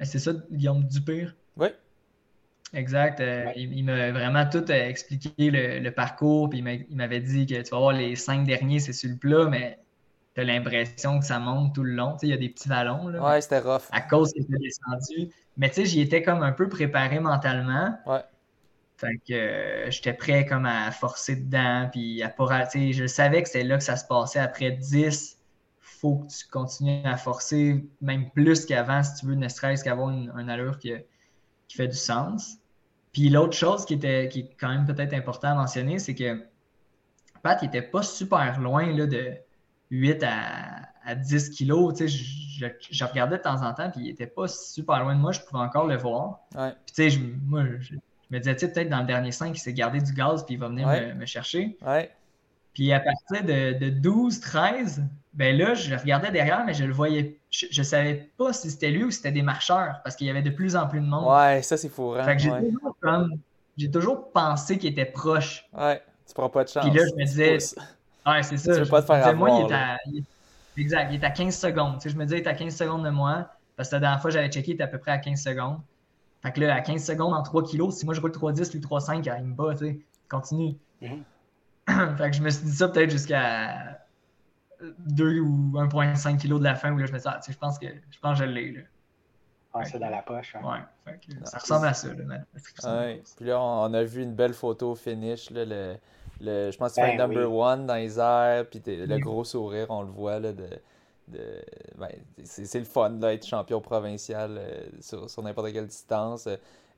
C'est ça, Guillaume Dupire? Oui. Exact. Euh, il, m'a vraiment tout euh, expliqué le, parcours. Puis il m'avait dit que tu vas voir les cinq derniers, c'est sur le plat, mais tu as l'impression que ça monte tout le long. Tu sais, il y a des petits vallons. Là, ouais, c'était rough. À cause qu'il était descendu. Mais tu sais, j'y étais comme un peu préparé mentalement. Ouais. Fait que euh, j'étais prêt comme à forcer dedans. Puis à pas, je savais que c'était là que ça se passait. Après 10, faut que tu continues à forcer, même plus qu'avant, si tu veux, ne serait-ce qu'avoir une, allure qui, qui fait du sens. Puis l'autre chose qui, était, qui est quand même peut-être important à mentionner, c'est que Pat n'était pas super loin là, de 8 à, 10 kilos. Tu sais, je, regardais de temps en temps, puis il n'était pas super loin de moi. Je pouvais encore le voir. Puis tu sais, je, moi, je, me disais, peut-être dans le dernier 5, il s'est gardé du gaz, puis il va venir me, chercher. Ouais. Puis à partir de, de 12, 13, ben là, je regardais derrière, mais je le voyais. Je, ne savais pas si c'était lui ou si c'était des marcheurs, parce qu'il y avait de plus en plus de monde. Ouais, ça c'est fou. Fait que j'ai toujours, pensé qu'il était proche. Ouais, tu prends pas de chance. Puis là, je me disais. Ouais, c'est ça. Tu veux pas te faire avoir, moi, il est, à, exact, il est à 15 secondes. Tu sais, je me disais, il est à 15 secondes de moi. Parce que la dernière fois, j'avais checké, il était à peu près à 15 secondes. Fait que là, à 15 secondes en 3 kilos, si moi je roule 3,10, lui 3,5, il me bat, tu sais. Continue. Mm-hmm. fait que je me suis dit ça peut-être jusqu'à 2 ou 1,5 kg de la fin où là, je me dis, ah, je pense que je pense que je l'ai. Ah, c'est dans la poche. Hein. Ouais, ça ressemble à ça, là, ouais. Puis là, on a vu une belle photo finish, là, le, le, je pense que c'est ben, number one dans les airs, puis le gros sourire, on le voit là, de, ben, c'est le fun d'être champion provincial sur, sur n'importe quelle distance.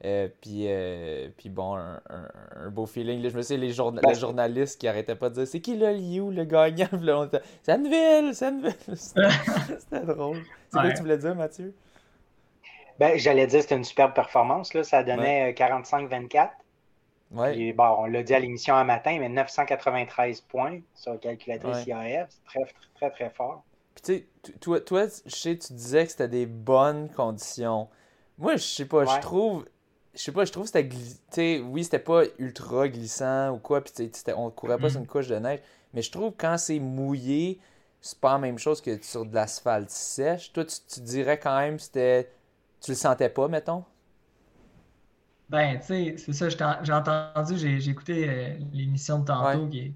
Euh, puis, euh, puis bon, un, beau feeling. je me souviens, les, les journalistes qui arrêtaient pas de dire c'est qui le Liu, le gagnant? C'est Anneville, c'est C'était drôle. C'est quoi que tu voulais dire, Mathieu? Ben, J'allais dire que c'était une superbe performance. Là. Ça donnait 45-24. Ouais. bon, on l'a dit à l'émission un matin, mais 993 points sur la calculatrice IAF. C'est très, très, très, très fort. Puis tu sais, toi, toi, je sais, tu disais que c'était des bonnes conditions. Moi, je sais pas, je trouve je sais pas, je trouve que c'était. Oui, c'était pas ultra glissant ou quoi, puis on courait pas sur une mm. couche de neige, mais je trouve que quand c'est mouillé, c'est pas la même chose que sur de l'asphalte sèche. Toi, tu, dirais quand même c'était. Tu le sentais pas, mettons? Ben, tu sais, c'est ça, j'ai entendu, j'ai écouté euh, l'émission de tantôt qui,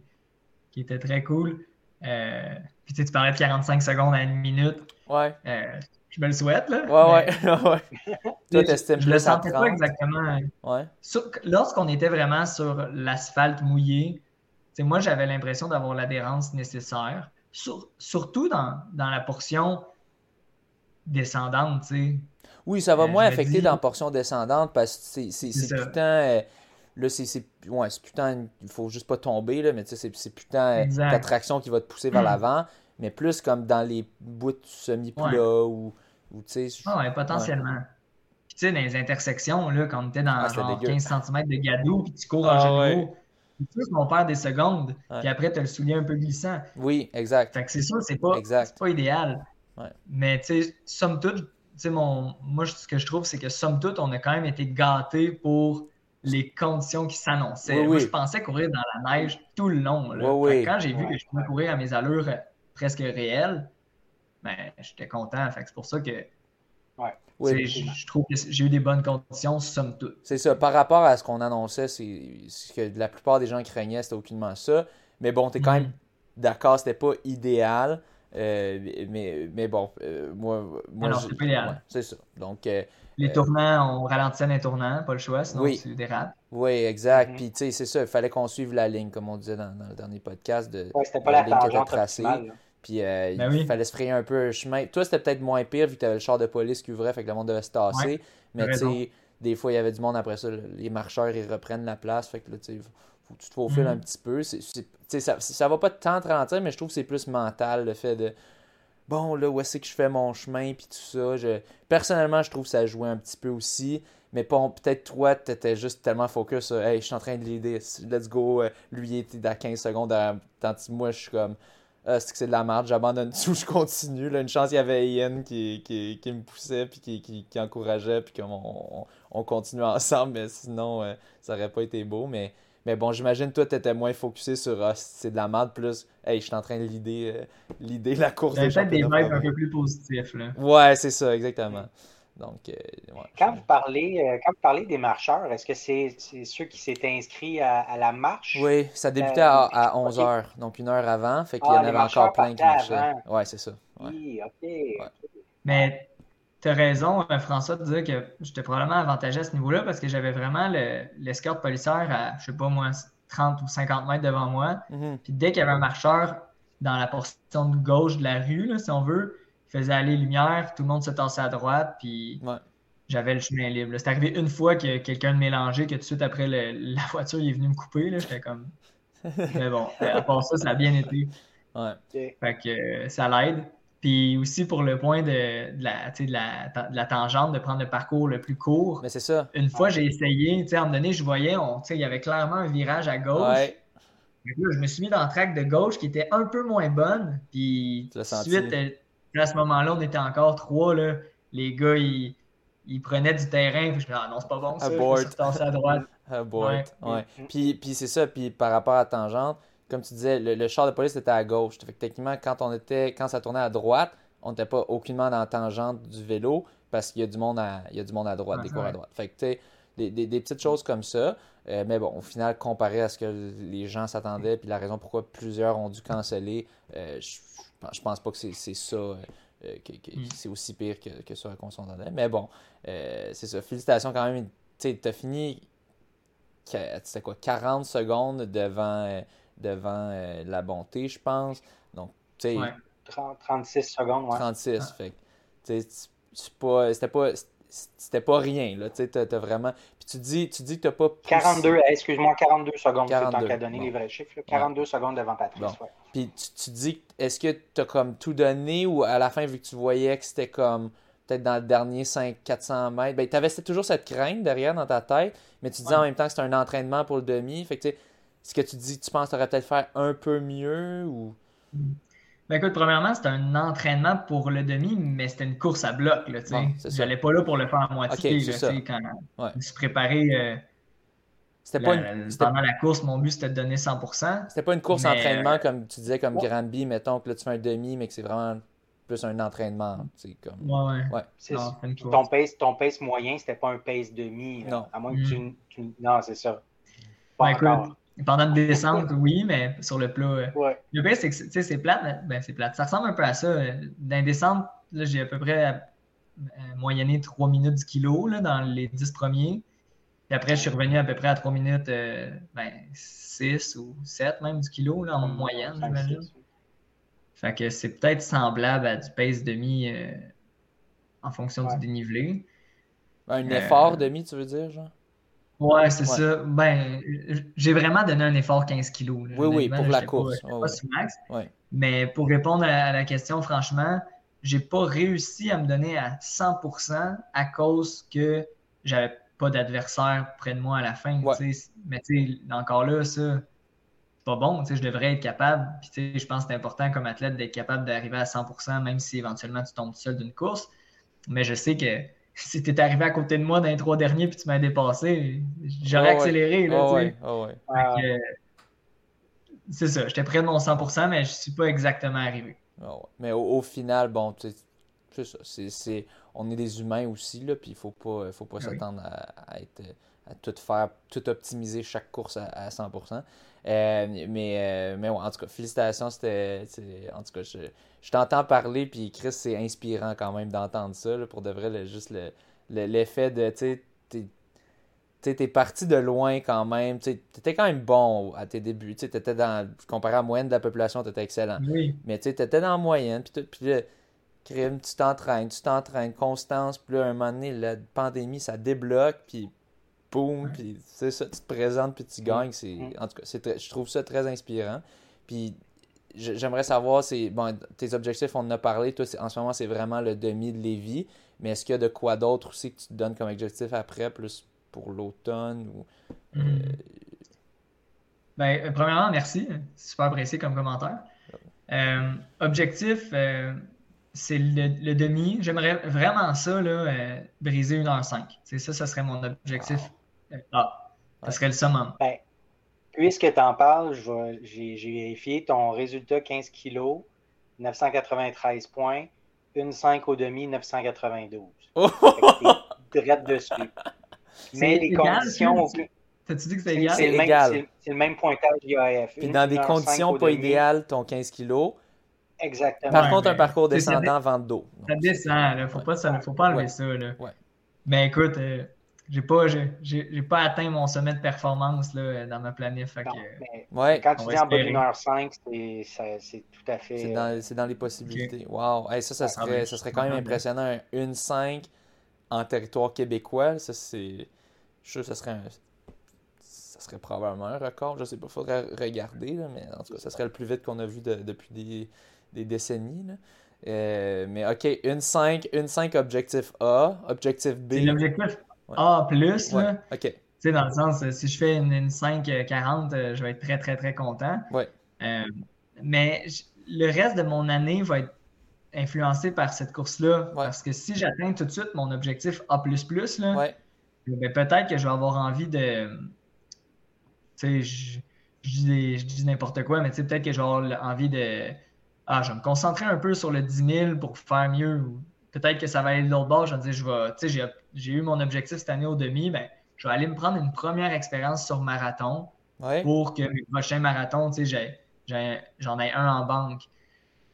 qui, était très cool. Euh, puis tu parlais de 45 secondes à une minute. Ouais. Euh, je me le souhaite, là. Ouais, ouais, Toi, je, le sentais pas exactement. Ouais. Lorsqu'on était vraiment sur l'asphalte mouillé, moi, j'avais l'impression d'avoir l'adhérence nécessaire, surtout dans, la portion descendante, tu sais. Oui, ça va euh, moins affecter dans la portion descendante parce que c'est putain. Euh, là, c'est ouais, putain. Il faut juste pas tomber, là, mais c'est putain d'attraction qui va te pousser vers l'avant. Mais plus comme dans les bouts semi-plats ou ah ouais, potentiellement. tu sais, dans les intersections, là, quand on était dans ah, genre 15 cm de gadou, puis tu cours en ah, généraux, tu qu'on perd des secondes, puis après, tu as le soulier un peu glissant. Oui, exact. Fait que c'est sûr, c'est pas, pas idéal. Mais tu sais, somme toute, mon, moi, ce que je trouve, c'est que somme toute, on a quand même été gâtés pour les conditions qui s'annonçaient. moi, je pensais courir dans la neige tout le long. Là. quand j'ai vu que je pouvais courir à mes allures presque réelles, ben, j'étais content. c'est pour ça que ouais. je trouve que j'ai eu des bonnes conditions, somme toute. C'est ça. Par rapport à ce qu'on annonçait, c'est ce que la plupart des gens craignaient, c'était aucunement ça. Mais bon, tu es quand même mm. d'accord, c'était pas idéal. Euh, mais, mais bon, euh, moi, c'est pas idéal. c'est ça. Donc, euh, les tournants, on ralentissait les tournants, pas le choix, sinon oui. c'est rats. Oui, exact. Mm-hmm. Puis, tu sais, c'est ça, il fallait qu'on suive la ligne, comme on disait dans, le dernier podcast. De, c'était pas la, ligne qui était tracée. Puis euh, ben il fallait se frayer un peu un chemin. Toi, c'était peut-être moins pire vu que tu avais le char de police qui ouvrait, fait que le monde devait se tasser. mais tu sais, des fois, il y avait du monde après ça. Les marcheurs, ils reprennent la place. Fait que là, tu faut que tu te faufiles un mm. petit peu. Ça, ça va pas tant te ralentir, mais je trouve que c'est plus mental le fait de bon, là, où est-ce que je fais mon chemin, puis tout ça. Je... Personnellement, je trouve que ça jouait un petit peu aussi. Mais bon, peut-être toi, tu étais juste tellement focus sur Hey, je suis en train de l'aider, let's go. Euh, lui, il était à 15 secondes. Tandis que moi, je suis comme ah, c'est que c'est de la merde, j'abandonne tout, je continue. Là, une chance, il y avait Ian qui, qui, qui me poussait, puis qui, qui, qui encourageait, puis qu'on on, on continuait ensemble, mais sinon, euh, ça aurait pas été beau. Mais, mais bon, j'imagine, toi, tu étais moins focusé sur ah, c'est de la merde, plus, hey, je suis en train de l'idée, euh, l'idée la course. Peut-être des vibes un peu plus positifs. Là. Ouais, c'est ça, exactement. Donc, euh, quand, vous parlez, euh, quand vous parlez des marcheurs, est-ce que c'est ceux qui s'étaient inscrits à, la marche? Oui, ça débutait à, 11h, donc une heure avant. Fait qu'il y en ah, avait encore plein qui marchaient. Oui, c'est ça. Oui, OK. Mais tu as raison, euh, François, de dire que j'étais probablement avantagé à ce niveau-là parce que j'avais vraiment l'escorte policière à, je sais pas moi, 30 ou 50 mètres devant moi. Mm-hmm. Puis dès qu'il y avait un marcheur dans la portion de gauche de la rue, là, si on veut, faisait aller lumière, tout le monde se tassait à droite, puis j'avais le chemin libre. C'est arrivé une fois que quelqu'un de mélangé, que tout de suite après la voiture il est venu me couper. J'étais comme. Mais bon, à part ça, ça a bien été. Fait que euh, ça l'aide. Puis aussi pour le point de, la, de, la, tangente, de prendre le parcours le plus court. Mais c'est ça. Une fois, j'ai essayé, tu sais, à un moment donné, je voyais, il y avait clairement un virage à gauche. je me suis mis dans le track de gauche qui était un peu moins bonne. Puis suite, à ce moment-là, on était encore trois. Là. Les gars, ils, ils prenaient du terrain. je me disais, ah non, c'est pas bon ça. Je à droite. ouais. ouais. Puis, puis c'est ça. Puis par rapport à tangente, comme tu disais, le, char de police était à gauche. Fait que techniquement, quand, on était, quand ça tournait à droite, on n'était pas aucunement dans la tangente du vélo parce qu'il y a du monde à, il y a du monde à droite, des cours à droite. Fait que, tu des, des, des, petites choses comme ça. Euh, mais bon, au final, comparé à ce que les gens s'attendaient, puis la raison pourquoi plusieurs ont dû canceller, euh, je je pense pas que c'est ça. Euh, euh, mm. c'est aussi pire que, que ce qu'on s'entendait. Mais bon, euh, c'est ça. Félicitations quand même. Tu as fini c'était quoi 40 secondes devant, devant la bonté, je pense. Donc, tu sais, 36 secondes, ouais. 36, ah. fait c'était pas c'était pas rien là, tu sais vraiment puis tu dis tu dis que t'as pas 42 excuse-moi 42 secondes 42, tant qu'à donner les vrais chiffres 42 secondes devant Patrice puis tu, dis est-ce que tu as comme tout donné ou à la fin vu que tu voyais que c'était comme peut-être dans le dernier 5 400 mètres ben tu avais toujours cette crainte derrière dans ta tête mais tu dis en même temps que c'était un entraînement pour le demi fait que tu ce que tu dis tu penses que tu aurais peut-être faire un peu mieux ou? Ben écoute, premièrement, c'était un entraînement pour le demi, mais c'était une course à bloc. Là, Je n'allais pas là pour le faire à moitié. quand je me suis préparé euh, pas pendant la course, mon but c'était de donner 100%. C'était pas une course entraînement comme tu disais, comme Granby, mettons que là tu fais un demi, mais que c'est vraiment plus un entraînement. Comme... Ouais, ouais. ouais. Ton, pace, ton pace moyen, c'était pas un pace demi. Non. À moins que tu, mm. Non, c'est ça. Pas ben, pendant une descente, oui, mais sur le plat. Euh, le pire, c'est que c'est plate. Ben, c'est plate. Ça ressemble un peu à ça. Dans les descentes, j'ai à peu près euh, moyenné 3 minutes du kilo là, dans les 10 premiers. Puis après, je suis revenu à peu près à 3 minutes euh, ben, 6 ou 7 même du kilo là, en hmm, moyenne, j'imagine. Fait que c'est peut-être semblable à du pace demi en fonction du dénivelé. Un effort demi, tu veux dire, genre? Ouais, c'est ça. Ben, j'ai vraiment donné un effort 15 kilos. Oui, oui, pour la course. Mais pour répondre à la question, franchement, j'ai pas réussi à me donner à 100% à cause que j'avais pas d'adversaire près de moi à la fin. Mais encore là, ça, c'est pas bon. Je devrais être capable. Puis je pense que c'est important comme athlète d'être capable d'arriver à 100%, même si éventuellement tu tombes seul d'une course. Mais je sais que si tu étais arrivé à côté de moi dans les trois derniers puis tu m'as dépassé, j'aurais accéléré. c'est ça, j'étais près de mon 100%, mais je ne suis pas exactement arrivé. mais au, final, bon, c'est ça. On est des humains aussi, là, puis il ne faut pas, faut pas s'attendre à, être à tout faire, tout optimiser chaque course à, 100%. Euh, mais, euh, mais en tout cas, félicitations. C'était, en tout cas, je, je t'entends parler, puis Chris, c'est inspirant quand même d'entendre ça. pour de vrai, juste l'effet de, tu sais, t'es parti de loin quand même. Tu étais quand même bon à tes débuts. Tu étais dans, comparé à la moyenne de la population, tu étais excellent. Mais tu étais dans la moyenne. Puis, puis là, crime, tu t'entraînes, tu t'entraînes, constance. Puis là, un moment donné, la pandémie, ça débloque. Puis boum, puis c'est ça, tu te présentes puis tu mm. gagnes. C'est, mm. En tout cas, je trouve ça très inspirant. Puis j'aimerais savoir, c'est bon, tes objectifs, on en a parlé. Toi, en ce moment, c'est vraiment le demi de Lévis. Mais est-ce qu'il y a de quoi d'autre aussi que tu te donnes comme objectif après, plus pour l'automne ou. Mm. Euh, ben, euh, premièrement, merci. Super apprécié comme commentaire. Euh, objectif, c'est le, demi. J'aimerais vraiment ça, là, briser 1h05. C'est ça, ça serait mon objectif ah, ça serait le summum. Ben, puisque tu en parles, j'ai vérifié ton résultat 15 kg, 993 points, une 5 au demi, 992. Oh! Direct dessus. Mais les conditions. T'as-tu dit que c'est égal? C'est le, le, même pointage IAF. Puis dans des conditions pas idéales, ton 15 kg. Exactement. Par contre, un parcours descendant, vente d'eau. Ça descend, il faut pas, faut pas enlever ça. Là. Ouais. Mais écoute, euh, j'ai pas, j'ai, pas atteint mon sommet de performance là, dans ma planif. ouais, quand tu dis en bas d'une heure 5, c'est, tout à fait. C'est dans, c'est dans les possibilités. Wow. ça, ça serait, ça serait quand même impressionnant. Une 5 en territoire québécois, ça c'est. Je suis sûr que ça serait un... Ça serait probablement un record. Je sais pas, faudrait regarder, là, mais en tout cas, ça serait le plus vite qu'on a vu depuis des, des décennies. Là. Euh, mais ok, une 5, une 5 objectif A, objectif B. C'est l'objectif a plus, là. OK. Tu sais, dans le sens, euh, si je fais une, 5-40, euh, euh, je vais être très, très, très content. Ouais. mais le reste de mon année va être influencé par cette course-là. Parce que si j'atteins tout de suite mon objectif A, là, ouais. ben, peut-être que je vais avoir envie de. Tu sais, je, je, dis, n'importe quoi, mais peut-être que je vais avoir envie de. Ah, je vais me concentrer un peu sur le 10 000 pour faire mieux peut-être que ça va aller de l'autre bord. Je vais dire, je vais, tu sais, j'ai eu mon objectif cette année au demi, ben, je vais aller me prendre une première expérience sur marathon pour que marathons, tu sais, j'en ai, un en banque.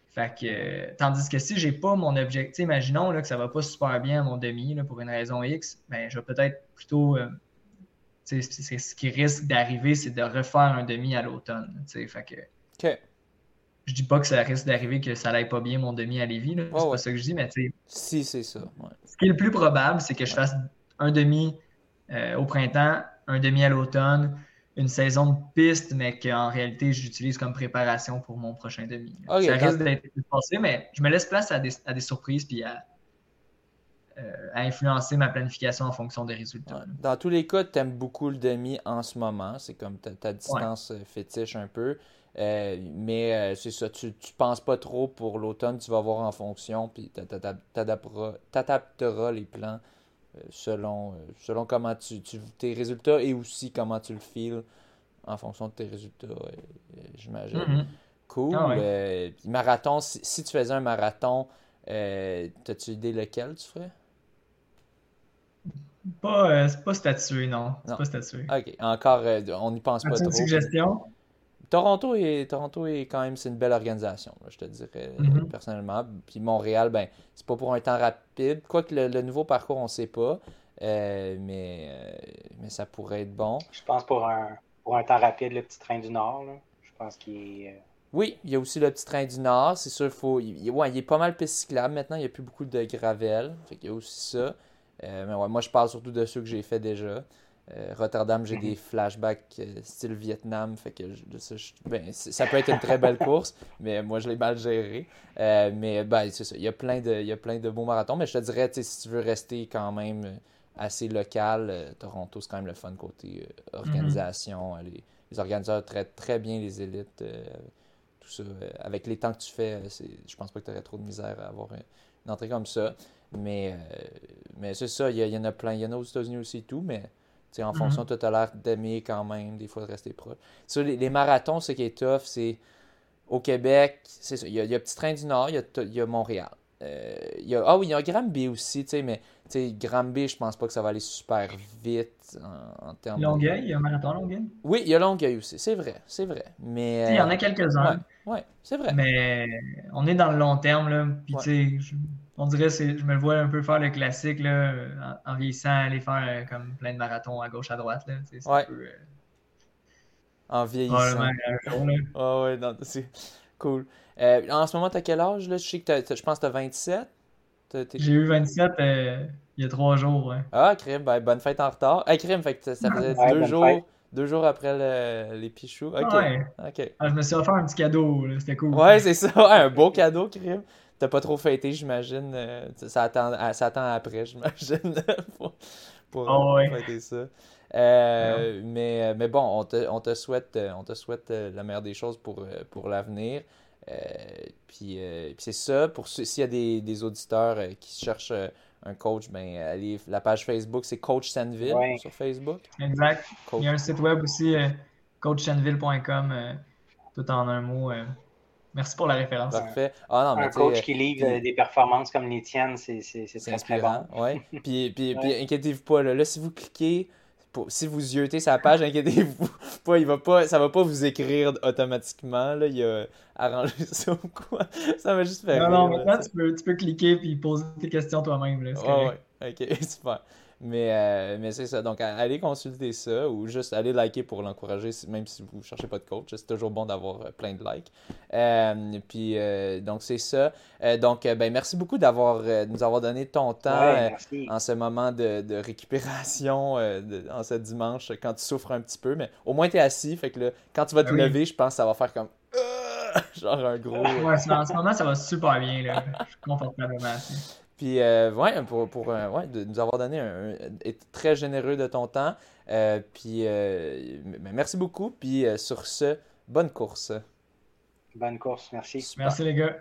Fait que, tandis que si j'ai pas mon objectif, imaginons là, que ça va pas super bien à mon demi là, pour une raison X, ben, je vais peut-être plutôt. Euh, c'est ce qui risque d'arriver, c'est de refaire un demi à l'automne. Fait que. Je dis pas que ça risque d'arriver que ça n'aille pas bien mon demi à Lévis. C'est pas ça que je dis, mais tu sais. Si, c'est ça. Ce qui est le plus probable, c'est que je fasse un demi euh, au printemps, un demi à l'automne, une saison de piste, mais qu'en réalité, j'utilise comme préparation pour mon prochain demi. ça risque d'être passé, mais je me laisse place à des, à des surprises puis à, euh, à, influencer ma planification en fonction des résultats. Dans tous les cas, tu aimes beaucoup le demi en ce moment. C'est comme ta, distance euh, fétiche un peu. Euh, mais euh, c'est ça, tu, tu penses pas trop pour l'automne, tu vas voir en fonction, puis tu adapteras les plans euh, selon, selon comment tu, tu, tes résultats et aussi comment tu le files en fonction de tes résultats, j'imagine. Mm-hmm. Cool. Ah marathon, si, tu faisais un marathon, as-tu idée lequel tu ferais? Pas, c'est pas statué, non. C'est pas statué. Ok, encore, on n'y pense pas trop. Une suggestion? Toronto est, Toronto est quand même c'est une belle organisation, je te dirais mhm. personnellement. Puis Montréal, ben, c'est pas pour un temps rapide. Quoique le, le nouveau parcours, on sait pas. Euh, mais, euh, mais ça pourrait être bon. Je pense pour un, pour un temps rapide, le petit train du Nord. Je pense qu'il est. Euh, oui, il y a aussi le petit train du Nord. C'est sûr, il faut. Il, ouais, il est pas mal piste cyclable maintenant. Il n'y a plus beaucoup de gravel. Fait il y a aussi ça. mais ouais, moi, je parle surtout de ceux que j'ai fait déjà. Euh, Rotterdam, j'ai des flashbacks euh, style Vietnam, fait que ça, ben, ça, peut être une très belle course, mais moi je l'ai mal géré. Euh, mais ben, c'est ça, il y, a plein de, il y a plein de beaux marathons, mais je te dirais, si tu veux rester quand même assez local, Toronto, c'est quand même le fun côté organisation. Mm-hmm. les, organisateurs traitent très bien les élites, tout ça. avec les temps que tu fais, je pense pas que tu aurais trop de misère à avoir une, entrée comme ça. Mais, mais c'est ça, il y, en a plein. Il y en a aux États-Unis aussi et tout, mais en fonction, mm -hmm. l'air d'aimer quand même, des fois de rester proche. les, marathons, ce qui est tough, c'est au Québec, c'est ça. Il y, a, Petit Train du Nord, il y a, Montréal. Euh, il y a, ah oui, il y a Granby aussi, mais Granby, je pense pas que ça va aller super vite en, termes Longueuil, il y a un marathon Longueuil? Oui, il y a Longueuil aussi, c'est vrai, c'est vrai. Mais, il y en a quelques-uns. Oui, ouais, c'est vrai. Mais on est dans le long terme, là. Puis, tu sais, on dirait, je me vois un peu faire le classique, là, en, vieillissant, aller faire euh, comme plein de marathons à gauche, à droite. Là, ouais. Peu, euh, En vieillissant. Ah ouais, non, c'est cool. Euh, en ce moment, t'as quel âge? Là? Je sais que je pense que t'as 27. J'ai eu 27 il y a trois jours. Ah, crime, ben, bonne fête en retard. Hey, crime, fait que ça faisait deux jours. Deux jours après le, les pichous. Ok. Ouais. Ah, je me suis offert un petit cadeau, c'était cool. Ouais, c'est ça, un beau cadeau, crime. T'as pas trop fêté, j'imagine. Euh, ça, attend, ça attend après, j'imagine, pour, pour oh, fêter ça. Euh, mais, mais bon, on te, on te souhaite, on te souhaite euh, la meilleure des choses pour, pour l'avenir. puis, puis c'est ça. Pour s'il y a des, des auditeurs qui cherchent un coach, ben allez, la page Facebook, c'est Coach Sandville sur Facebook. Exact. Il y a un site web aussi, coachsandville.com, tout en un mot. Merci pour la référence. Parfait. Ah, un coach qui livre euh, des performances comme les tiennes, c'est très, inspirant. Très bon. Ouais. puis, puis, puis inquiétez-vous pas, là, si vous cliquez, si vous yotez sa page, inquiétez-vous pas, il va pas, ça va pas vous écrire automatiquement. Là, il a arrangé ça ou quoi. Ça va juste faire. Non, non, maintenant tu peux, tu peux cliquer et poser tes questions toi-même. Oh, ouais, ok, super. Mais, euh, mais c'est ça. Donc, allez consulter ça ou juste allez liker pour l'encourager, même si vous ne cherchez pas de coach. C'est toujours bon d'avoir euh, plein de likes. Euh, puis, donc, c'est ça. donc, ben, merci beaucoup d'avoir nous avoir donné ton temps en ce moment de, de récupération en ce dimanche quand tu souffres un petit peu. Mais au moins, tu es assis. Fait que là, quand tu vas te ben lever, je pense que ça va faire comme. genre un gros. Ouais, en ce moment, ça va super bien. Là. Je suis confortablement assis. Puis, euh, ouais, pour, pour euh, ouais, de nous avoir donné un, être très généreux de ton temps. Euh, puis, merci beaucoup. Puis, sur ce, bonne course. Bonne course, merci. Merci, les gars.